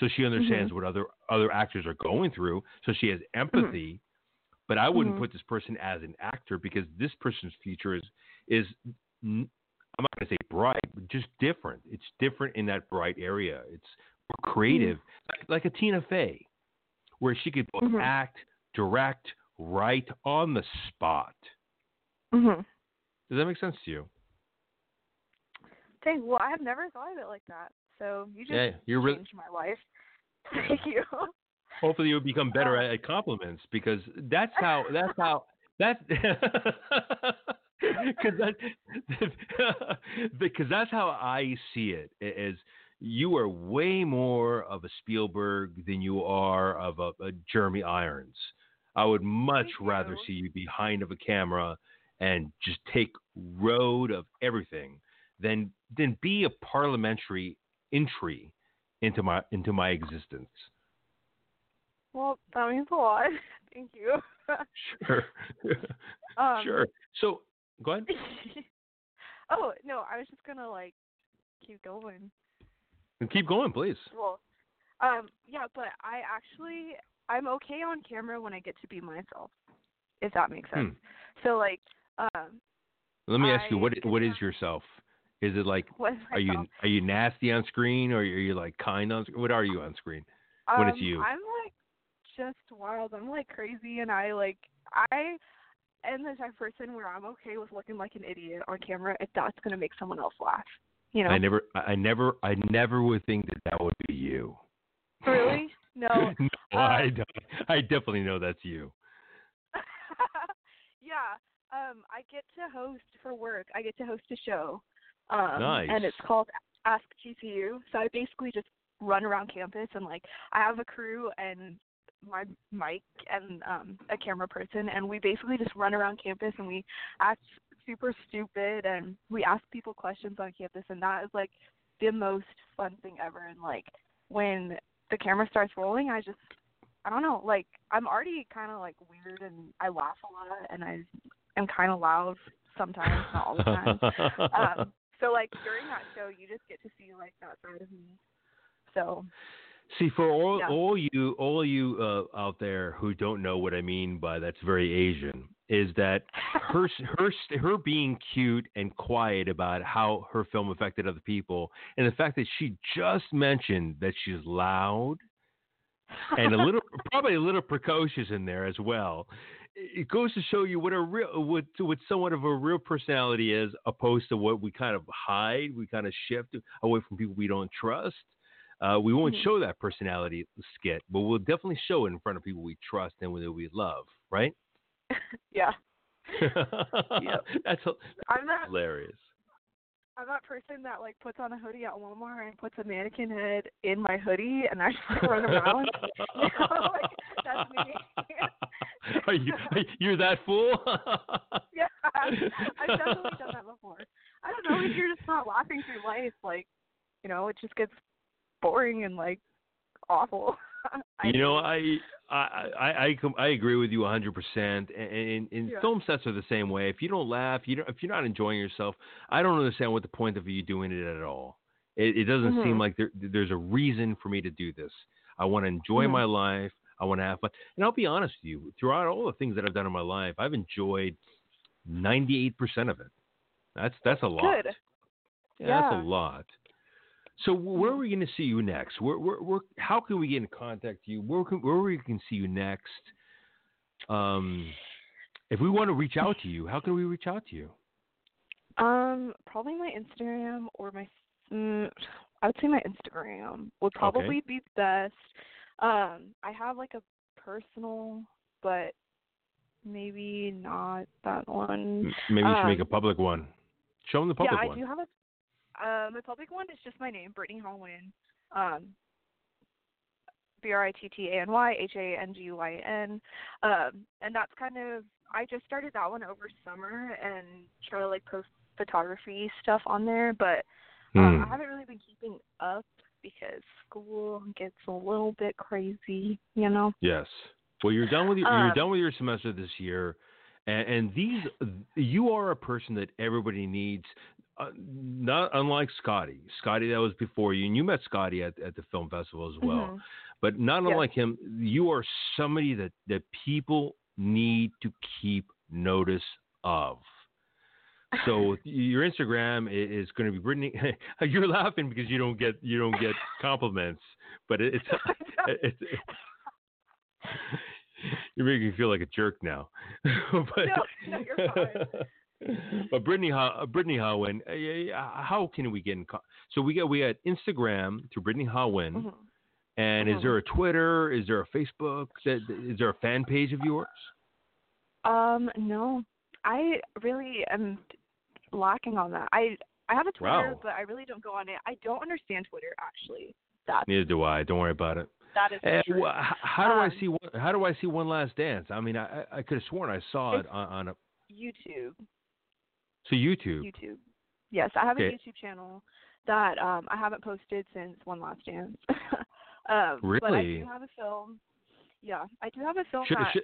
S1: so she understands what other other actors are going through, so she has empathy. But I wouldn't
S3: Mhm.
S1: put this person as an actor because this person's future is is n- I'm not going to say bright, but just different. It's different in that bright area. It's more creative, like, like a Tina Fey, where she could both
S3: Mhm.
S1: act, direct, write on the spot.
S3: Mhm.
S1: Does that make sense to you?
S3: Dang. Well, I have never thought of it like that. So you just
S1: Yeah, you're really.
S3: changed my life. [laughs] Thank you.
S1: Hopefully, you'll become better at, at compliments because that's [laughs] how. That's how. That's [laughs] because that because that's how I see it. Is you are way more of a Spielberg than you are of a, a Jeremy Irons. I would much rather see you behind of a camera and just take road of everything than than be a parliamentary entry into my into my existence.
S3: Well, that means a lot. [laughs] Thank you.
S1: Sure. [laughs]
S3: um,
S1: sure. So go ahead. [laughs]
S3: oh no, I was just gonna like keep going.
S1: Keep going, please.
S3: Well, um, yeah, but I actually I'm okay on camera when I get to be myself, if that makes sense. So like, um,
S1: Let me ask you, what what is yourself? Is it like are you are you nasty on screen or are you like kind on screen? What are you on screen? when it's
S3: Um,
S1: you?
S3: I'm like just wild. I'm like crazy, and I like I am the type of person where I'm okay with looking like an idiot on camera if that's gonna make someone else laugh. You know?
S1: I never I never I never would think that that would be you.
S3: Really? [laughs] No.
S1: no,
S3: uh,
S1: I don't. I definitely know that's you. [laughs]
S3: yeah. Um, I get to host for work. I get to host a show. Um
S1: Nice.
S3: and it's called Ask GCU. So I basically just run around campus and like I have a crew and my mic and um a camera person and we basically just run around campus and we act super stupid and we ask people questions on campus and that is like the most fun thing ever and like when the camera starts rolling I just I don't know, like I'm already kind of like weird and I laugh a lot and I am kind of loud sometimes, not all the time. [laughs] um, so like during that show, you just get to see like that side of me. So
S1: See, for all
S3: Yeah.
S1: all you all you uh, out there who don't know what I mean by that's very Asian is that her [laughs] her her being cute and quiet about how her film affected other people, and the fact that she just mentioned that she's loud and a little [laughs] probably a little precocious in there as well. It goes to show you what a real what what somewhat of a real personality is, opposed to what we kind of hide. We kind of shift away from people we don't trust. Uh, we won't
S3: Mhm.
S1: show that personality skit, but we'll definitely show it in front of people we trust and that we love, right? [laughs]
S3: yeah, [laughs]
S1: That's that's
S3: I'm that
S1: hilarious.
S3: I'm that person that like puts on a hoodie at Walmart and puts a mannequin head in my hoodie and I just like, [laughs] run around. You know, like, that's me.
S1: are you are, you're that fool?
S3: yeah, I've definitely done that before. I don't know if you're just not laughing through life, like you know, it just gets boring and like awful. [laughs]
S1: You know. I I I I, I agree with you 100. percent And, and
S3: Yeah.
S1: film sets are the same way. If you don't laugh, you don't, if you're not enjoying yourself, I don't understand what the point of you doing it at all. It, it doesn't seem
S3: Mhm.
S1: like there, there's a reason for me to do this. I want to enjoy
S3: Mhm.
S1: my life. I want to have fun. And I'll be honest with you. Throughout all the things that I've done in my life, I've enjoyed 98 percent of it. That's that's a lot.
S3: Good.
S1: Yeah, that's a lot. So where are we going to see you next? Where, where, where, how can we get in contact with you? Where can, where we can see you next? Um, if we want to reach out to you, how can we reach out to you?
S3: Um, probably my Instagram or my. Mm, I would say my Instagram would probably be best. Um, I have like a personal, but maybe not that one.
S1: Maybe you should make a
S3: Um,
S1: public one. Show them the public
S3: yeah, I
S1: one.
S3: do have a. Uh, my public one is just my name, Brittany Ha-Nguyen. Um, B R I T T A N Y H A N G Y N. Um, and that's kind of I just started that one over summer and try to like post photography stuff on there, but um,
S1: Hmm.
S3: I haven't really been keeping up because school gets a little bit crazy, you know.
S1: Yes. Well, you're done with your you're
S3: Um,
S1: done with your semester this year, and, and these you are a person that everybody needs. Uh, not unlike Scottie. Scottie that was before you, and you met Scottie at, at the film festival as well.
S3: Mhm.
S1: But not
S3: Yeah.
S1: unlike him, you are somebody that that people need to keep notice of. So [laughs] your Instagram is going to be Brittany. [laughs] You're laughing because you don't get you don't get compliments, but it, it's [laughs] it's. You're making me feel like a jerk now. but,
S3: No, no, you're fine.
S1: But Brittany, uh, Brittany Ha-Nguyen, uh, yeah, how can we get in? Co- so we got we got Instagram through Brittany Ha-Nguyen,
S3: Mhm.
S1: and is
S3: Mhm.
S1: there a Twitter? Is there a Facebook? Is there a fan page of yours?
S3: Um, no, I really am lacking on that. I I have a Twitter,
S1: Wow.
S3: but I really don't go on it. I don't understand Twitter actually. That
S1: Neither do I. Don't worry about it.
S3: that is
S1: Eh,
S3: true.
S1: how do I
S3: Um,
S1: see one, how do I see one last dance? I mean, I I- I could have sworn I saw it on, on a
S3: YouTube.
S1: So YouTube.
S3: YouTube. Yes, I have
S1: Okay.
S3: a YouTube channel that um I haven't posted since One Last Dance. [laughs] um, But I
S1: Really?
S3: do have a film. Yeah, I do have a film
S1: Should,
S3: that.
S1: should,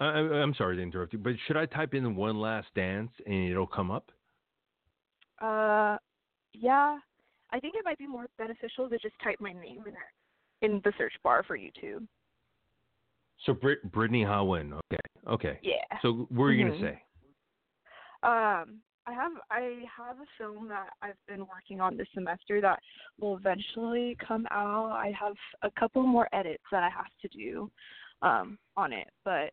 S1: I, I'm sorry to interrupt you, but should I type in one last dance and it'll come up?
S3: Uh, yeah, I think it might be more beneficial to just type my name in in the search bar for YouTube.
S1: So Brit, Brittany Ha-Nguyen. Okay. Okay.
S3: Yeah.
S1: So what are you
S3: Mhm.
S1: gonna say?
S3: Um, I have I have a film that I've been working on this semester that will eventually come out. I have a couple more edits that I have to do um on it, but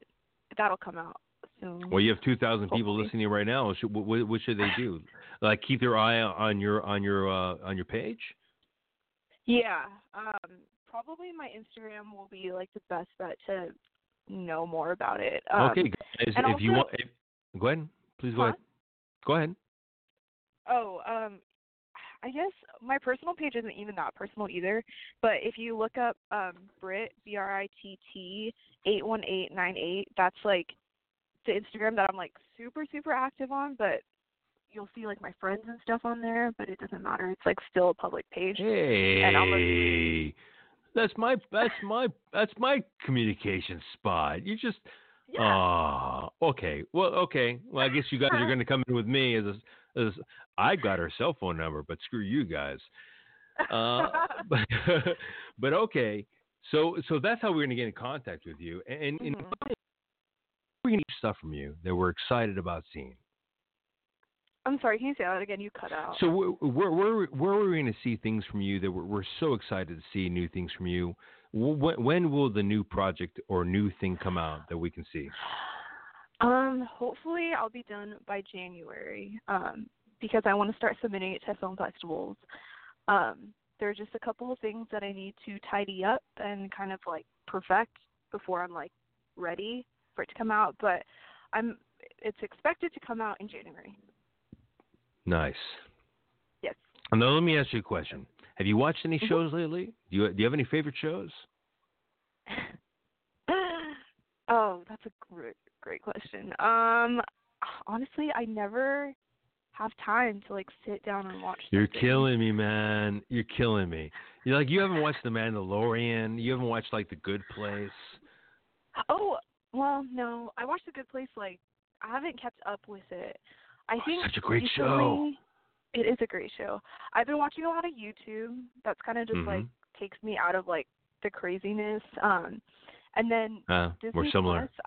S3: that'll come out soon.
S1: Well, you have 2,000 people
S3: Hopefully.
S1: listening right now. Should, what, what should they do? [laughs] Like keep their eye on your on your uh, on your page?
S3: Yeah. Um probably my Instagram will be like the best bet to know more about it. Um,
S1: okay, guys. If you want, if, go ahead. Please go
S3: Huh?
S1: ahead. Go ahead.
S3: Oh, um, I guess my personal page isn't even that personal either. But if you look up um Brit B R I T T eight one eight nine eight, that's like the Instagram that I'm like super super active on. But you'll see like my friends and stuff on there. But it doesn't matter. It's like still a public page.
S1: Hey, that's my that's my that's my communication spot. You just
S3: Yeah.
S1: Ah, okay. Well, okay. Well, I guess you guys are going to come in with me as a, as I got her cell phone number, but screw you guys. Uh, [laughs] but, [laughs] but okay. So so that's how we're going to get in contact with you, and, and
S3: Mhm.
S1: we're going to get stuff from you that we're excited about seeing.
S3: I'm sorry. Can you say that again? You cut out.
S1: So where where where, where are we going to see things from you that we're, we're so excited to see new things from you? Wh- When, when will the new project or new thing come out that we can see?
S3: Um, hopefully I'll be done by January. Um, because I want to start submitting it to film festivals. Um, there are just a couple of things that I need to tidy up and kind of like perfect before I'm like ready for it to come out. But I'm it's expected to come out in January.
S1: Nice.
S3: Yes.
S1: And now let me ask you a question. Have you watched any
S3: Mhm.
S1: shows lately? Do you do you have any favorite shows? [sighs]
S3: oh, that's a great great question. Um, honestly, I never have time to like sit down and watch.
S1: You're
S3: something.
S1: killing me, man. You're killing me. You're like you haven't watched The Mandalorian. You haven't watched like The Good Place.
S3: Oh, well, no. I watched The Good Place like I haven't kept up with it. I
S1: Oh,
S3: think
S1: such a great show.
S3: It is a great show. I've been watching a lot of YouTube. That's kind of just
S1: Mhm.
S3: like takes me out of like the craziness. Um and then
S1: Uh,
S3: Disney
S1: we're similar.
S3: Plus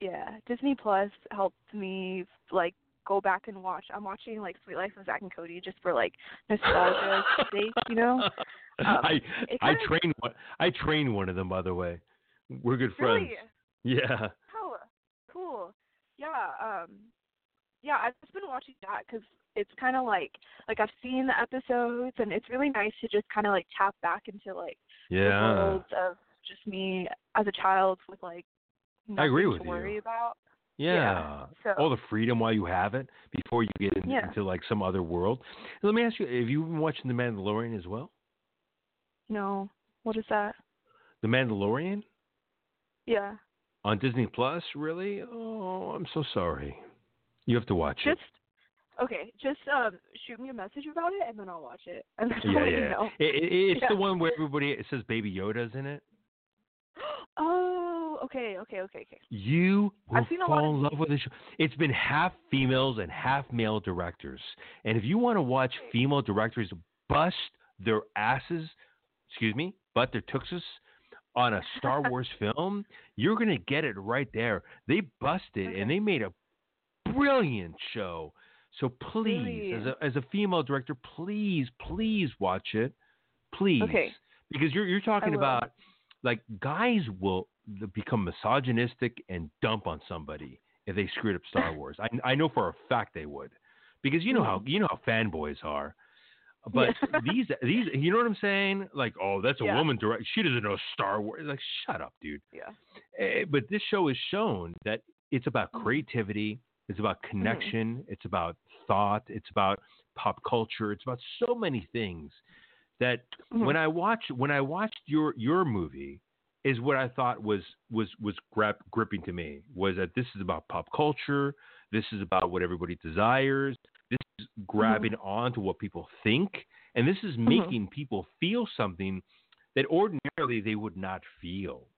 S3: Yeah, Disney Plus helped me like go back and watch. I'm watching like Suite Life of Zack and Cody just for like nostalgia sake, you know. [laughs] Um,
S1: I I train one. I train one of them, by the way. We're good friends.
S3: Really?
S1: Yeah.
S3: Oh, cool. Yeah. Um. Yeah, I've just been watching that because it's kind of like like I've seen the episodes, and it's really nice to just kind of like tap back into like the
S1: Yeah.
S3: world of just me as a child with like
S1: I agree
S3: nothing
S1: with
S3: to worry
S1: you.
S3: about.
S1: Yeah.
S3: so-
S1: All the freedom while you have it before you get in,
S3: Yeah.
S1: into like some other world. Let me ask you: Have you been watching The Mandalorian as well?
S3: No, what is that?
S1: The Mandalorian
S3: Yeah.
S1: on Disney Plus. Really? Oh, I'm so sorry. You have to watch it.
S3: Just okay. Just um, shoot me a message about it, and then I'll watch it. And
S1: Yeah,
S3: you
S1: yeah.
S3: know.
S1: It, it, it's
S3: Yeah.
S1: the one where everybody it says Baby Yoda's in it. [gasps]
S3: Oh, okay, okay, okay, okay.
S1: You will
S3: I've seen a lot
S1: fall
S3: of
S1: in love with the show. It's been half females and half male directors. And if you want to watch female directors bust their asses, excuse me, butt their tuxes on a Star [laughs] Wars film, you're going to get it right there. They busted
S3: Okay.
S1: and they made a brilliant show. So please,
S3: Really?
S1: as a as a female director, please, please watch it, please,
S3: Okay.
S1: because you're you're talking about like guys will become misogynistic and dump on somebody if they screwed up Star Wars. I I know for a fact they would, because you know how you know how fanboys are. But
S3: Yeah. [laughs]
S1: these these you know what I'm saying? Like oh that's a
S3: Yeah.
S1: woman direct. She doesn't know Star Wars. Like shut up, dude.
S3: Yeah.
S1: Eh, but this show has shown that it's about
S3: Mm-hmm.
S1: creativity, it's about mm-hmm. connection, it's about thought, it's about pop culture, it's about so many things that
S3: Mhm.
S1: when I watch when I watched your your movie is what I thought was was was gripping to me was that this is about pop culture, this is about what everybody desires, this is mm-hmm. grabbing onto what people think, and this is mm-hmm. making people feel something that ordinarily they would not feel.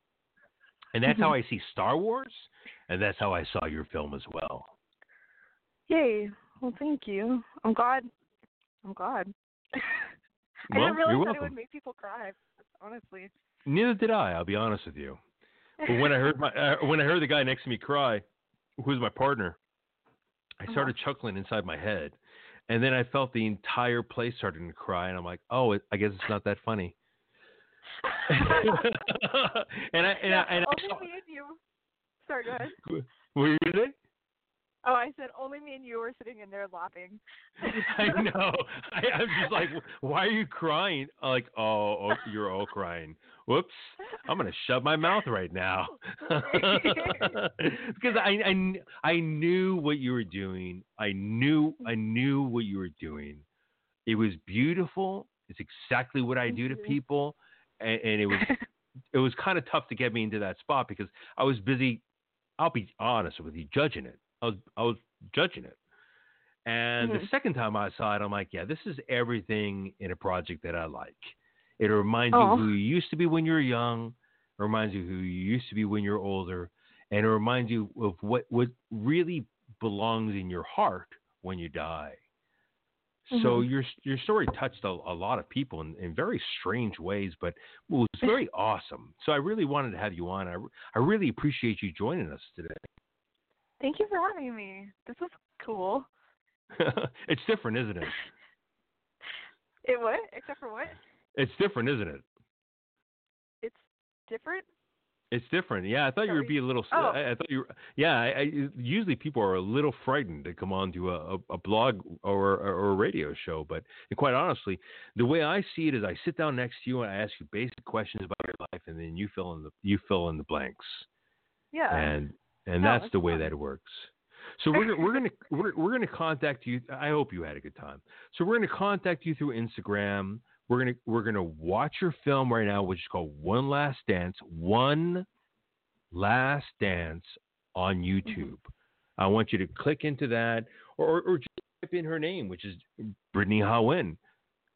S1: And that's how I see Star Wars, and that's how I saw your film as well.
S3: Yay. Well, thank you. I'm glad. I'm glad. [laughs] I
S1: Well,
S3: didn't realize
S1: you're
S3: that it would make people cry. Honestly.
S1: Neither did I. I'll be honest with you. But when I heard my uh, when I heard the guy next to me cry, who was my partner, I started chuckling inside my head, and then I felt the entire place starting to cry, and I'm like, oh, it, I guess it's not that funny. [laughs] [laughs] and I and
S3: yeah,
S1: I and I
S3: only
S1: saw,
S3: you. Sorry, go ahead.
S1: what were you say?
S3: Oh, I said only me and you were sitting in there laughing. [laughs]
S1: I know. I, I'm just like, why are you crying? Like, oh, oh, you're all crying. Whoops. I'm gonna shut my mouth right now [laughs] because I, I I knew what you were doing. I knew I knew what you were doing. It was beautiful. It's exactly what I do to people, and, and it was [laughs] it was kind of tough to get me into that spot because I was busy. I'll be honest with you, judging it. I was I was judging it. And the
S3: Mhm.
S1: second time I saw it, I'm like, yeah, this is everything in a project that I like. It reminds
S3: Oh.
S1: you who you used to be when you were young. It reminds you who you used to be when you're older, and it reminds you of what what really belongs in your heart when you die. So
S3: Mhm.
S1: your your story touched a, a lot of people in, in very strange ways, but it was very awesome. So I really wanted to have you on. I, I really appreciate you joining us today.
S3: Thank you for having me. This was cool. [laughs]
S1: it's different, isn't it? [laughs]
S3: It what? Except for what?
S1: It's different, isn't it?
S3: It's different.
S1: It's different. Yeah, I thought you would be a little.
S3: Oh.
S1: I, I thought you. Were, yeah, I, I, usually people are a little frightened to come on to a, a, blog or, or a radio show, but quite honestly, the way I see it is, I sit down next to you and I ask you basic questions about your life, and then you fill in the you fill in the blanks,
S3: Yeah.
S1: and and oh,
S3: No,
S1: that's the way
S3: fun.
S1: that it works. So we're we're gonna [laughs] we're, we're gonna contact you. I hope you had a good time. So we're gonna contact you through Instagram. We're gonna we're gonna watch your film right now, which is called One Last Dance. One Last Dance on mm-hmm. YouTube. I want you to click into that, or or just type in her name, which is Brittany Ha-Nguyen.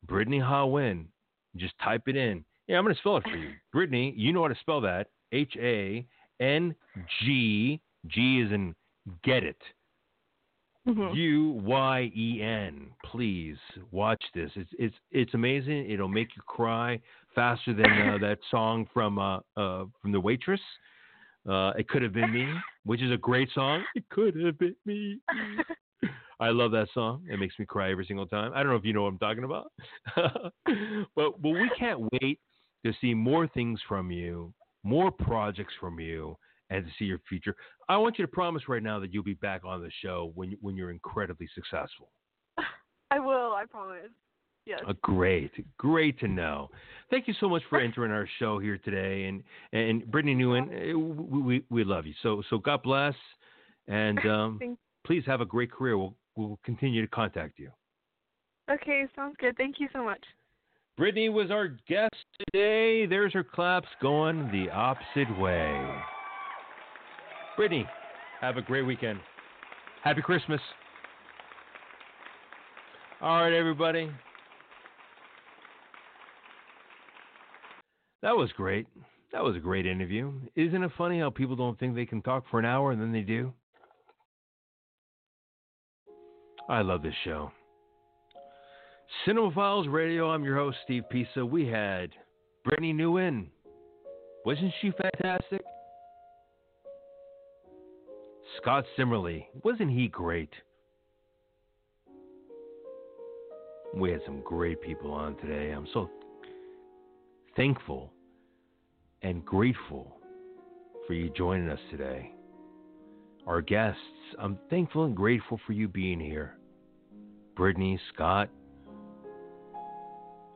S1: Brittany Ha-Nguyen. Just type it in. Yeah, I'm gonna spell it for you. Brittany, you know how to spell that. H A N G. G is in get it.
S3: Mhm.
S1: U Y E N. Please watch this. It's it's it's amazing. It'll make you cry faster than uh, [laughs] that song from uh, uh from the waitress. Uh, it could have been me, which is a great song. It could have been me. [laughs] I love that song. It makes me cry every single time. I don't know if you know what I'm talking about, [laughs] but but we can't wait to see more things from you, more projects from you, and to see your future. I want you to promise right now that you'll be back on the show when when you're incredibly successful. [laughs]
S3: I will. I promise. Yes.
S1: Uh, great, great to know. Thank you so much for entering our show here today, and and Brittany Nguyen, uh, [laughs] we, we we love you. So so God bless, and um, [laughs] please have a great career. We'll we'll continue to contact you.
S3: Okay. Sounds good. Thank you so much.
S1: Brittany was our guest today. There's her claps going the opposite way. Brittany, have a great weekend. Happy Christmas. All right, everybody. That was great. That was a great interview. Isn't it funny how people don't think they can talk for an hour and then they do? I love this show. Cinema Files Radio. I'm your host, Steve Pisa. We had Brittany Nguyen. Wasn't she fantastic? Scott Simerly. Wasn't he great? We had some great people on today. I'm so thankful and grateful for you joining us today. Our guests, I'm thankful and grateful for you being here. Brittany, Scott,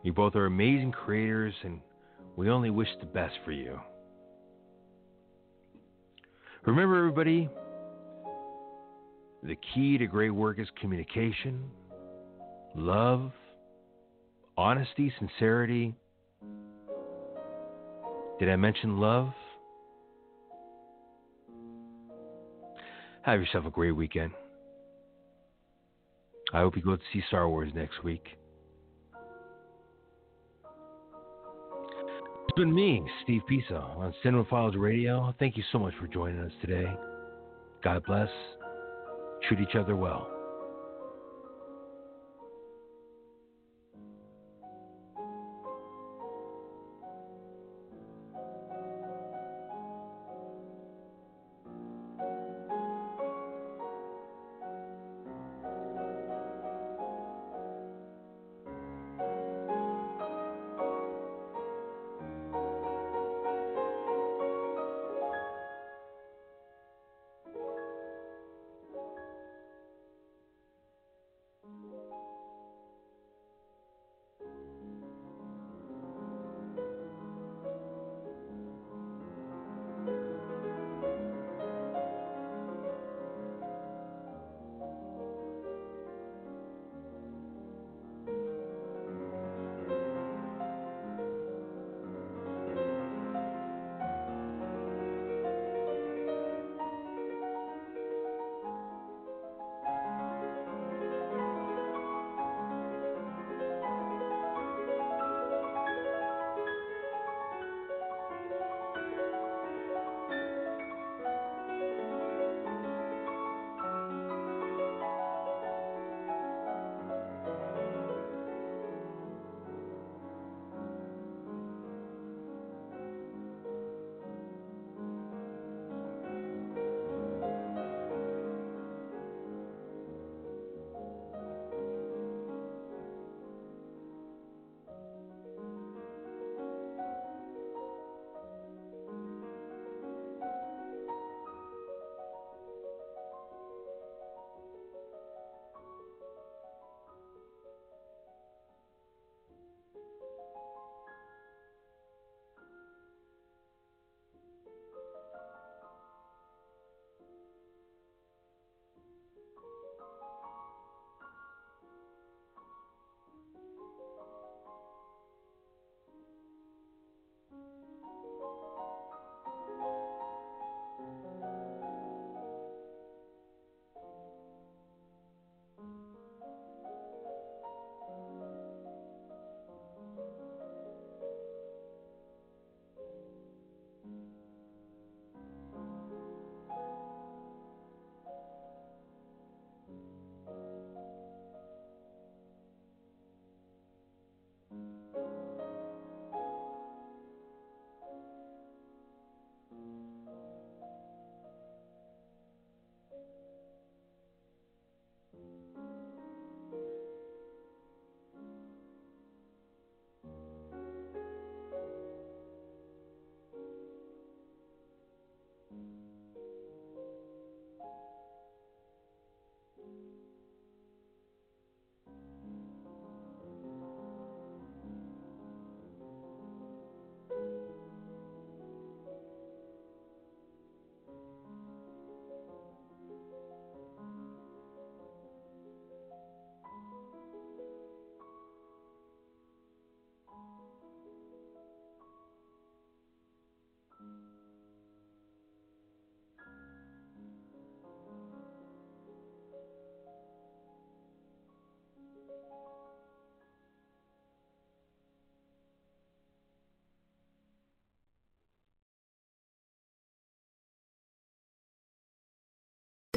S1: you both are amazing creators, and we only wish the best for you. Remember, everybody, the key to great work is communication, love, honesty, sincerity. Did I mention love? Have yourself a great weekend. I hope you go to see Star Wars next week. It's been me, Steve Pisa, on Cinema Files Radio. Thank you so much for joining us today. God bless. Treat each other well.